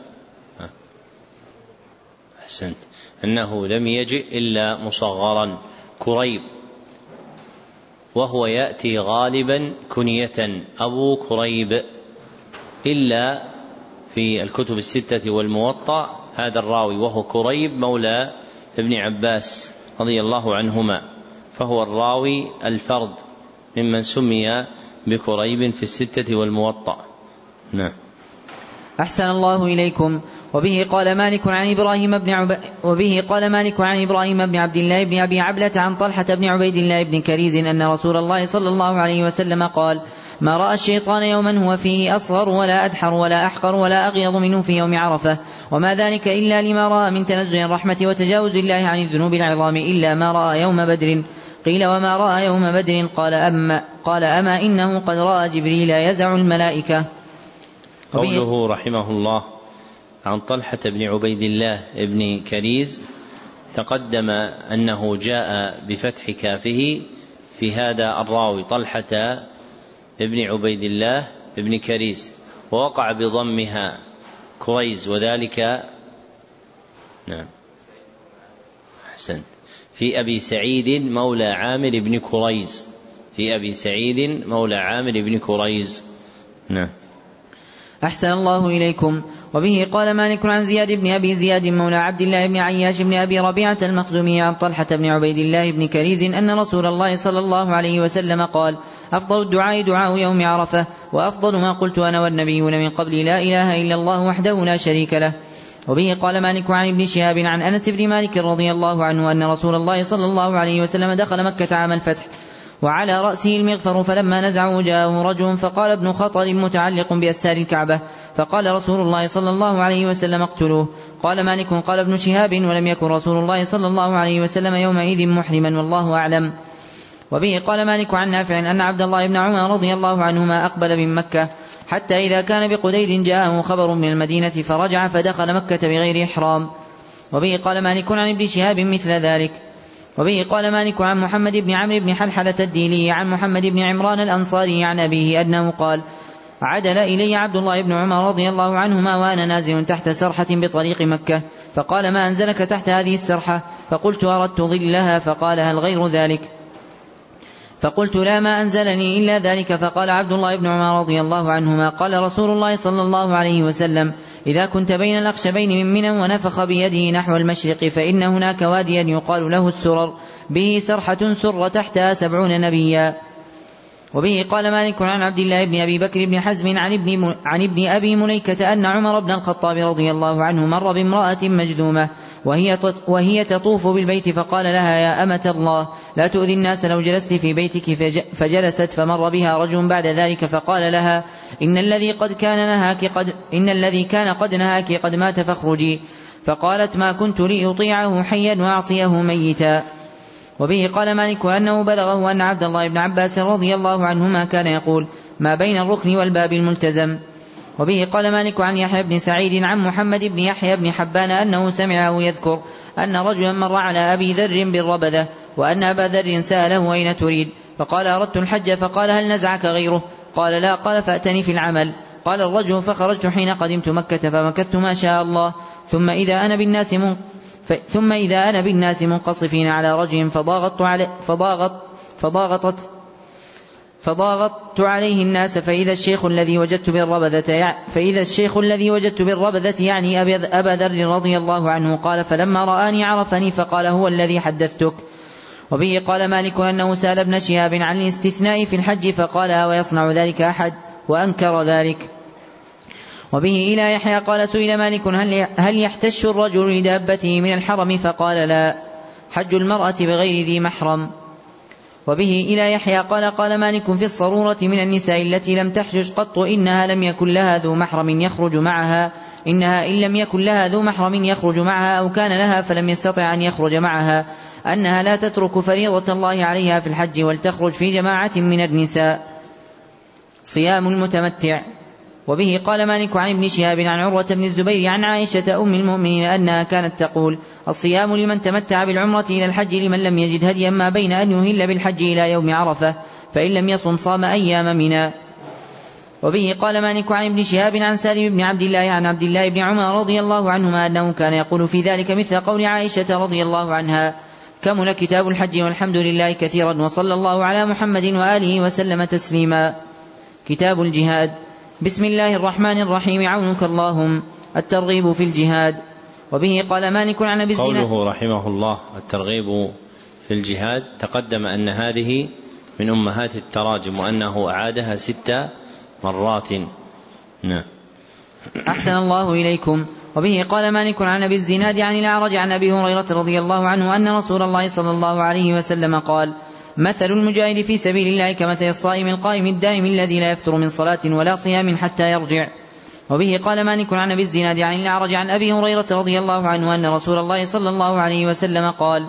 Speaker 1: أحسنت أنه لم يجئ إلا مصغرا كريب. وهو يأتي غالبا كنية أبو كريب إلا في الكتب الستة والموطأ هذا الراوي وهو كريب مولى ابن عباس رضي الله عنهما فهو الراوي الفرد ممن سمي بكريب في الستة والموطأ. نعم.
Speaker 3: أحسن الله إليكم. وبه قال مالك عن إبراهيم بن عب... وبه قال مالك عن إبراهيم بن عبد الله بن أبي عبلة عن طلحة بن عبيد الله بن كريز أن رسول الله صلى الله عليه وسلم قال ما رأى الشيطان يوما هو فيه أصغر ولا أدحر ولا أحقر ولا أغيض منه في يوم عرفة وما ذلك إلا لما رأى من تنزه الرحمة وتجاوز الله عن الذنوب العظام إلا ما رأى يوم بدر. قيل وما رأى يوم بدر؟ قال أما قال أما إنه قد رأى جبريل يزع الملائكة.
Speaker 1: قوله رحمه الله عن طلحة بن عبيد الله بن كريز تقدم أنه جاء بفتح كافه في هذا الراوي طلحة بن عبيد الله بن كريز ووقع بضمها كريز وذلك نعم أحسنت في أبي سعيد مولى عامر بن كريز في أبي سعيد مولى عامر بن كريز نعم.
Speaker 3: أحسن الله إليكم. وبه قال مالك عن زياد بن أبي زياد مولى عبد الله بن عياش بن أبي ربيعة المخزومي عن طلحة بن عبيد الله بن كريز أن رسول الله صلى الله عليه وسلم قال أفضل الدعاء دعاء يوم عرفة وأفضل ما قلت أنا والنبيون من قبل لا إله إلا الله وحده لا شريك له. وبه قال مالك عن ابن شهاب عن أنس بن مالك رضي الله عنه أن رسول الله صلى الله عليه وسلم دخل مكة عام الفتح. وعلى رأسه المغفر فلما نزعه جاءه رجل فقال ابن خطر متعلق بأستار الكعبة. فقال رسول الله صلى الله عليه وسلم اقتلوه. قال مالك قال ابن شهاب ولم يكن رسول الله صلى الله عليه وسلم يومئذ محرما والله أعلم. وبه قال مالك عن نافع أن عبد الله بن عمر رضي الله عنهما أقبل من مكة حتى إذا كان بقديد جاءه خبر من المدينة فرجع فدخل مكة بغير إحرام. وبه قال مالك عن ابن شهاب مثل ذلك. وبه قال مالك عن محمد بن عمرو بن حلحلة الديني عن محمد بن عمران الأنصاري عن أبيه أنه قال عدل إلي عبد الله بن عمر رضي الله عنهما وأنا نازل تحت سرحة بطريق مكة فقال ما أنزلك تحت هذه السرحة؟ فقلت أردت ظلها فقال هل غير ذلك؟ فقلت لا ما أنزلني إلا ذلك. فقال عبد الله بن عمر رضي الله عنهما قال رسول الله صلى الله عليه وسلم إذا كنت بين الأخشبين من منى ونفخ بيده نحو المشرق فإن هناك واديا يقال له السرر به سرحة سر تحتها سبعون نبيا. وبه قال مالك عن عبد الله بن أبي بكر بن حزم عن ابن, عن ابن أبي مليكة أن عمر بن الخطاب رضي الله عنه مر بامرأة مجذومة وهي وهي تطوف بالبيت فقال لها يا أمة الله لا تؤذي الناس لو جلست في بيتك فجلست فمر بها رجل بعد ذلك فقال لها إن الذي قد كان نهاك قد إن الذي كان قد نهاك قد مات فاخرجي فقالت ما كنت لأطيعه حيا وأعصيه ميتا. وبه قال مالك أنه بلغه أن عبد الله بن عباس رضي الله عنهما كان يقول ما بين الركن والباب الملتزم. وبه قال مالك عن يحيى بن سعيد عن محمد بن يحيى بن حبان أنه سمعه يذكر أن رجلا مر على أبي ذر بالربذة وأن أبا ذر سأله أين تريد. فقال أردت الحج؟ فقال هل نزعك غيره؟ قال لا قال فأتني في العمل. قال الرجل فخرجت حين قدمت مكة فمكثت ما شاء الله. ثم إذا أنا بالناس ثم إذا أنا بالناس منقصفين على رجل فضاغطت عليه فضاغط فضاغطت فضاغطت عليه الناس فإذا الشيخ الذي وجدت بالربذة فإذا الشيخ الذي وجدت بالربذة يعني أبا ذر رضي الله عنه قال فلما رآني عرفني فقال هو الذي حدثتك وبه قال مالك أنه سأل ابن شهاب عن الاستثناء في الحج فقال ويصنع ذلك أحد وأنكر ذلك وبه إلى يحيى قال سئل مالك هل هل يحتش الرجل لدابته من الحرم؟ فقال لا حج المرأة بغير ذي محرم. وبه إلى يحيى قال قال مالك في الصرورة من النساء التي لم تحجج قط إنها لم يكن لها ذو محرم يخرج معها إنها إن لم يكن لها ذو محرم يخرج معها أو كان لها فلم يستطع أن يخرج معها أنها لا تترك فريضة الله عليها في الحج ولتخرج في جماعة من النساء. صيام المتمتع. وبه قال مالك عن ابن شهاب عن عروة بن الزبير عن عائشة أم المؤمنين أنها كانت تقول الصيام لمن تمتع بالعمرة إلى الحج لمن لم يجد هديا ما بين أن يهل بالحج إلى يوم عرفة فإن لم يصم صام أيام منى. وبه قال مالك عن ابن شهاب عن سالم بن عبد الله عن عبد الله بن عمر رضي الله عنهما أنه كان يقول في ذلك مثل قول عائشة رضي الله عنها كمل كتاب الحج والحمد لله كثيرا وصلى الله على محمد وآله وسلم تسليما. كتاب الجهاد. بسم الله الرحمن الرحيم. عونك اللهم. الترغيب في الجهاد. وبه قال مالك عن أبي
Speaker 1: قوله رحمه الله الترغيب في الجهاد. تقدم أن هذه من أمهات التراجم وأنه أعادها ست مرات. نعم.
Speaker 3: أحسن الله إليكم. وبه قال مالك عن أبي الزناد عن الأعرج عن أبي هريرة رضي الله عنه أن رسول الله صلى الله عليه وسلم قال مثل المجاهد في سبيل الله كمثل الصائم القائم الدائم الذي لا يفتر من صلاة ولا صيام حتى يرجع. وبه قال مالك عن أبي الزناد عن الأعرج عن أبي هريرة رضي الله عنه أن رسول الله صلى الله عليه وسلم قال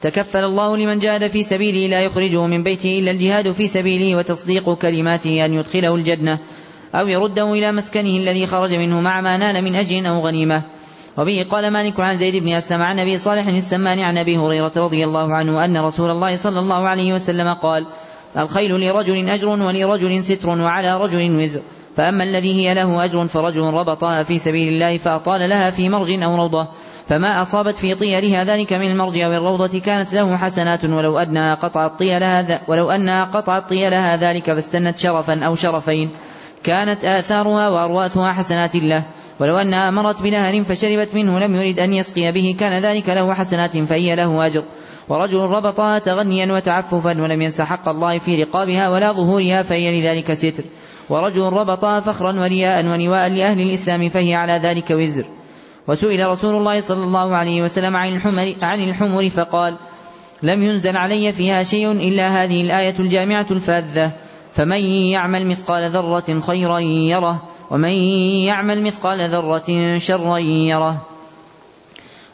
Speaker 3: تكفل الله لمن جاهد في سبيله لا يخرجه من بيته إلا الجهاد في سبيله وتصديق كلماته أن يدخله الجنة أو يرده إلى مسكنه الذي خرج منه مع ما نال من أجر أو غنيمة. وبه قال مالك عن زيد بن أسلم عن أبي صالح السمان عن أبي هريرة رضي الله عنه أن رسول الله صلى الله عليه وسلم قال الخيل لرجل أجر ولرجل ستر وعلى رجل وزر فأما الذي هي له أجر فرجل ربطها في سبيل الله فأطال لها في مرج أو روضة فما أصابت في طيرها ذلك من المرج أو الروضة كانت له حسنات ولو أنها قطعت طيلها ولو أنها قطعت طيلها ذلك فاستنت شرفا أو شرفين كانت آثارها وأرواثها حسنات له ولو أنها مرت بنهر فشربت منه لم يرد أن يسقي به كان ذلك له حسنات فهي له أجر. ورجل ربطها تغنيا وتعففا ولم ينس حق الله في رقابها ولا ظهورها فهي لذلك ستر. ورجل ربطها فخرا ورياء ونواء لأهل الإسلام فهي على ذلك وزر. وسئل رسول الله صلى الله عليه وسلم عن الحمر, عن الحمر فقال لم ينزل علي فيها شيء إلا هذه الآية الجامعة الفاذة. فمن يعمل مثقال ذرة خيرا يره ومن يعمل مثقال ذرة شرا يره.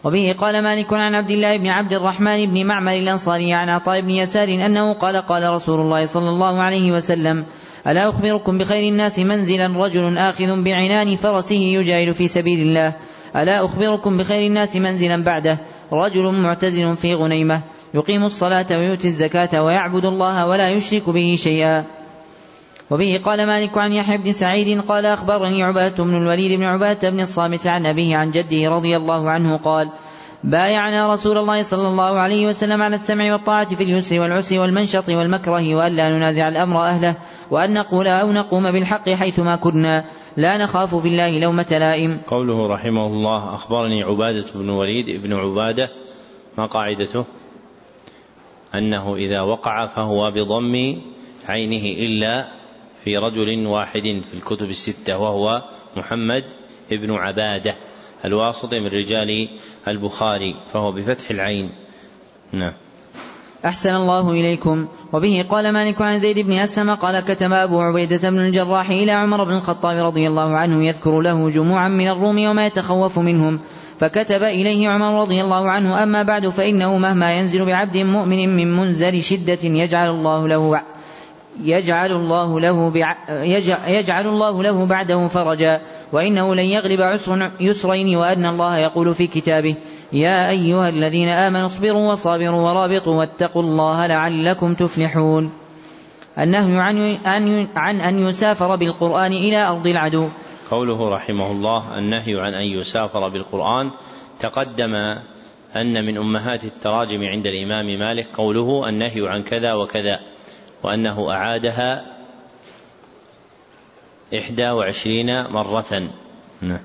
Speaker 3: وبه قال مالك عن عبد الله بن عبد الرحمن بن معمر الأنصاري عن عطاء بن يسار أنه قال قال رسول الله صلى الله عليه وسلم ألا أخبركم بخير الناس منزلا رجل آخذ بعنان فرسه يجاهد في سبيل الله؟ ألا أخبركم بخير الناس منزلا بعده؟ رجل معتزل في غنيمة يقيم الصلاة ويؤتي الزكاة ويعبد الله ولا يشرك به شيئا. وبه قال مالك عن يحيى بن سعيد قال أخبرني عبادة بن الوليد بن عبادة بن الصامت عن أبيه عن جده رضي الله عنه قال بايعنا رسول الله صلى الله عليه وسلم على السمع والطاعة في اليسر والعسر والمنشط والمكره وألا ننازع الأمر أهله وأن نقول أو نقوم بالحق حيثما كنا لا نخاف في الله لومة لائم.
Speaker 1: قوله رحمه الله أخبرني عبادة بن وليد بن عبادة ما قاعدته؟ أنه إذا وقع فهو بضم عينه إلا في رجل واحد في الكتب الستة وهو محمد بن عبادة الواسط من رجال البخاري فهو بفتح العين. نعم.
Speaker 3: أحسن الله إليكم. وبه قال مالك عن زيد بن أسلم قال كتب أبو عبيدة بن الجراح إلى عمر بن الخطاب رضي الله عنه يذكر له جموعا من الروم وما يتخوف منهم. فكتب إليه عمر رضي الله عنه أما بعد فإنه مهما ينزل بعبد مؤمن من منزل شدة يجعل الله له يجعل الله له يجعل الله له بعده فرجا وإنه لن يغلب عسر يسرين وأن الله يقول في كتابه يا أيها الذين آمنوا اصبروا وصابروا ورابطوا واتقوا الله لعلكم تفلحون. النهي عن, عن, عن أن يسافر بالقرآن إلى أرض العدو.
Speaker 1: قوله رحمه الله النهي عن أن يسافر بالقرآن تقدم أن من أمهات التراجم عند الإمام مالك قوله النهي عن كذا وكذا. وأنه أعادها إحدى وعشرين مرة. نعم.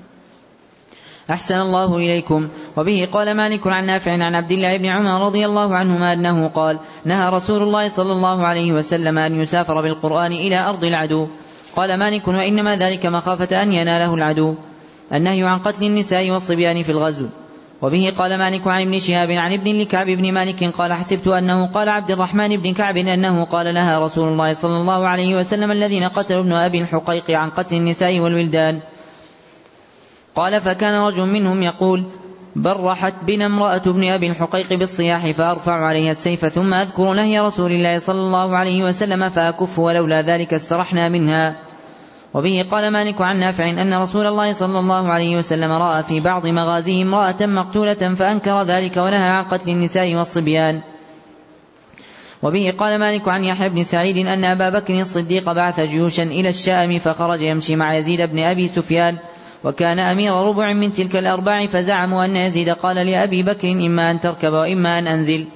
Speaker 3: أحسن الله إليكم. وبه قال مالك عن نافع عن عبد الله بن عمر رضي الله عنهما أنه قال نهى رسول الله صلى الله عليه وسلم أن يسافر بالقرآن إلى أرض العدو. قال مالك وإنما ذلك مخافة أن يناله العدو. النهي عن قتل النساء والصبيان في الغزو. وبه قال مالك عن ابن شهاب عن ابن لكعب بن مالك قال حسبت أنه قال عبد الرحمن بن كعب أنه قال نهى رسول الله صلى الله عليه وسلم الذين قتلوا ابن أبي الحقيق عن قتل النساء والولدان. قال فكان رجل منهم يقول برحت بنا امرأة ابن أبي الحقيق بالصياح فأرفع عليها السيف ثم أذكر نهي رسول الله صلى الله عليه وسلم فأكف ولولا ذلك استرحنا منها. وبه قال مالك عن نافع أن رسول الله صلى الله عليه وسلم رأى في بعض مغازيه امرأة مقتولة فأنكر ذلك ونهى عن قتل النساء والصبيان. وبه قال مالك عن يحيى بن سعيد أن أبا بكر الصديق بعث جيوشا إلى الشام فخرج يمشي مع يزيد بن أبي سفيان وكان أمير ربع من تلك الأرباع فزعموا أن يزيد قال لأبي بكر إما أن تركب وإما أن أنزل.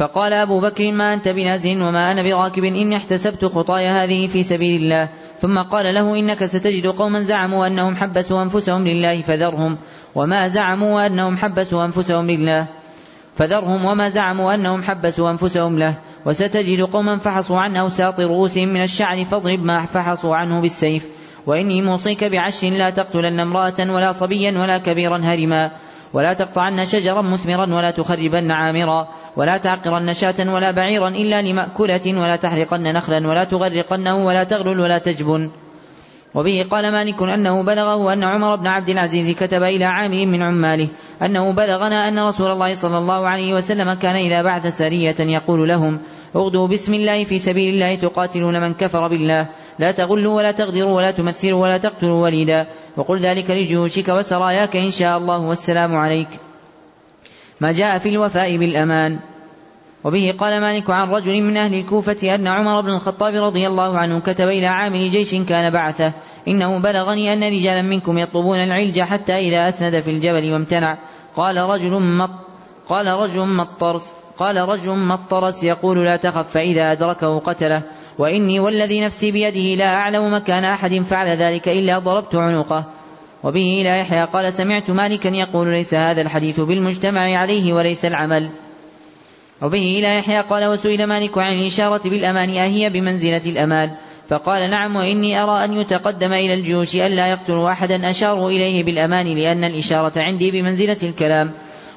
Speaker 3: فقال أبو بكر ما أنت بنازل وما أنا براكب إني احتسبت خطاي هذه في سبيل الله. ثم قال له إنك ستجد قوما زعموا أنهم حبسوا أنفسهم لله فذرهم وما زعموا أنهم حبسوا أنفسهم لله. فذرهم وما زعموا أنهم حبسوا أنفسهم له. وستجد قوما فحصوا عن أوساط رؤوسهم من الشعر فاضرب ما فحصوا عنه بالسيف. وإني موصيك بعشر لا تقتلن امرأة ولا صبيا ولا كبيرا هرما. ولا تقطعن شجرا مثمرا ولا تخربن عامرا ولا تعقرن شاة ولا بعيرا إلا لمأكلة ولا تحرقن نخلا ولا تغرقنه ولا تغلل ولا تجبن وبه قال مالك أنه بلغه أن عمر بن عبد العزيز كتب إلى عامل من عماله أنه بلغنا أن رسول الله صلى الله عليه وسلم كان إذا بعث سرية يقول لهم اغدوا بسم الله في سبيل الله تقاتلون من كفر بالله لا تغلوا ولا تغدروا ولا تمثلوا ولا تقتلوا وليدا وقل ذلك لجيوشك وسراياك إن شاء الله والسلام عليك. ما جاء في الوفاء بالأمان. وبه قال مالك عن رجل من أهل الكوفة أن عمر بن الخطاب رضي الله عنه كتب إلى عامل جيش كان بعثه. إنه بلغني أن رجالا منكم يطلبون العلج حتى إذا أسند في الجبل وامتنع. قال رجل مط قال رجل مطرس قال رجل مطرس يقول لا تخف فإذا أدركه قتله. وإني والذي نفسي بيده لا أعلم مكان أحد فعل ذلك إلا ضربت عنقه. وبه إلى يحيى قال سمعت مالكا يقول ليس هذا الحديث بالمجتمع عليه وليس العمل. وبه إلى يحيى قال وسئل مالك عن الإشارة بالأمان أهي بمنزلة الأمان فقال نعم وإني أرى أن يتقدم إلى الجيوش ألا يقتلوا أحدا أشاروا إليه بالأمان لأن الإشارة عندي بمنزلة الكلام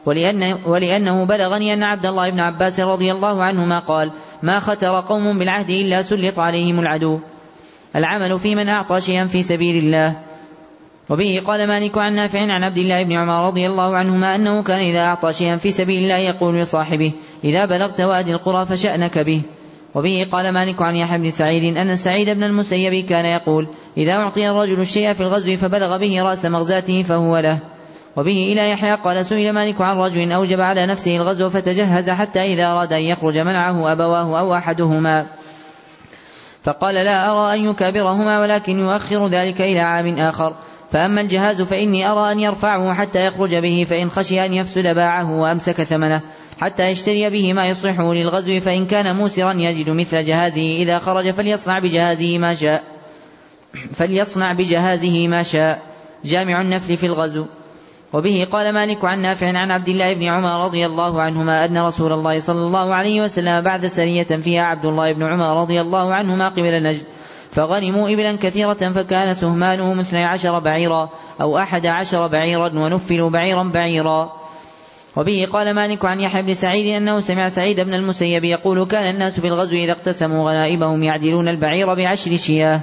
Speaker 3: ولأنه, ولأنه بلغني أن عبد الله بن عباس رضي الله عنهما قال ما ختر قوم بالعهد إلا سلط عليهم العدو. العمل في من أعطى شيئا في سبيل الله. وبه قال مالك عن نافع عن عبد الله بن عمر رضي الله عنهما أنه كان إذا أعطى شيئا في سبيل الله يقول لصاحبه إذا بلغت وادي القرى فشأنك به. وبه قال مالك عن يحيى بن سعيد أن سعيد بن المسيب كان يقول إذا أعطي الرجل الشيء في الغزو فبلغ به رأس مغزاته فهو له. وبه إلى يحيى قال سئل مالك عن رجل أوجب على نفسه الغزو فتجهز حتى إذا أراد أن يخرج منعه أبواه أو أحدهما. فقال لا أرى أن يكابرهما ولكن يؤخر ذلك إلى عام آخر. فأما الجهاز فإني أرى أن يرفعه حتى يخرج به فإن خشي أن يفسد باعه وأمسك ثمنه حتى يشتري به ما يصلحه للغزو فإن كان موسرا يجد مثل جهازه إذا خرج فليصنع بجهازه ما شاء. فليصنع بجهازه ما شاء. جامع النفل في الغزو. وبه قال مالك عن نافع عن عبد الله بن عمر رضي الله عنهما أن رسول الله صلى الله عليه وسلم بعد سرية فيها عبد الله بن عمر رضي الله عنهما قبل نجد فغنموا إبلا كثيرة فكان سهمانهم اثني عشر بعيرا أو أحد عشر بعيرا ونفلوا بعيرا بعيرا. وبه قال مالك عن يحيى بن سعيد أنه سمع سعيد بن المسيب يقول كان الناس في الغزو إذا اقتسموا غنائبهم يعدلون البعير بعشر شياه.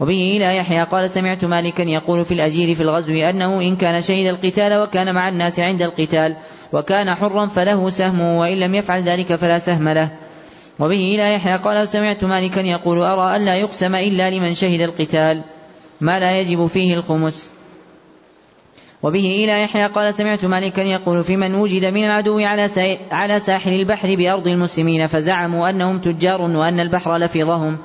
Speaker 3: وبه إلى يحيى قال سمعت مالكا يقول في الأجير في الغزو أنه إن كان شهد القتال وكان مع الناس عند القتال وكان حرا فله سهم وإن لم يفعل ذلك فلا سهم له. وبه إلى يحيى قال سمعت مالكا يقول أرى أن لا يقسم إلا لمن شهد القتال ما لا يجب فيه الخمس. وبه إلى يحيى قال سمعت مالكا يقول في من وجد من العدو على على ساحل البحر بأرض المسلمين فزعموا أنهم تجار وأن البحر لفظهم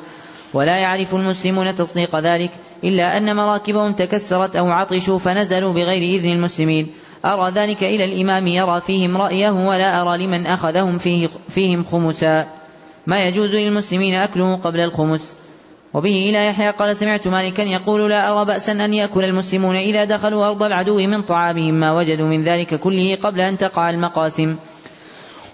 Speaker 3: ولا يعرف المسلمون تصديق ذلك إلا أن مراكبهم تكسرت أو عطشوا فنزلوا بغير إذن المسلمين. أرى ذلك إلى الإمام يرى فيهم رأيه ولا أرى لمن أخذهم فيه فيهم خمسا. ما يجوز للمسلمين أكله قبل الخمس. وبه إلى يحيى قال سمعت مالكا يقول لا أرى بأسا أن يأكل المسلمون إذا دخلوا أرض العدو من طعامهم ما وجدوا من ذلك كله قبل أن تقع المقاسم.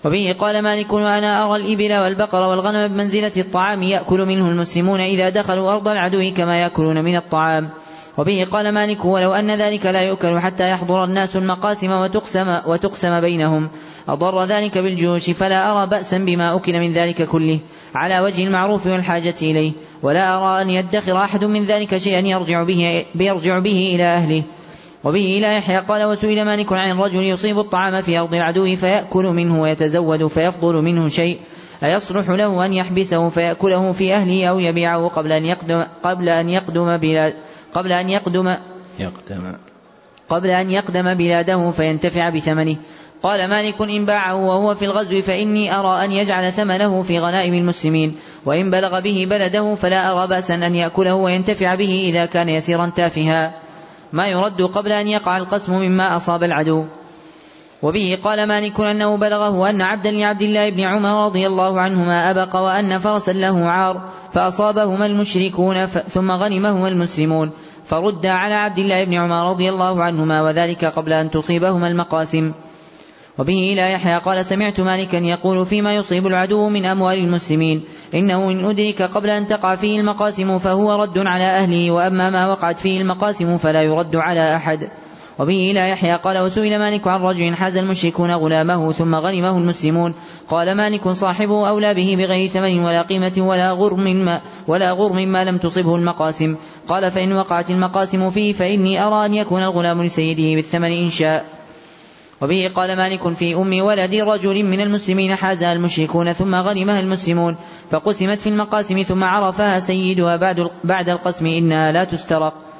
Speaker 3: وبه قال مالك وأنا أرى الإبل والبقر والغنم بمنزلة الطعام يأكل منه المسلمون إذا دخلوا أرض العدو كما يأكلون من الطعام. وبه قال مالك ولو أن ذلك لا يؤكل حتى يحضر الناس المقاسم وتقسم, وتقسم بينهم. أضر ذلك بالجيوش فلا أرى بأسا بما أكل من ذلك كله. على وجه المعروف والحاجة إليه. ولا أرى أن يدخر أحد من ذلك شيئا يرجع به, يرجع به إلى أهله. وبه إلى يحيى قال وسئل مالك عن الرجل يصيب الطعام في أرض العدو فيأكل منه ويتزود فيفضل منه شيء. أيصلح له أن يحبسه فيأكله في أهله أو يبيعه قبل أن يقدم قبل أن يقدم بلاد قبل أن يقدم
Speaker 1: يقدم.
Speaker 3: قبل أن يقدم بلاده فينتفع بثمنه. قال مالك إن باعه وهو في الغزو فإني أرى أن يجعل ثمنه في غنائم المسلمين. وإن بلغ به بلده فلا أرى بأسا أن يأكله وينتفع به إذا كان يسيرا تافها. ما يرد قبل أن يقع القسم مما أصاب العدو. وبه قال مالك أنه بلغه أن عبدا لعبد الله بن عمر رضي الله عنهما أبق وأن فرسا له عار فأصابهما المشركون ثم غنمهما المسلمون فرد على عبد الله بن عمر رضي الله عنهما وذلك قبل أن تصيبهما المقاسم. وبه إلى يحيى قال سمعت مالكا يقول فيما يصيب العدو من أموال المسلمين إنه إن أدرك قبل أن تقع فيه المقاسم فهو رد على أهله وأما ما وقعت فيه المقاسم فلا يرد على أحد. وبه إلى يحيى قال وسئل مالك عن رجل حاز المشركون غلامه ثم غنمه المسلمون قال مالك صاحبه أولى به بغير ثمن ولا قيمة ولا غرم ما ولا غرم ما لم تصبه المقاسم قال فإن وقعت المقاسم فيه فإني أرى أن يكون الغلام لسيده بالثمن إن شاء وبه قال مالك في أم ولد رجل من المسلمين حازها المشركون ثم غنمها المسلمون فقسمت في المقاسم ثم عرفها سيدها بعد بعد القسم إنها لا تسترق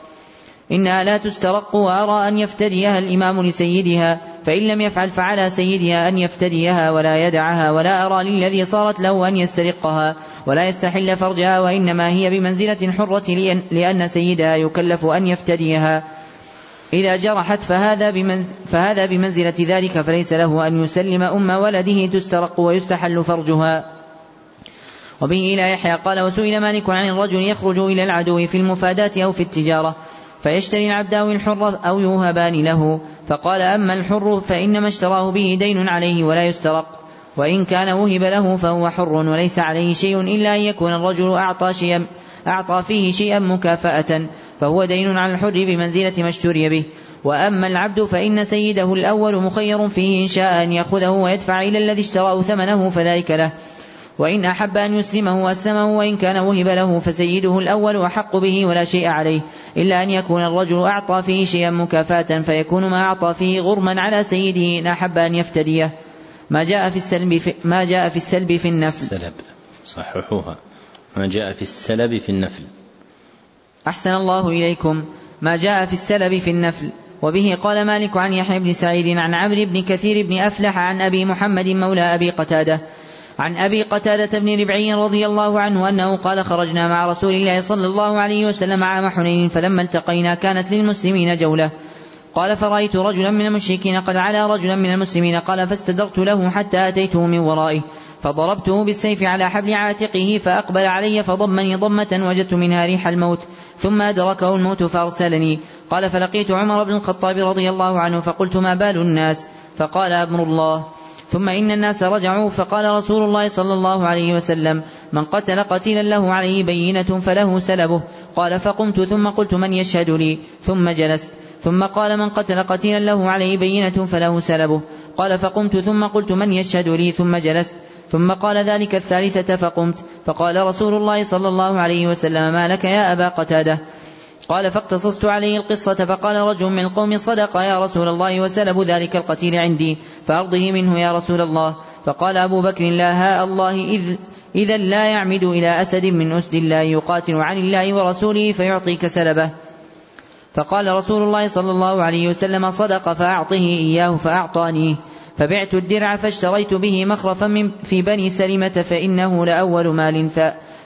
Speaker 3: إنها لا تسترق وأرى أن يفتديها الإمام لسيدها فإن لم يفعل فعلى سيدها أن يفتديها ولا يدعها ولا أرى للذي صارت له أن يسترقها ولا يستحل فرجها وإنما هي بمنزلة حرة لأن سيدها يكلف أن يفتديها. إذا جرحت فهذا, بمنز فهذا بمنزلة ذلك فليس له أن يسلم أم ولده تسترق ويستحل فرجها. وبه إلى يحيى قال وسئل مالك عن الرجل يخرج إلى العدو في المفاداة أو في التجارة. فيشتري العبد أو الحر أو يوهبان له فقال أما الحر فإنما اشتراه به دين عليه ولا يسترق وإن كان وهب له فهو حر وليس عليه شيء إلا أن يكون الرجل أعطى شيئا أعطى فيه شيئا مكافأة فهو دين على الحر بمنزلة ما اشتري به. وأما العبد فإن سيده الأول مخير فيه إن شاء أن يأخذه ويدفع إلى الذي اشتراه ثمنه فذلك له. وإن أحب أن يسلمه أسلمه وإن كان وهب له فسيده الأول أحق به ولا شيء عليه إلا أن يكون الرجل أعطى فيه شيئا مكافاة فيكون ما أعطى فيه غرما على سيده إن أحب أن يفتديه. ما جاء في السلب في ما جاء في السلب في النفل.
Speaker 1: السلب صححوها. ما جاء في السلب في النفل.
Speaker 3: أحسن الله إليكم. ما جاء في السلب في النفل. وبه قال مالك عن يحيى بن سعيد عن عمرو بن كثير بن أفلح عن أبي محمد مولى أبي قتادة. عن أبي قتادة بن ربعي رضي الله عنه أنه قال خرجنا مع رسول الله صلى الله عليه وسلم عام حنين فلما التقينا كانت للمسلمين جولة. قال فرأيت رجلا من المشركين قد علا رجلا من المسلمين قال فاستدرت له حتى أتيته من ورائه. فضربته بالسيف على حبل عاتقه فأقبل علي فضمني ضمة وجدت منها ريح الموت ثم أدركه الموت فأرسلني. قال فلقيت عمر بن الخطاب رضي الله عنه فقلت ما بال الناس؟ فقال أمر الله. ثم إن الناس رجعوا فقال رسول الله صلى الله عليه وسلم من قتل قتيلا له عليه بينة فله سلبه. قال فقمت ثم قلت من يشهد لي؟ ثم جلست. ثم قال من قتل قتيلا له عليه بينة فله سلبه. قال فقمت ثم قلت من يشهد لي؟ ثم جلست. ثم قال ذلك الثالثة فقمت. فقال رسول الله صلى الله عليه وسلم ما لك يا أبا قتادة؟ قال فاقتصصت عليه القصة فقال رجل من القوم صدق يا رسول الله وسلب ذلك القتيل عندي فأرضه منه يا رسول الله. فقال أبو بكر لا هاء الله إذ إذا لا يعمد إلى أسد من أسد الله يقاتل عن الله ورسوله فيعطيك سلبه. فقال رسول الله صلى الله عليه وسلم صدق فأعطه إياه فأعطانيه فبعت الدرع فاشتريت به مخرفا من في بني سلمة فإنه لأول مال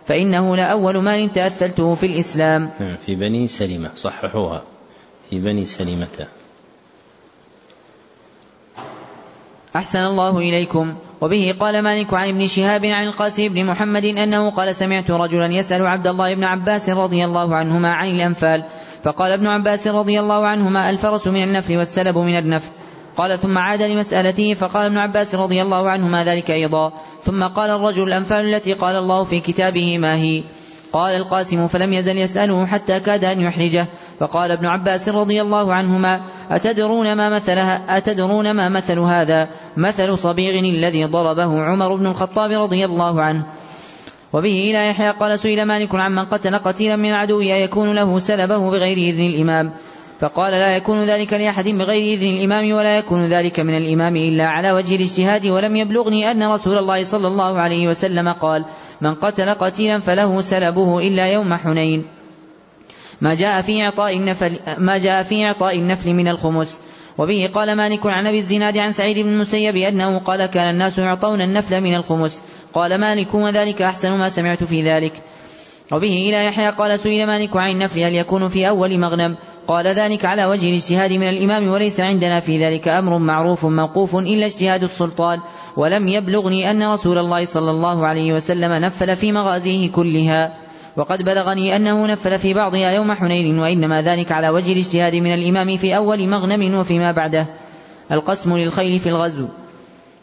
Speaker 3: فإنه لأول مال تأثلته في الإسلام.
Speaker 1: في بني سلمة صححوها. في بني سلمة.
Speaker 3: أحسن الله إليكم. وبه قال مالك عن ابن شهاب عن القاسم بن محمد أنه قال سمعت رجلا يسأل عبد الله بن عباس رضي الله عنهما عن الأنفال. فقال ابن عباس رضي الله عنهما الفرس من النفل والسلب من النفل قال ثم عاد لمسألته فقال ابن عباس رضي الله عنهما ذلك أيضا. ثم قال الرجل الأنفال التي قال الله في كتابه ما هي؟ قال القاسم فلم يزل يسأله حتى كاد أن يحرجه. فقال ابن عباس رضي الله عنهما أتدرون ما مثلها أتدرون ما مثل هذا؟ مثل صبيغ الذي ضربه عمر بن الخطاب رضي الله عنه. وبه إلى يحيى قال سئل مالك عمن قتل قتيلا من العدو يكون له سلبه بغير إذن الإمام؟ فقال لا يكون ذلك لأحد بغير إذن الإمام ولا يكون ذلك من الإمام إلا على وجه الاجتهاد ولم يبلغني أن رسول الله صلى الله عليه وسلم قال من قتل قتيلا فله سلبه إلا يوم حنين. ما جاء في إعطاء النفل ما جاء في إعطاء النفل من الخمس. وبه قال مالك عن أبي الزناد عن سعيد بن المسيب أنه قال كان الناس يعطون النفل من الخمس. قال مالك وذلك أحسن ما سمعت في ذلك. وبه إلى يحيى قال سئل مالك عن النفل هل يكون في أول مغنم؟ قال ذلك على وجه الاجتهاد من الإمام وليس عندنا في ذلك أمر معروف موقوف إلا اجتهاد السلطان ولم يبلغني أن رسول الله صلى الله عليه وسلم نفل في مغازيه كلها. وقد بلغني أنه نفل في بعضها يوم حنين وإنما ذلك على وجه الاجتهاد من الإمام في أول مغنم وفيما بعده. القسم للخيل في الغزو.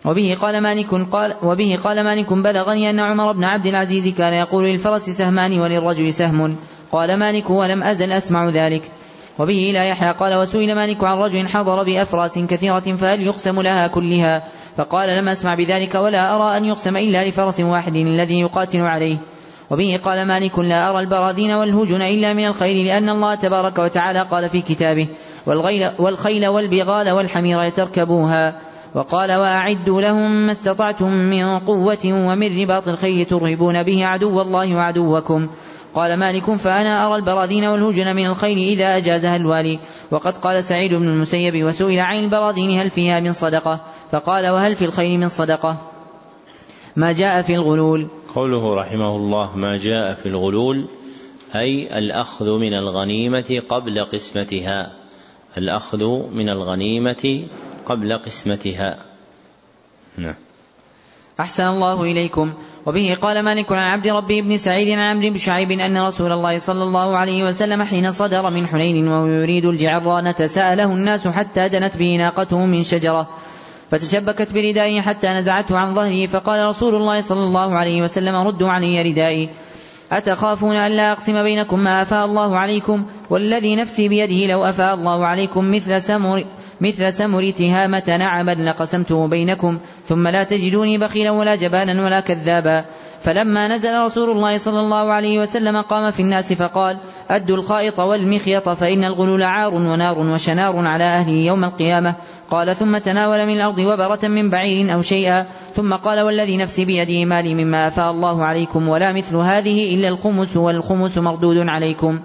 Speaker 3: وبه قال مالك قال وبه قال مالك بلغني أن عمر بن عبد العزيز كان يقول للفرس سهمان وللرجل سهم. قال مالك ولم أزل أسمع ذلك. وبه إلى يحيى قال وسئل مالك عن رجل حضر بأفراس كثيرة فهل يقسم لها كلها؟ فقال لم أسمع بذلك ولا أرى أن يقسم إلا لفرس واحد الذي يقاتل عليه. وبه قال مالك لا أرى البراذين والهجن إلا من الخيل لأن الله تبارك وتعالى قال في كتابه والخيل والبغال والحمير لتركبوها وقال وأعدوا لهم ما استطعتم من قوة ومن رباط الخيل ترهبون به عدو الله وعدوكم. قال مالك فأنا أرى البراذين والهجن من الخيل إذا أجازها الوالي. وقد قال سعيد بن المسيب وسئل عن البراذين هل فيها من صدقة؟ فقال وهل في الخيل من صدقة؟ ما جاء في الغلول.
Speaker 1: قوله رحمه الله ما جاء في الغلول أي الأخذ من الغنيمة قبل قسمتها. الأخذ من الغنيمة قبل قسمتها. نعم.
Speaker 3: أحسن الله إليكم. وبه قال مالك عن عبد ربي بن سعيد عن عمرو بن شعيب أن رسول الله صلى الله عليه وسلم حين صدر من حنين وهو يريد الجعرانة سأله الناس حتى دنت به ناقته من شجرة. فتشبكت بردائه حتى نزعته عن ظهره فقال رسول الله صلى الله عليه وسلم ردوا علي ردائي. أتخافون ألا أقسم بينكم ما أفاء الله عليكم؟ والذي نفسي بيده لو أفاء الله عليكم مثل سمر مثل سمر تهامة نعما لقسمته بينكم ثم لا تجدوني بخيلا ولا جبانا ولا كذابا. فلما نزل رسول الله صلى الله عليه وسلم قام في الناس فقال أدوا الخائط والمخيط فإن الغلول عار ونار وشنار على أهله يوم القيامة. قال ثم تناول من الأرض وبرة من بعير أو شيئا ثم قال والذي نفسي بيده مالي مما أفاء الله عليكم ولا مثل هذه إلا الخمس والخمس مردود عليكم.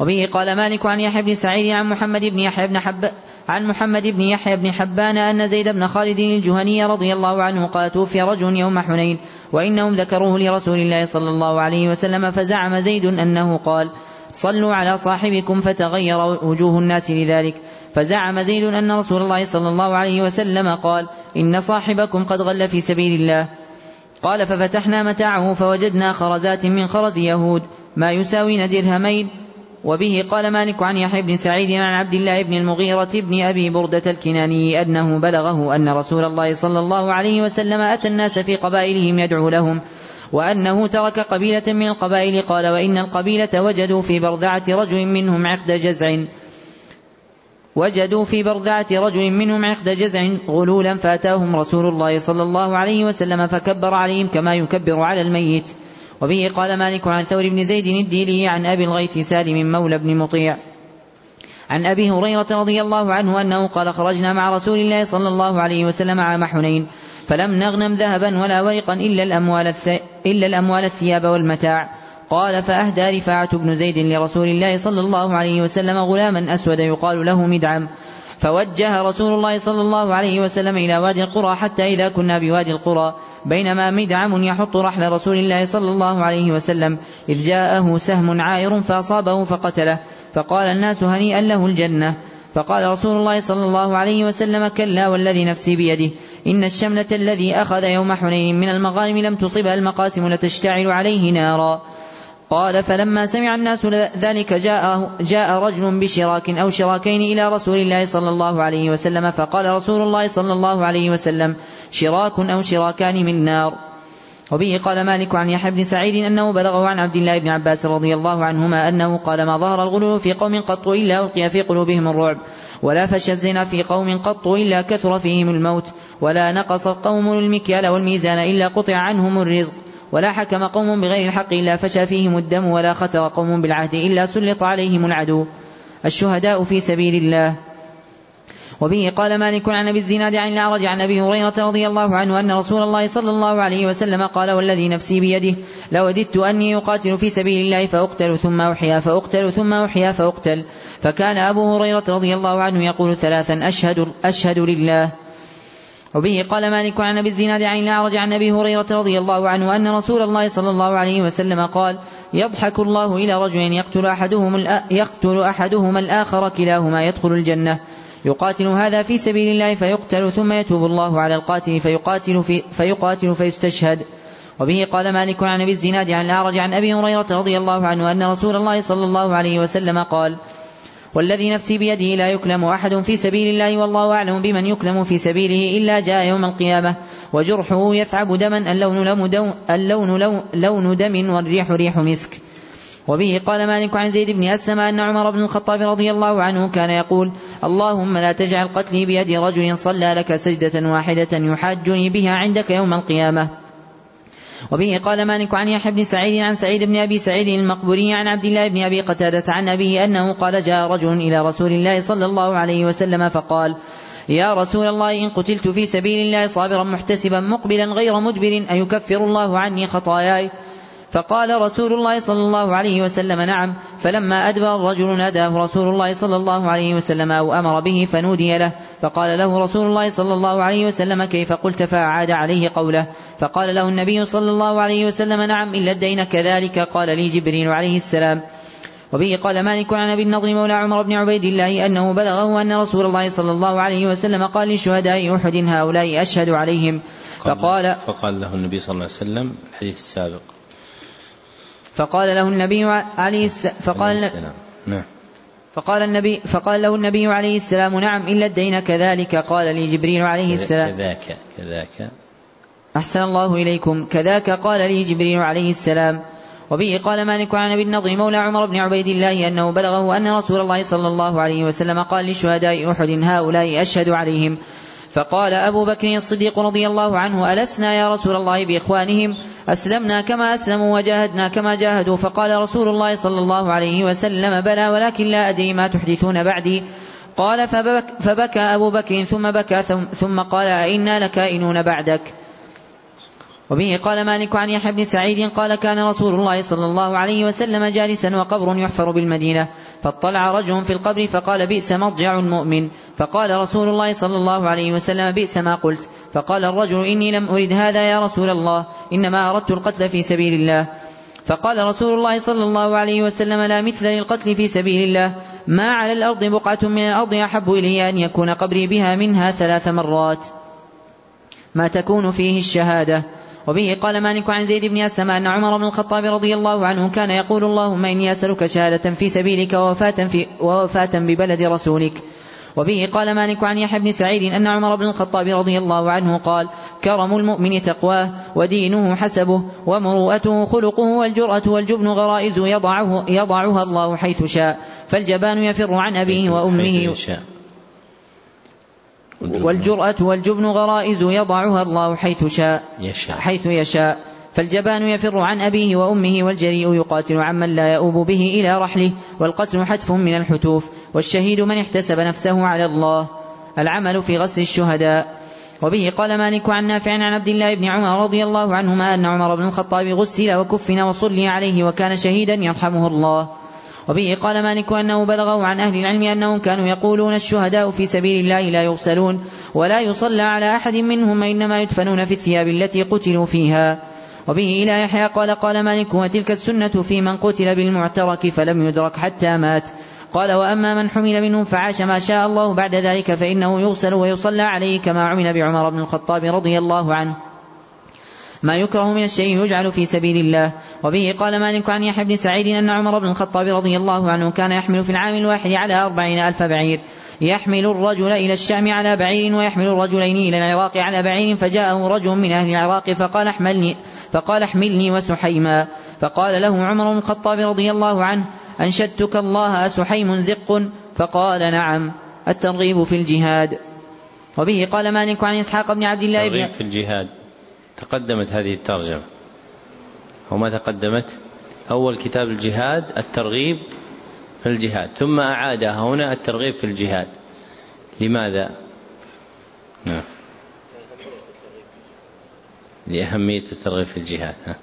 Speaker 3: وبه قال مالك عن يحيى بن سعيد عن محمد بن يحيى بن حب عن محمد بن يحيى بن حبان أن زيد بن خالد الجهني رضي الله عنه قال توفي رجل يوم حنين وإنهم ذكروه لرسول الله صلى الله عليه وسلم فزعم زيد أنه قال صلوا على صاحبكم فتغير وجوه الناس لذلك. فزعم زيد أن رسول الله صلى الله عليه وسلم قال إن صاحبكم قد غل في سبيل الله. قال ففتحنا متاعه فوجدنا خرزات من خرز يهود ما يساوين درهمين. وبه قال مالك عن يحيى بن سعيد عن عبد الله بن المغيرة بن أبي بردة الكناني أنه بلغه أن رسول الله صلى الله عليه وسلم أتى الناس في قبائلهم يدعو لهم وأنه ترك قبيلة من القبائل. قال وإن القبيلة وجدوا في برذعة رجل منهم عقد جزع. وجدوا في برذعة رجل منهم عقد جزع غلولا فأتاهم رسول الله صلى الله عليه وسلم فكبر عليهم كما يكبر على الميت وبه قال مالك عن ثور بن زيد الديلي عن أبي الغيث سالم مولى بن مطيع عن أبي هريرة رضي الله عنه أنه قال خرجنا مع رسول الله صلى الله عليه وسلم عام حنين فلم نغنم ذهبا ولا ورقا إلا الأموال. إلا الأموال الثياب والمتاع قال فأهدى رفاعة بن زيد لرسول الله صلى الله عليه وسلم غلاما أسود يقال له مدعم. فوجه رسول الله صلى الله عليه وسلم إلى وادي القرى حتى إذا كنا بوادي القرى بينما مدعم يحط رحل رسول الله صلى الله عليه وسلم إذ جاءه سهم عائر فأصابه فقتله فقال الناس هنيئا له الجنة. فقال رسول الله صلى الله عليه وسلم كلا والذي نفسي بيده إن الشملة الذي أخذ يوم حنين من المغانم لم تصبها المقاسم لتشتعل عليه نارا. قال فلما سمع الناس ذلك جاء, جاء رجل بشراك أو شراكين إلى رسول الله صلى الله عليه وسلم فقال رسول الله صلى الله عليه وسلم شراك أو شراكان من نار. وبه قال مالك عن يحيى بن سعيد أنه بلغه عن عبد الله بن عباس رضي الله عنهما أنه قال ما ظهر الغلو في قوم قط إلا ألقي في قلوبهم الرعب ولا فشى الزنا في قوم قط إلا كثر فيهم الموت ولا نقص قوم المكيال والميزان إلا قطع عنهم الرزق. ولا حكم قوم بغير الحق إلا فشى فيهم الدم ولا ختر قوم بالعهد إلا سلط عليهم العدو. الشهداء في سبيل الله. وبه قال مالك عن أبي الزناد عن الأعرج عن أبي هريرة رضي الله عنه أن رسول الله صلى الله عليه وسلم قال والذي نفسي بيده لوددت أني اقاتل في سبيل الله فأقتل ثم أحيا فأقتل ثم أحيا فأقتل. فكان أبو هريرة رضي الله عنه يقول ثلاثا أشهد أشهد لله. وبه قال مالك عن أبي الزناد عن الاعرج عن أبي هريرة رضي الله عنه أن رسول الله صلى الله عليه وسلم قال يضحك الله إلى رجل يقتل أحدهم يقتل احدهما الآخر كلاهما يدخل الجنة. يقاتل هذا في سبيل الله فيقتل ثم يتوب الله على القاتل فيقاتل في فيقاتل فيستشهد. وبه قال مالك عن أبي الزناد عن الاعرج عن أبي هريرة رضي الله عنه أن رسول الله صلى الله عليه وسلم قال والذي نفسي بيده لا يكلم أحد في سبيل الله والله أعلم بمن يكلم في سبيله إلا جاء يوم القيامة. وجرحه يثعب دما اللون, لون, اللون لون, لون دم والريح ريح مسك. وبه قال مالك عن زيد بن أسلم أن عمر بن الخطاب رضي الله عنه كان يقول اللهم لا تجعل قتلي بيد رجل صلى لك سجدة واحدة يحاجني بها عندك يوم القيامة. وبه قال مالك عن يحيى بن سعيد عن سعيد بن أبي سعيد المقبوري عن عبد الله بن أبي قتادة عن أبيه أنه قال جاء رجل إلى رسول الله صلى الله عليه وسلم فقال يا رسول الله إن قتلت في سبيل الله صابرا محتسبا مقبلا غير مدبر أيكفر الله عني خطاياي؟ فقال رسول الله صلى الله عليه وسلم نعم فلما أدبر الرجل ناداه رسول الله صلى الله عليه وسلم أو أمر به فنودي له فقال له رسول الله صلى الله عليه وسلم كيف قلت فأعاد عليه قوله. فقال له النبي صلى الله عليه وسلم نعم إلا الدين كذلك قال لي جبريل عليه السلام. وبه قال مالك عن أبي النضر مولى عمر بن عبيد الله أنه بلغه أن رسول الله صلى الله عليه وسلم قال لشهداء أحد هؤلاء أشهد عليهم. فقال
Speaker 1: فقال له النبي صلى الله عليه وسلم الحديث السابق.
Speaker 3: فقال له النبي عليه السلام فقال نعم. فقال النبي فقال له النبي عليه السلام نعم إلا الدين كذلك. قال لي جبريل عليه السلام.
Speaker 1: كذاك كذاك.
Speaker 3: أحسن الله إليكم. كذاك قال لي جبريل عليه السلام. وبه قال مالك عن أبي النضر مولى عمر بن عبيد الله أنه بلغه أن رسول الله صلى الله عليه وسلم قال لشهداء أحد هؤلاء أشهد عليهم. فقال أبو بكر الصديق رضي الله عنه ألسنا يا رسول الله بإخوانهم؟ أسلمنا كما أسلموا وجاهدنا كما جاهدوا. فقال رسول الله صلى الله عليه وسلم بلى ولكن لا أدري ما تحدثون بعدي. قال فبك فبكى أبو بكر ثم بكى ثم قال أئنا لكائنون بعدك؟ وبه قال مالك عن يحيى بن سعيد قال كان رسول الله صلى الله عليه وسلم جالسا وقبر يحفر بالمدينة فاطلع رجل في القبر فقال بئس مضجع المؤمن فقال رسول الله صلى الله عليه وسلم بئس ما قلت فقال الرجل إني لم أرد هذا يا رسول الله إنما أردت القتل في سبيل الله. فقال رسول الله صلى الله عليه وسلم لا مثل للقتل في سبيل الله ما على الأرض بقعة من الأرض أحب إلي أن يكون قبري بها منها ثلاث مرات. ما تكون فيه الشهادة. وبه قال مالك عن زيد بن أسلم أن عمر بن الخطاب رضي الله عنه كان يقول اللهم إني أسألك شهادة في سبيلك ووفاة, في ووفاة ببلد رسولك. وبه قال مالك عن يحيى بن سعيد أن عمر بن الخطاب رضي الله عنه قال كرم المؤمن تقواه ودينه حسبه ومروءته خلقه والجرأة والجبن غرائز يضعه يضعها الله حيث شاء فالجبان يفر عن أبيه وأمه والجرأة والجبن غرائز يضعها الله حيث شاء
Speaker 1: يشاء.
Speaker 3: حيث يشاء. فالجبان يفر عن أبيه وأمه والجريء يقاتل عمن لا يؤوب به إلى رحله والقتل حتف من الحتوف. والشهيد من احتسب نفسه على الله. العمل في غسل الشهداء. وبه قال مالك عن نافع عن عبد الله بن عمر رضي الله عنهما أن عمر بن الخطاب غسل وكفن وصلي عليه وكان شهيدا يرحمه الله. وبه قال مالك أنه بلغه عن أهل العلم أنهم كانوا يقولون الشهداء في سبيل الله لا يغسلون ولا يصلى على أحد منهم إنما يدفنون في الثياب التي قتلوا فيها. وبه إلى يحيى قال قال مالك وتلك السنة في من قتل بالمعترك فلم يدرك حتى مات. قال وأما من حمل منهم فعاش ما شاء الله بعد ذلك فإنه يغسل ويصلى عليه كما عمل بعمر بن الخطاب رضي الله عنه. ما يكره من الشيء يجعل في سبيل الله. وبه قال مالك عن يحيى بن سعيد أن عمر بن الخطاب رضي الله عنه كان يحمل في العام الواحد على أربعين ألف بعير. يحمل الرجل إلى الشام على بعير ويحمل الرجلين إلى العراق على بعير فجاءه رجل من أهل العراق فقال احملني فقال احملني وسحيما. فقال له عمر بن الخطاب رضي الله عنه أنشدتك الله أسحيم زق؟ فقال نعم. الترغيب في الجهاد. وبه قال مالك عن إسحاق بن عبد الله
Speaker 1: بن في الجهاد. تقدمت هذه الترجمة. وما تقدمت. أول كتاب الجهاد الترغيب في الجهاد. ثم أعادها هنا الترغيب في الجهاد. لماذا؟ نعم. لأهمية الترغيب في الجهاد ها؟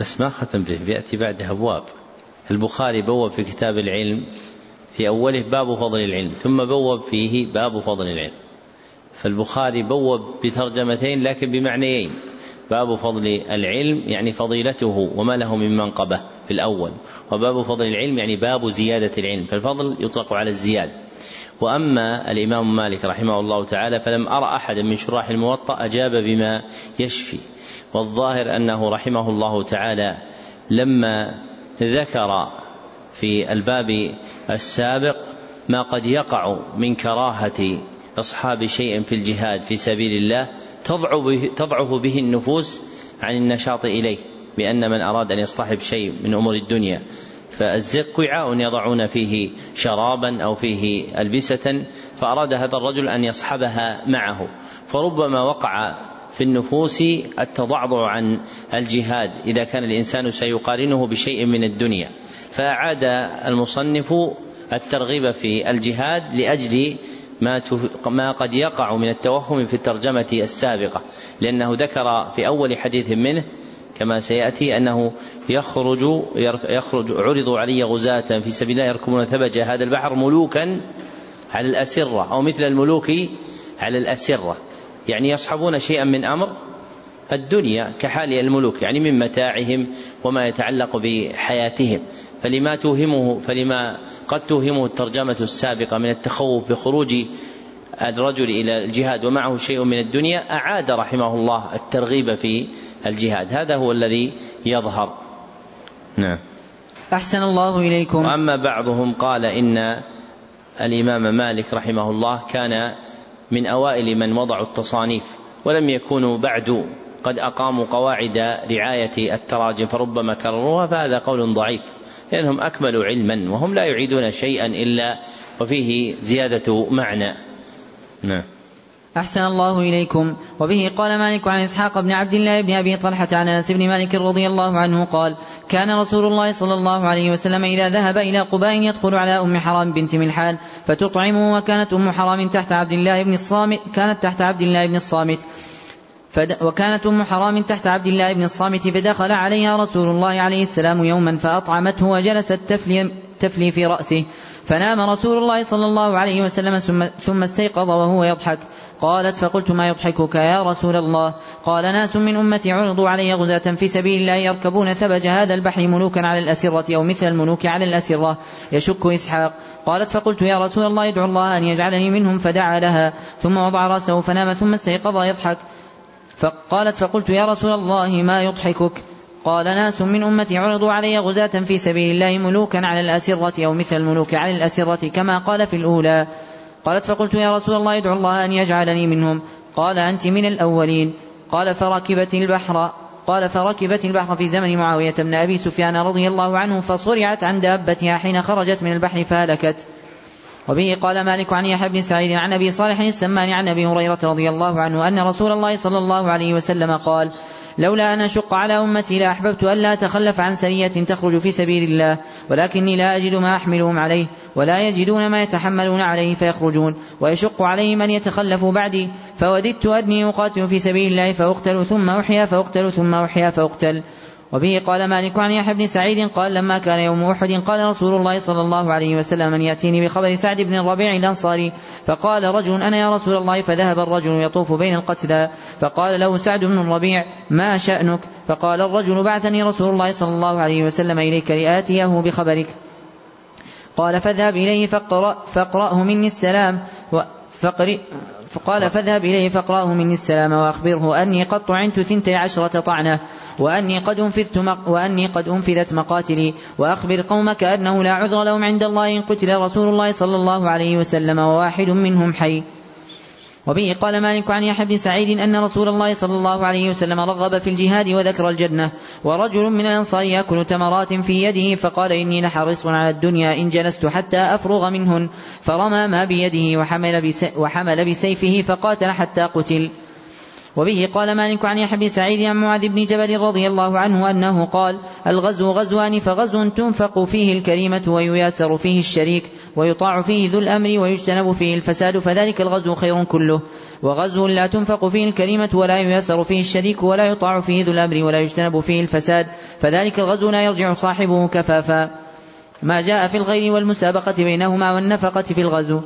Speaker 1: بس ما ختم به. بيأتي بعده أبواب. البخاري بوب في كتاب العلم في أوله باب فضل العلم ثم بوب فيه باب فضل العلم. فالبخاري بوب بترجمتين لكن بمعنيين. باب فضل العلم يعني فضيلته وما له من منقبة في الأول وباب فضل العلم يعني باب زيادة العلم فالفضل يطلق على الزيادة. وأما الإمام مالك رحمه الله تعالى فلم أرى أحدا من شراح الموطأ أجاب بما يشفي. والظاهر أنه رحمه الله تعالى لما ذكر في الباب السابق ما قد يقع من كراهة إصحاب شيء في الجهاد في سبيل الله تضعف به النفوس عن النشاط إليه بأن من أراد أن يصطحب شيء من أمور الدنيا فالزق وعاء يضعون فيه شرابا أو فيه ألبسة فأراد هذا الرجل أن يصحبها معه. فربما وقع في النفوس التضعضع عن الجهاد إذا كان الإنسان سيقارنه بشيء من الدنيا. فأعاد المصنف الترغيب في الجهاد لأجل ما ما قد يقع من التوهم في الترجمة السابقة لأنه ذكر في أول حديث منه كما سيأتي أنه يخرج يخرج عرضوا علي غزاة في سبيل الله يركبون ثبج هذا البحر ملوكا على الأسرة أو مثل الملوك على الأسرة يعني يصحبون شيئا من أمر الدنيا كحال الملوك يعني من متاعهم وما يتعلق بحياتهم. فلما توهمه فلما قد توهمه الترجمة السابقة من التخوف بخروج الرجل إلى الجهاد ومعه شيء من الدنيا أعاد رحمه الله الترغيب في الجهاد. هذا هو الذي يظهر. نعم.
Speaker 3: أحسن الله إليكم.
Speaker 1: وأما بعضهم قال إن الإمام مالك رحمه الله كان من أوائل من وضعوا التصانيف ولم يكونوا بعد قد أقاموا قواعد رعاية التراجم فربما كرروها فهذا قول ضعيف. لأنهم أكملوا علما وهم لا يعيدون شيئا إلا وفيه زيادة معنى. نعم.
Speaker 3: أحسن الله إليكم. وبه قال مالك عن إسحاق بن عبد الله بن أبي طلحة عن أنس بن مالك رضي الله عنه قال كان رسول الله صلى الله عليه وسلم إذا ذهب إلى قباء يدخل على أم حرام بنت ملحان فتطعمه وكانت أم حرام تحت عبد الله بن الصامت كانت تحت عبد الله بن الصامت. وكانت أم حرام تحت عبد الله بن الصامت فدخل عليها رسول الله عليه السلام يوما فأطعمته وجلست تفلي, تفلي في رأسه. فنام رسول الله صلى الله عليه وسلم ثم استيقظ وهو يضحك. قالت فقلت ما يضحكك يا رسول الله؟ قال ناس من أمتي عرضوا علي غزاة في سبيل الله يركبون ثبج هذا البحر ملوكا على الأسرة أو مثل الملوك على الأسرة. يشك إسحاق. قالت فقلت يا رسول الله ادعو الله أن يجعلني منهم فدعا لها. ثم وضع رأسه فنام ثم استيقظ يضحك. فقالت فقلت يا رسول الله ما يضحكك؟ قال ناس من أمتي عرضوا علي غزاة في سبيل الله ملوكا على الأسرة أو مثل الملوك على الأسرة كما قال في الأولى. قالت فقلت يا رسول الله ادعو الله أن يجعلني منهم. قال أنت من الأولين. قال فركبت البحر. قال فركبت البحر في زمن معاوية بن أبي سفيان رضي الله عنه فصرعت عن دابتها حين خرجت من البحر فهلكت. وبه قال مالك عن يحيى بن سعيد عن أبي صالح السمان عن أبي هريرة رضي الله عنه أن رسول الله صلى الله عليه وسلم قال لولا أن أشق على أمتي لأحببت ألا أتخلف عن سرية تخرج في سبيل الله ولكني لا أجد ما أحملهم عليه ولا يجدون ما يتحملون عليه فيخرجون ويشق عليهم أن يتخلفوا بعدي فوددت أني أقاتل في سبيل الله فأقتل ثم أحيا فأقتل ثم أحيا فأقتل وبه قال مالك عن يحيى بن سعيد قال لما كان يوم أحد قال رسول الله صلى الله عليه وسلم من يأتيني بخبر سعد بن الربيع الأنصاري فقال رجل أنا يا رسول الله فذهب الرجل يطوف بين القتلى فقال له سعد بن الربيع ما شأنك فقال الرجل بعثني رسول الله صلى الله عليه وسلم إليك لآتيه بخبرك قال فاذهب إليه فاقرأ فاقرأه مني السلام فقرئ فقال فاذهب إليه فاقرأه مني السلام وأخبره أني قد طعنت ثنتي عشرة طعنة وأني قد أنفذت مق وأني قد أنفذت مقاتلي وأخبر قومك أنه لا عذر لهم عند الله إن قتل رسول الله صلى الله عليه وسلم وواحد منهم حي. وبه قال مالك عن يحيى بن سعيد أن رسول الله صلى الله عليه وسلم رغب في الجهاد وذكر الجنة ورجل من الأنصار يأكل تمرات في يده فقال إني لحريص على الدنيا إن جلست حتى أفرغ منهن فرمى ما بيده وحمل, وحمل بسيفه فقاتل حتى قتل. وبه قال مالك عن يحيى بن سعيد عن معاذ بن جبل رضي الله عنه أنه قال الغزو غزوان فغزو تنفق فيه الكريمة ويياسر فيه الشريك ويطاع فيه ذو الأمر ويجتنب فيه الفساد فذلك الغزو خير كله. وغزو لا تنفق فيه الكريمة ولا ييسر فيه الشريك ولا يطاع فيه ذو الأمر ولا يجتنب فيه الفساد فذلك الغزو لا يرجع صاحبه كفافا. ما جاء في الغير والمسابقة بينهما والنفقة في الغزو.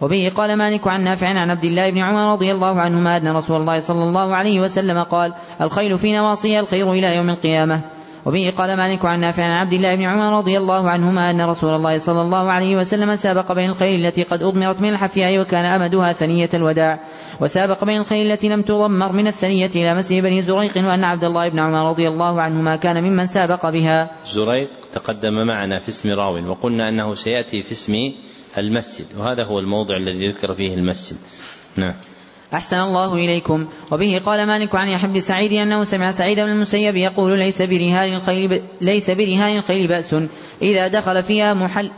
Speaker 3: وبه قال مالك عن نافع عن عبد الله بن عمر رضي الله عنهما أن رسول الله صلى الله عليه وسلم قال الخيل في نواصيها الخير إلى يوم القيامة. وبه قال مالك عن نافع عن عبد الله بن عمر رضي الله عنهما أن رسول الله صلى الله عليه وسلم سابق بين الخيل التي قد أضمرت من الحفياء وكان أمدها ثنية الوداع. وسابق بين الخيل التي لم تضمر من الثنية إلى مسجد بني زريق وأن عبد الله بن عمر رضي الله عنهما كان ممن سابق بها.
Speaker 1: زريق تقدم معنا في اسم راو وقلنا أنه سيأتي في اسم المسجد وهذا هو الموضع الذي ذكر فيه المسجد. نعم.
Speaker 3: أحسن الله إليكم. وبه قال مالك عن يحيى بن سعيد أنه سمع سعيد بن المسيب يقول ليس برهان الخيل ليس برهان الخيل بأس. إذا دخل فيها محل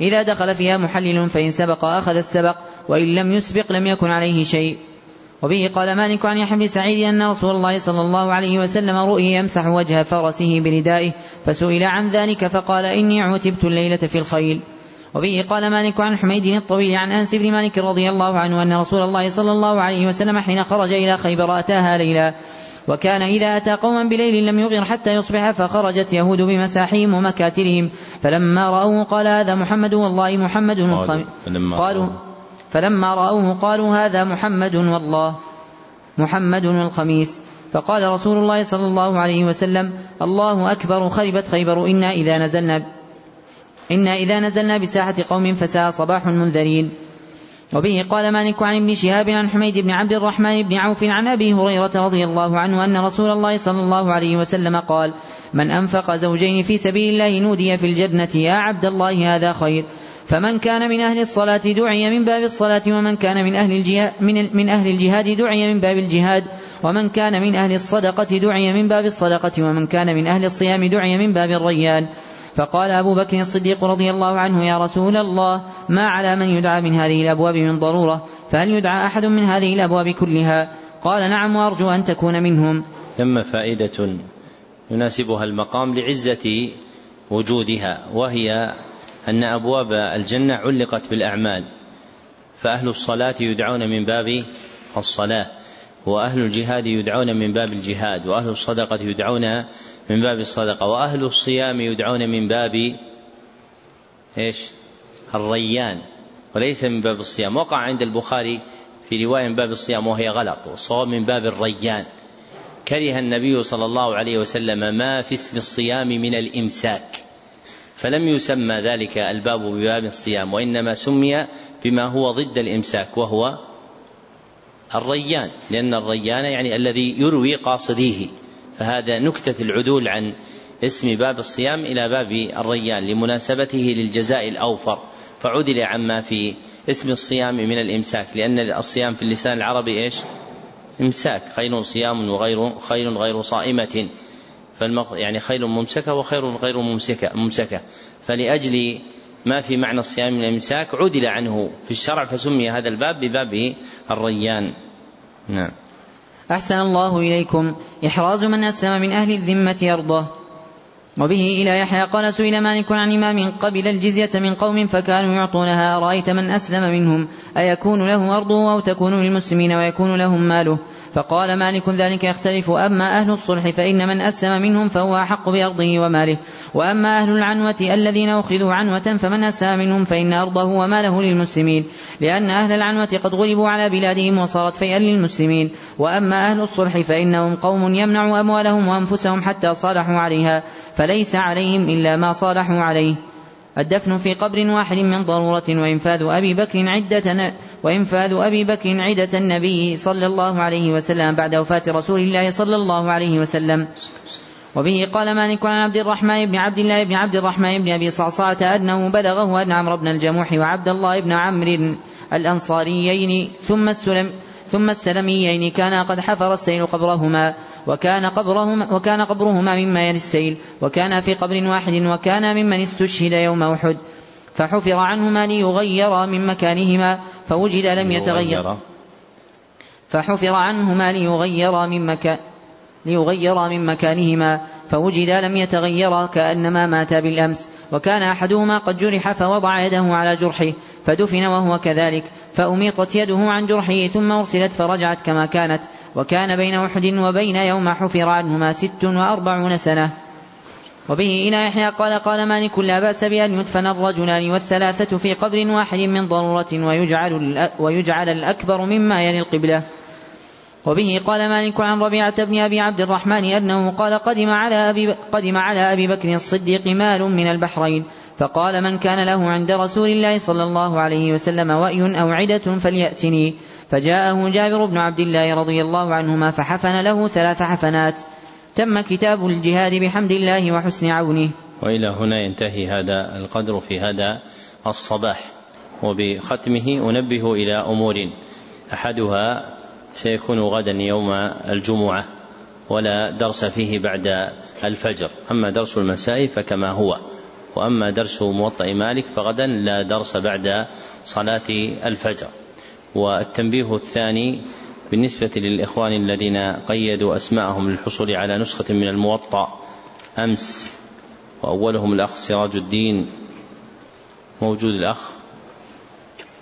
Speaker 3: إذا دخل فيها محلل فإن سبق أخذ السبق وإن لم يسبق لم يكن عليه شيء. وبه قال مالك عن يحيى بن سعيد أن رسول الله صلى الله عليه وسلم رؤي يمسح وجه فرسه بردائه فسئل عن ذلك فقال إني عتبت الليلة في الخيل. وبه قال مالك عن حميد الطويل عن أنس بن مالك رضي الله عنه أن رسول الله صلى الله عليه وسلم حين خرج إلى خيبر أتاها ليلا وكان إذا أتى قوما بليل لم يغر حتى يصبح فخرجت يهود بمساحيهم ومكاتلهم. فلما رأوه قال هذا محمد والله محمد قالوا فلما رأوه قالوا هذا محمد والله محمد الخميس. فقال رسول الله صلى الله عليه وسلم الله أكبر خربت خيبر إنا إذا نزلنا إنا إذا نزلنا بساحة قوم فساء صباح المنذرين وبه قال مالك عن ابن شهاب عن حميد بن عبد الرحمن بن عوف عن أبي هريرة رضي الله عنه أن رسول الله صلى الله عليه وسلم قال من أنفق زوجين في سبيل الله نودي في الجنة يا عبد الله هذا خير. فمن كان من أهل الصلاة دعي من باب الصلاة ومن كان من أهل الجهاد من, من أهل الجهاد دعي من باب الجهاد. ومن كان من أهل الصدقة دعي من باب الصدقة ومن كان من أهل الصيام دعي من باب الريان. فقال أبو بكر الصديق رضي الله عنه يا رسول الله ما على من يدعى من هذه الأبواب من ضرورة فهل يدعى أحد من هذه الأبواب كلها? قال نعم وأرجو أن تكون منهم.
Speaker 1: ثم فائدة يناسبها المقام لعزة وجودها وهي أن أبواب الجنة علقت بالأعمال فأهل الصلاة يدعون من باب الصلاة وأهل الجهاد يدعون من باب الجهاد وأهل الصدقة يدعون من باب الصدقة. وأهل الصيام يدعون من باب إيش؟ الريان وليس من باب الصيام. وقع عند البخاري في رواية من باب الصيام وهي غلط والصواب من باب الريان. كره النبي صلى الله عليه وسلم ما في اسم الصيام من الإمساك فلم يسمى ذلك الباب بباب الصيام وإنما سمي بما هو ضد الإمساك وهو الريان. لأن الريان يعني الذي يروي قاصديه. فهذا نكتة العدول عن اسم باب الصيام إلى باب الريان لمناسبته للجزاء الأوفر. فعدل عما في اسم الصيام من الإمساك لأن الصيام في اللسان العربي إيش؟ إمساك خير صيام وغير خير غير صائمة. فالمق يعني خير ممسكة وخير غير ممسكة ممسكة. فلأجل ما في معنى الصيام من الإمساك عدل عنه في الشرع فسمي هذا الباب بباب الريان. نعم.
Speaker 3: أحسن الله إليكم. إحراز من أسلم من أهل الذمة أرضه. وبه إلى يحيى قال سئل مالك عن إمام قبل الجزية من قوم فكانوا يعطونها. أرأيت من أسلم منهم؟ أيكون له أرضه أو تكون للمسلمين ويكون لهم ماله؟ فقال مالك ذلك يختلف. أما أهل الصلح فإن من أسلم منهم فهو أحق بأرضه وماله. وأما أهل العنوة الذين أخذوا عنوة فمن أسلم منهم فإن أرضه وماله للمسلمين. لأن أهل العنوة قد غلبوا على بلادهم وصارت فيئا للمسلمين. وأما أهل الصلح فإنهم قوم يمنعوا أموالهم وأنفسهم حتى صالحوا عليها. فليس عليهم إلا ما صالحوا عليه. الدفن في قبر واحد من ضرورة وإنفاذ أبي بكر عدة وإنفاذ أبي بكر عدة النبي صلى الله عليه وسلم بعد وفاة رسول الله صلى الله عليه وسلم. وبه قال مالك عن عبد الرحمن بن عبد الله بن عبد الرحمن بن أبي صعصعة أنه بلغه أن عمرو بن الجموح وعبد الله بن عمرو الأنصاريين ثم السلم ثم السلميين كانا قد حفر السيل قبرهما وكان قبرهما وكان قبرهما مما يلي السيل وكان في قبر واحد وكان ممن استشهد يوم أحد. فحفر عنهما ليغيرا من مكانهما فوجد لم يتغير. فحفر عنهما ليغيرا من مكان ليغيرا من مكانهما. فوجد لم يتغيرا كأنما ماتا بالأمس وكان أحدهما قد جرح فوضع يده على جرحه فدفن وهو كذلك فأميطت يده عن جرحه ثم أرسلت فرجعت كما كانت وكان بين أحد وبين يوم حفر عنهما ست وأربعون سنة. وبه إلى يحيى قال قال مالك لا بأس بأن يدفن الرجلان والثلاثة في قبر واحد من ضرورة ويجعل, ويجعل الأكبر مما يلي القبلة. وبه قال مالك عن ربيعة بن أبي عبد الرحمن أنه قال قدم على أبي, قدم على أبي بكر الصديق مال من البحرين فقال من كان له عند رسول الله صلى الله عليه وسلم وأي أو عدة فليأتني. فجاءه جابر بن عبد الله رضي الله عنهما فحفن له ثلاث حفنات. تم كتاب الجهاد بحمد الله وحسن عونه.
Speaker 1: وإلى هنا ينتهي هذا القدر في هذا الصباح. وبختمه أنبه إلى أمور أحدها سيكون غدا يوم الجمعة ولا درس فيه بعد الفجر. أما درس المساء فكما هو. وأما درس موطئ مالك فغدا لا درس بعد صلاة الفجر. والتنبيه الثاني بالنسبة للإخوان الذين قيدوا أسماءهم للحصول على نسخة من الموطأ أمس وأولهم الأخ سراج الدين. موجود الأخ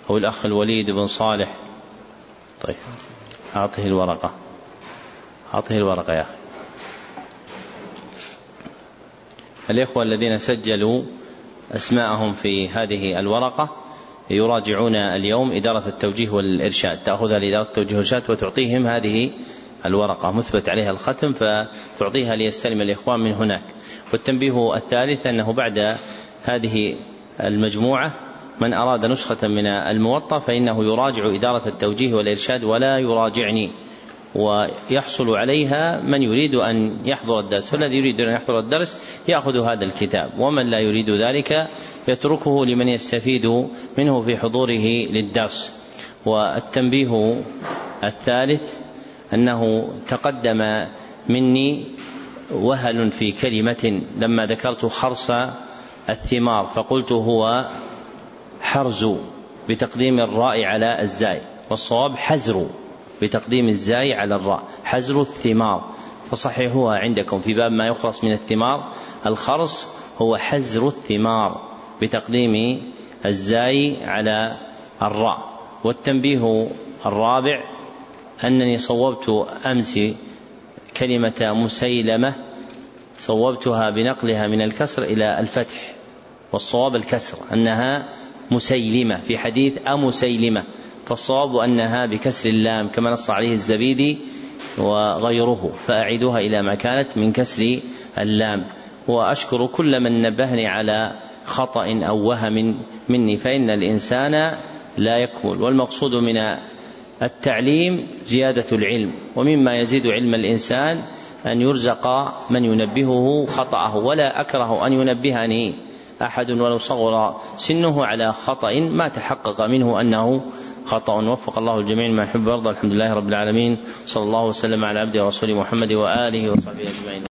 Speaker 1: أو الأخ الوليد بن صالح. طيب. أعطه الورقة. أعطه الورقة يا أخي. الإخوة الذين سجلوا أسماءهم في هذه الورقة يراجعون اليوم إدارة التوجيه والإرشاد. تأخذها لإدارة التوجيه والإرشاد وتعطيهم هذه الورقة. مثبت عليها الختم فتعطيها ليستلم الإخوان من هناك. والتنبيه الثالث أنه بعد هذه المجموعة من أراد نسخة من الموطأ فإنه يراجع إدارة التوجيه والإرشاد ولا يراجعني ويحصل عليها من يريد أن يحضر الدرس. فالذي يريد أن يحضر الدرس يأخذ هذا الكتاب ومن لا يريد ذلك يتركه لمن يستفيد منه في حضوره للدرس. والتنبيه الثالث أنه تقدم مني وهل في كلمة لما ذكرت خرص الثمار فقلت هو حرز بتقديم الراء على الزاي والصواب حزر بتقديم الزاي على الراء حزر الثمار. فصححوها عندكم في باب ما يخرص من الثمار الخرص هو حزر الثمار بتقديم الزاي على الراء. والتنبيه الرابع أنني صوبت أمس كلمة مسيلمة صوبتها بنقلها من الكسر إلى الفتح والصواب الكسر أنها مسيلمة في حديث أمسيلمة. فالصواب أنها بكسر اللام كما نص عليه الزبيدي وغيره فأعيدها إلى ما كانت من كسر اللام. وأشكر كل من نبهني على خطأ أو وهم مني فإن الإنسان لا يكمل. والمقصود من التعليم زيادة العلم ومما يزيد علم الإنسان أن يرزق من ينبهه خطأه ولا أكره أن ينبهني. أحد ولو صغر سنه على خطأ ما تحقق منه أنه خطأ. وفق الله الجميع ما يحب ويرضى. الحمد لله رب العالمين. صلى الله وسلم على عبده ورسوله محمد وآله وصحبه أجمعين.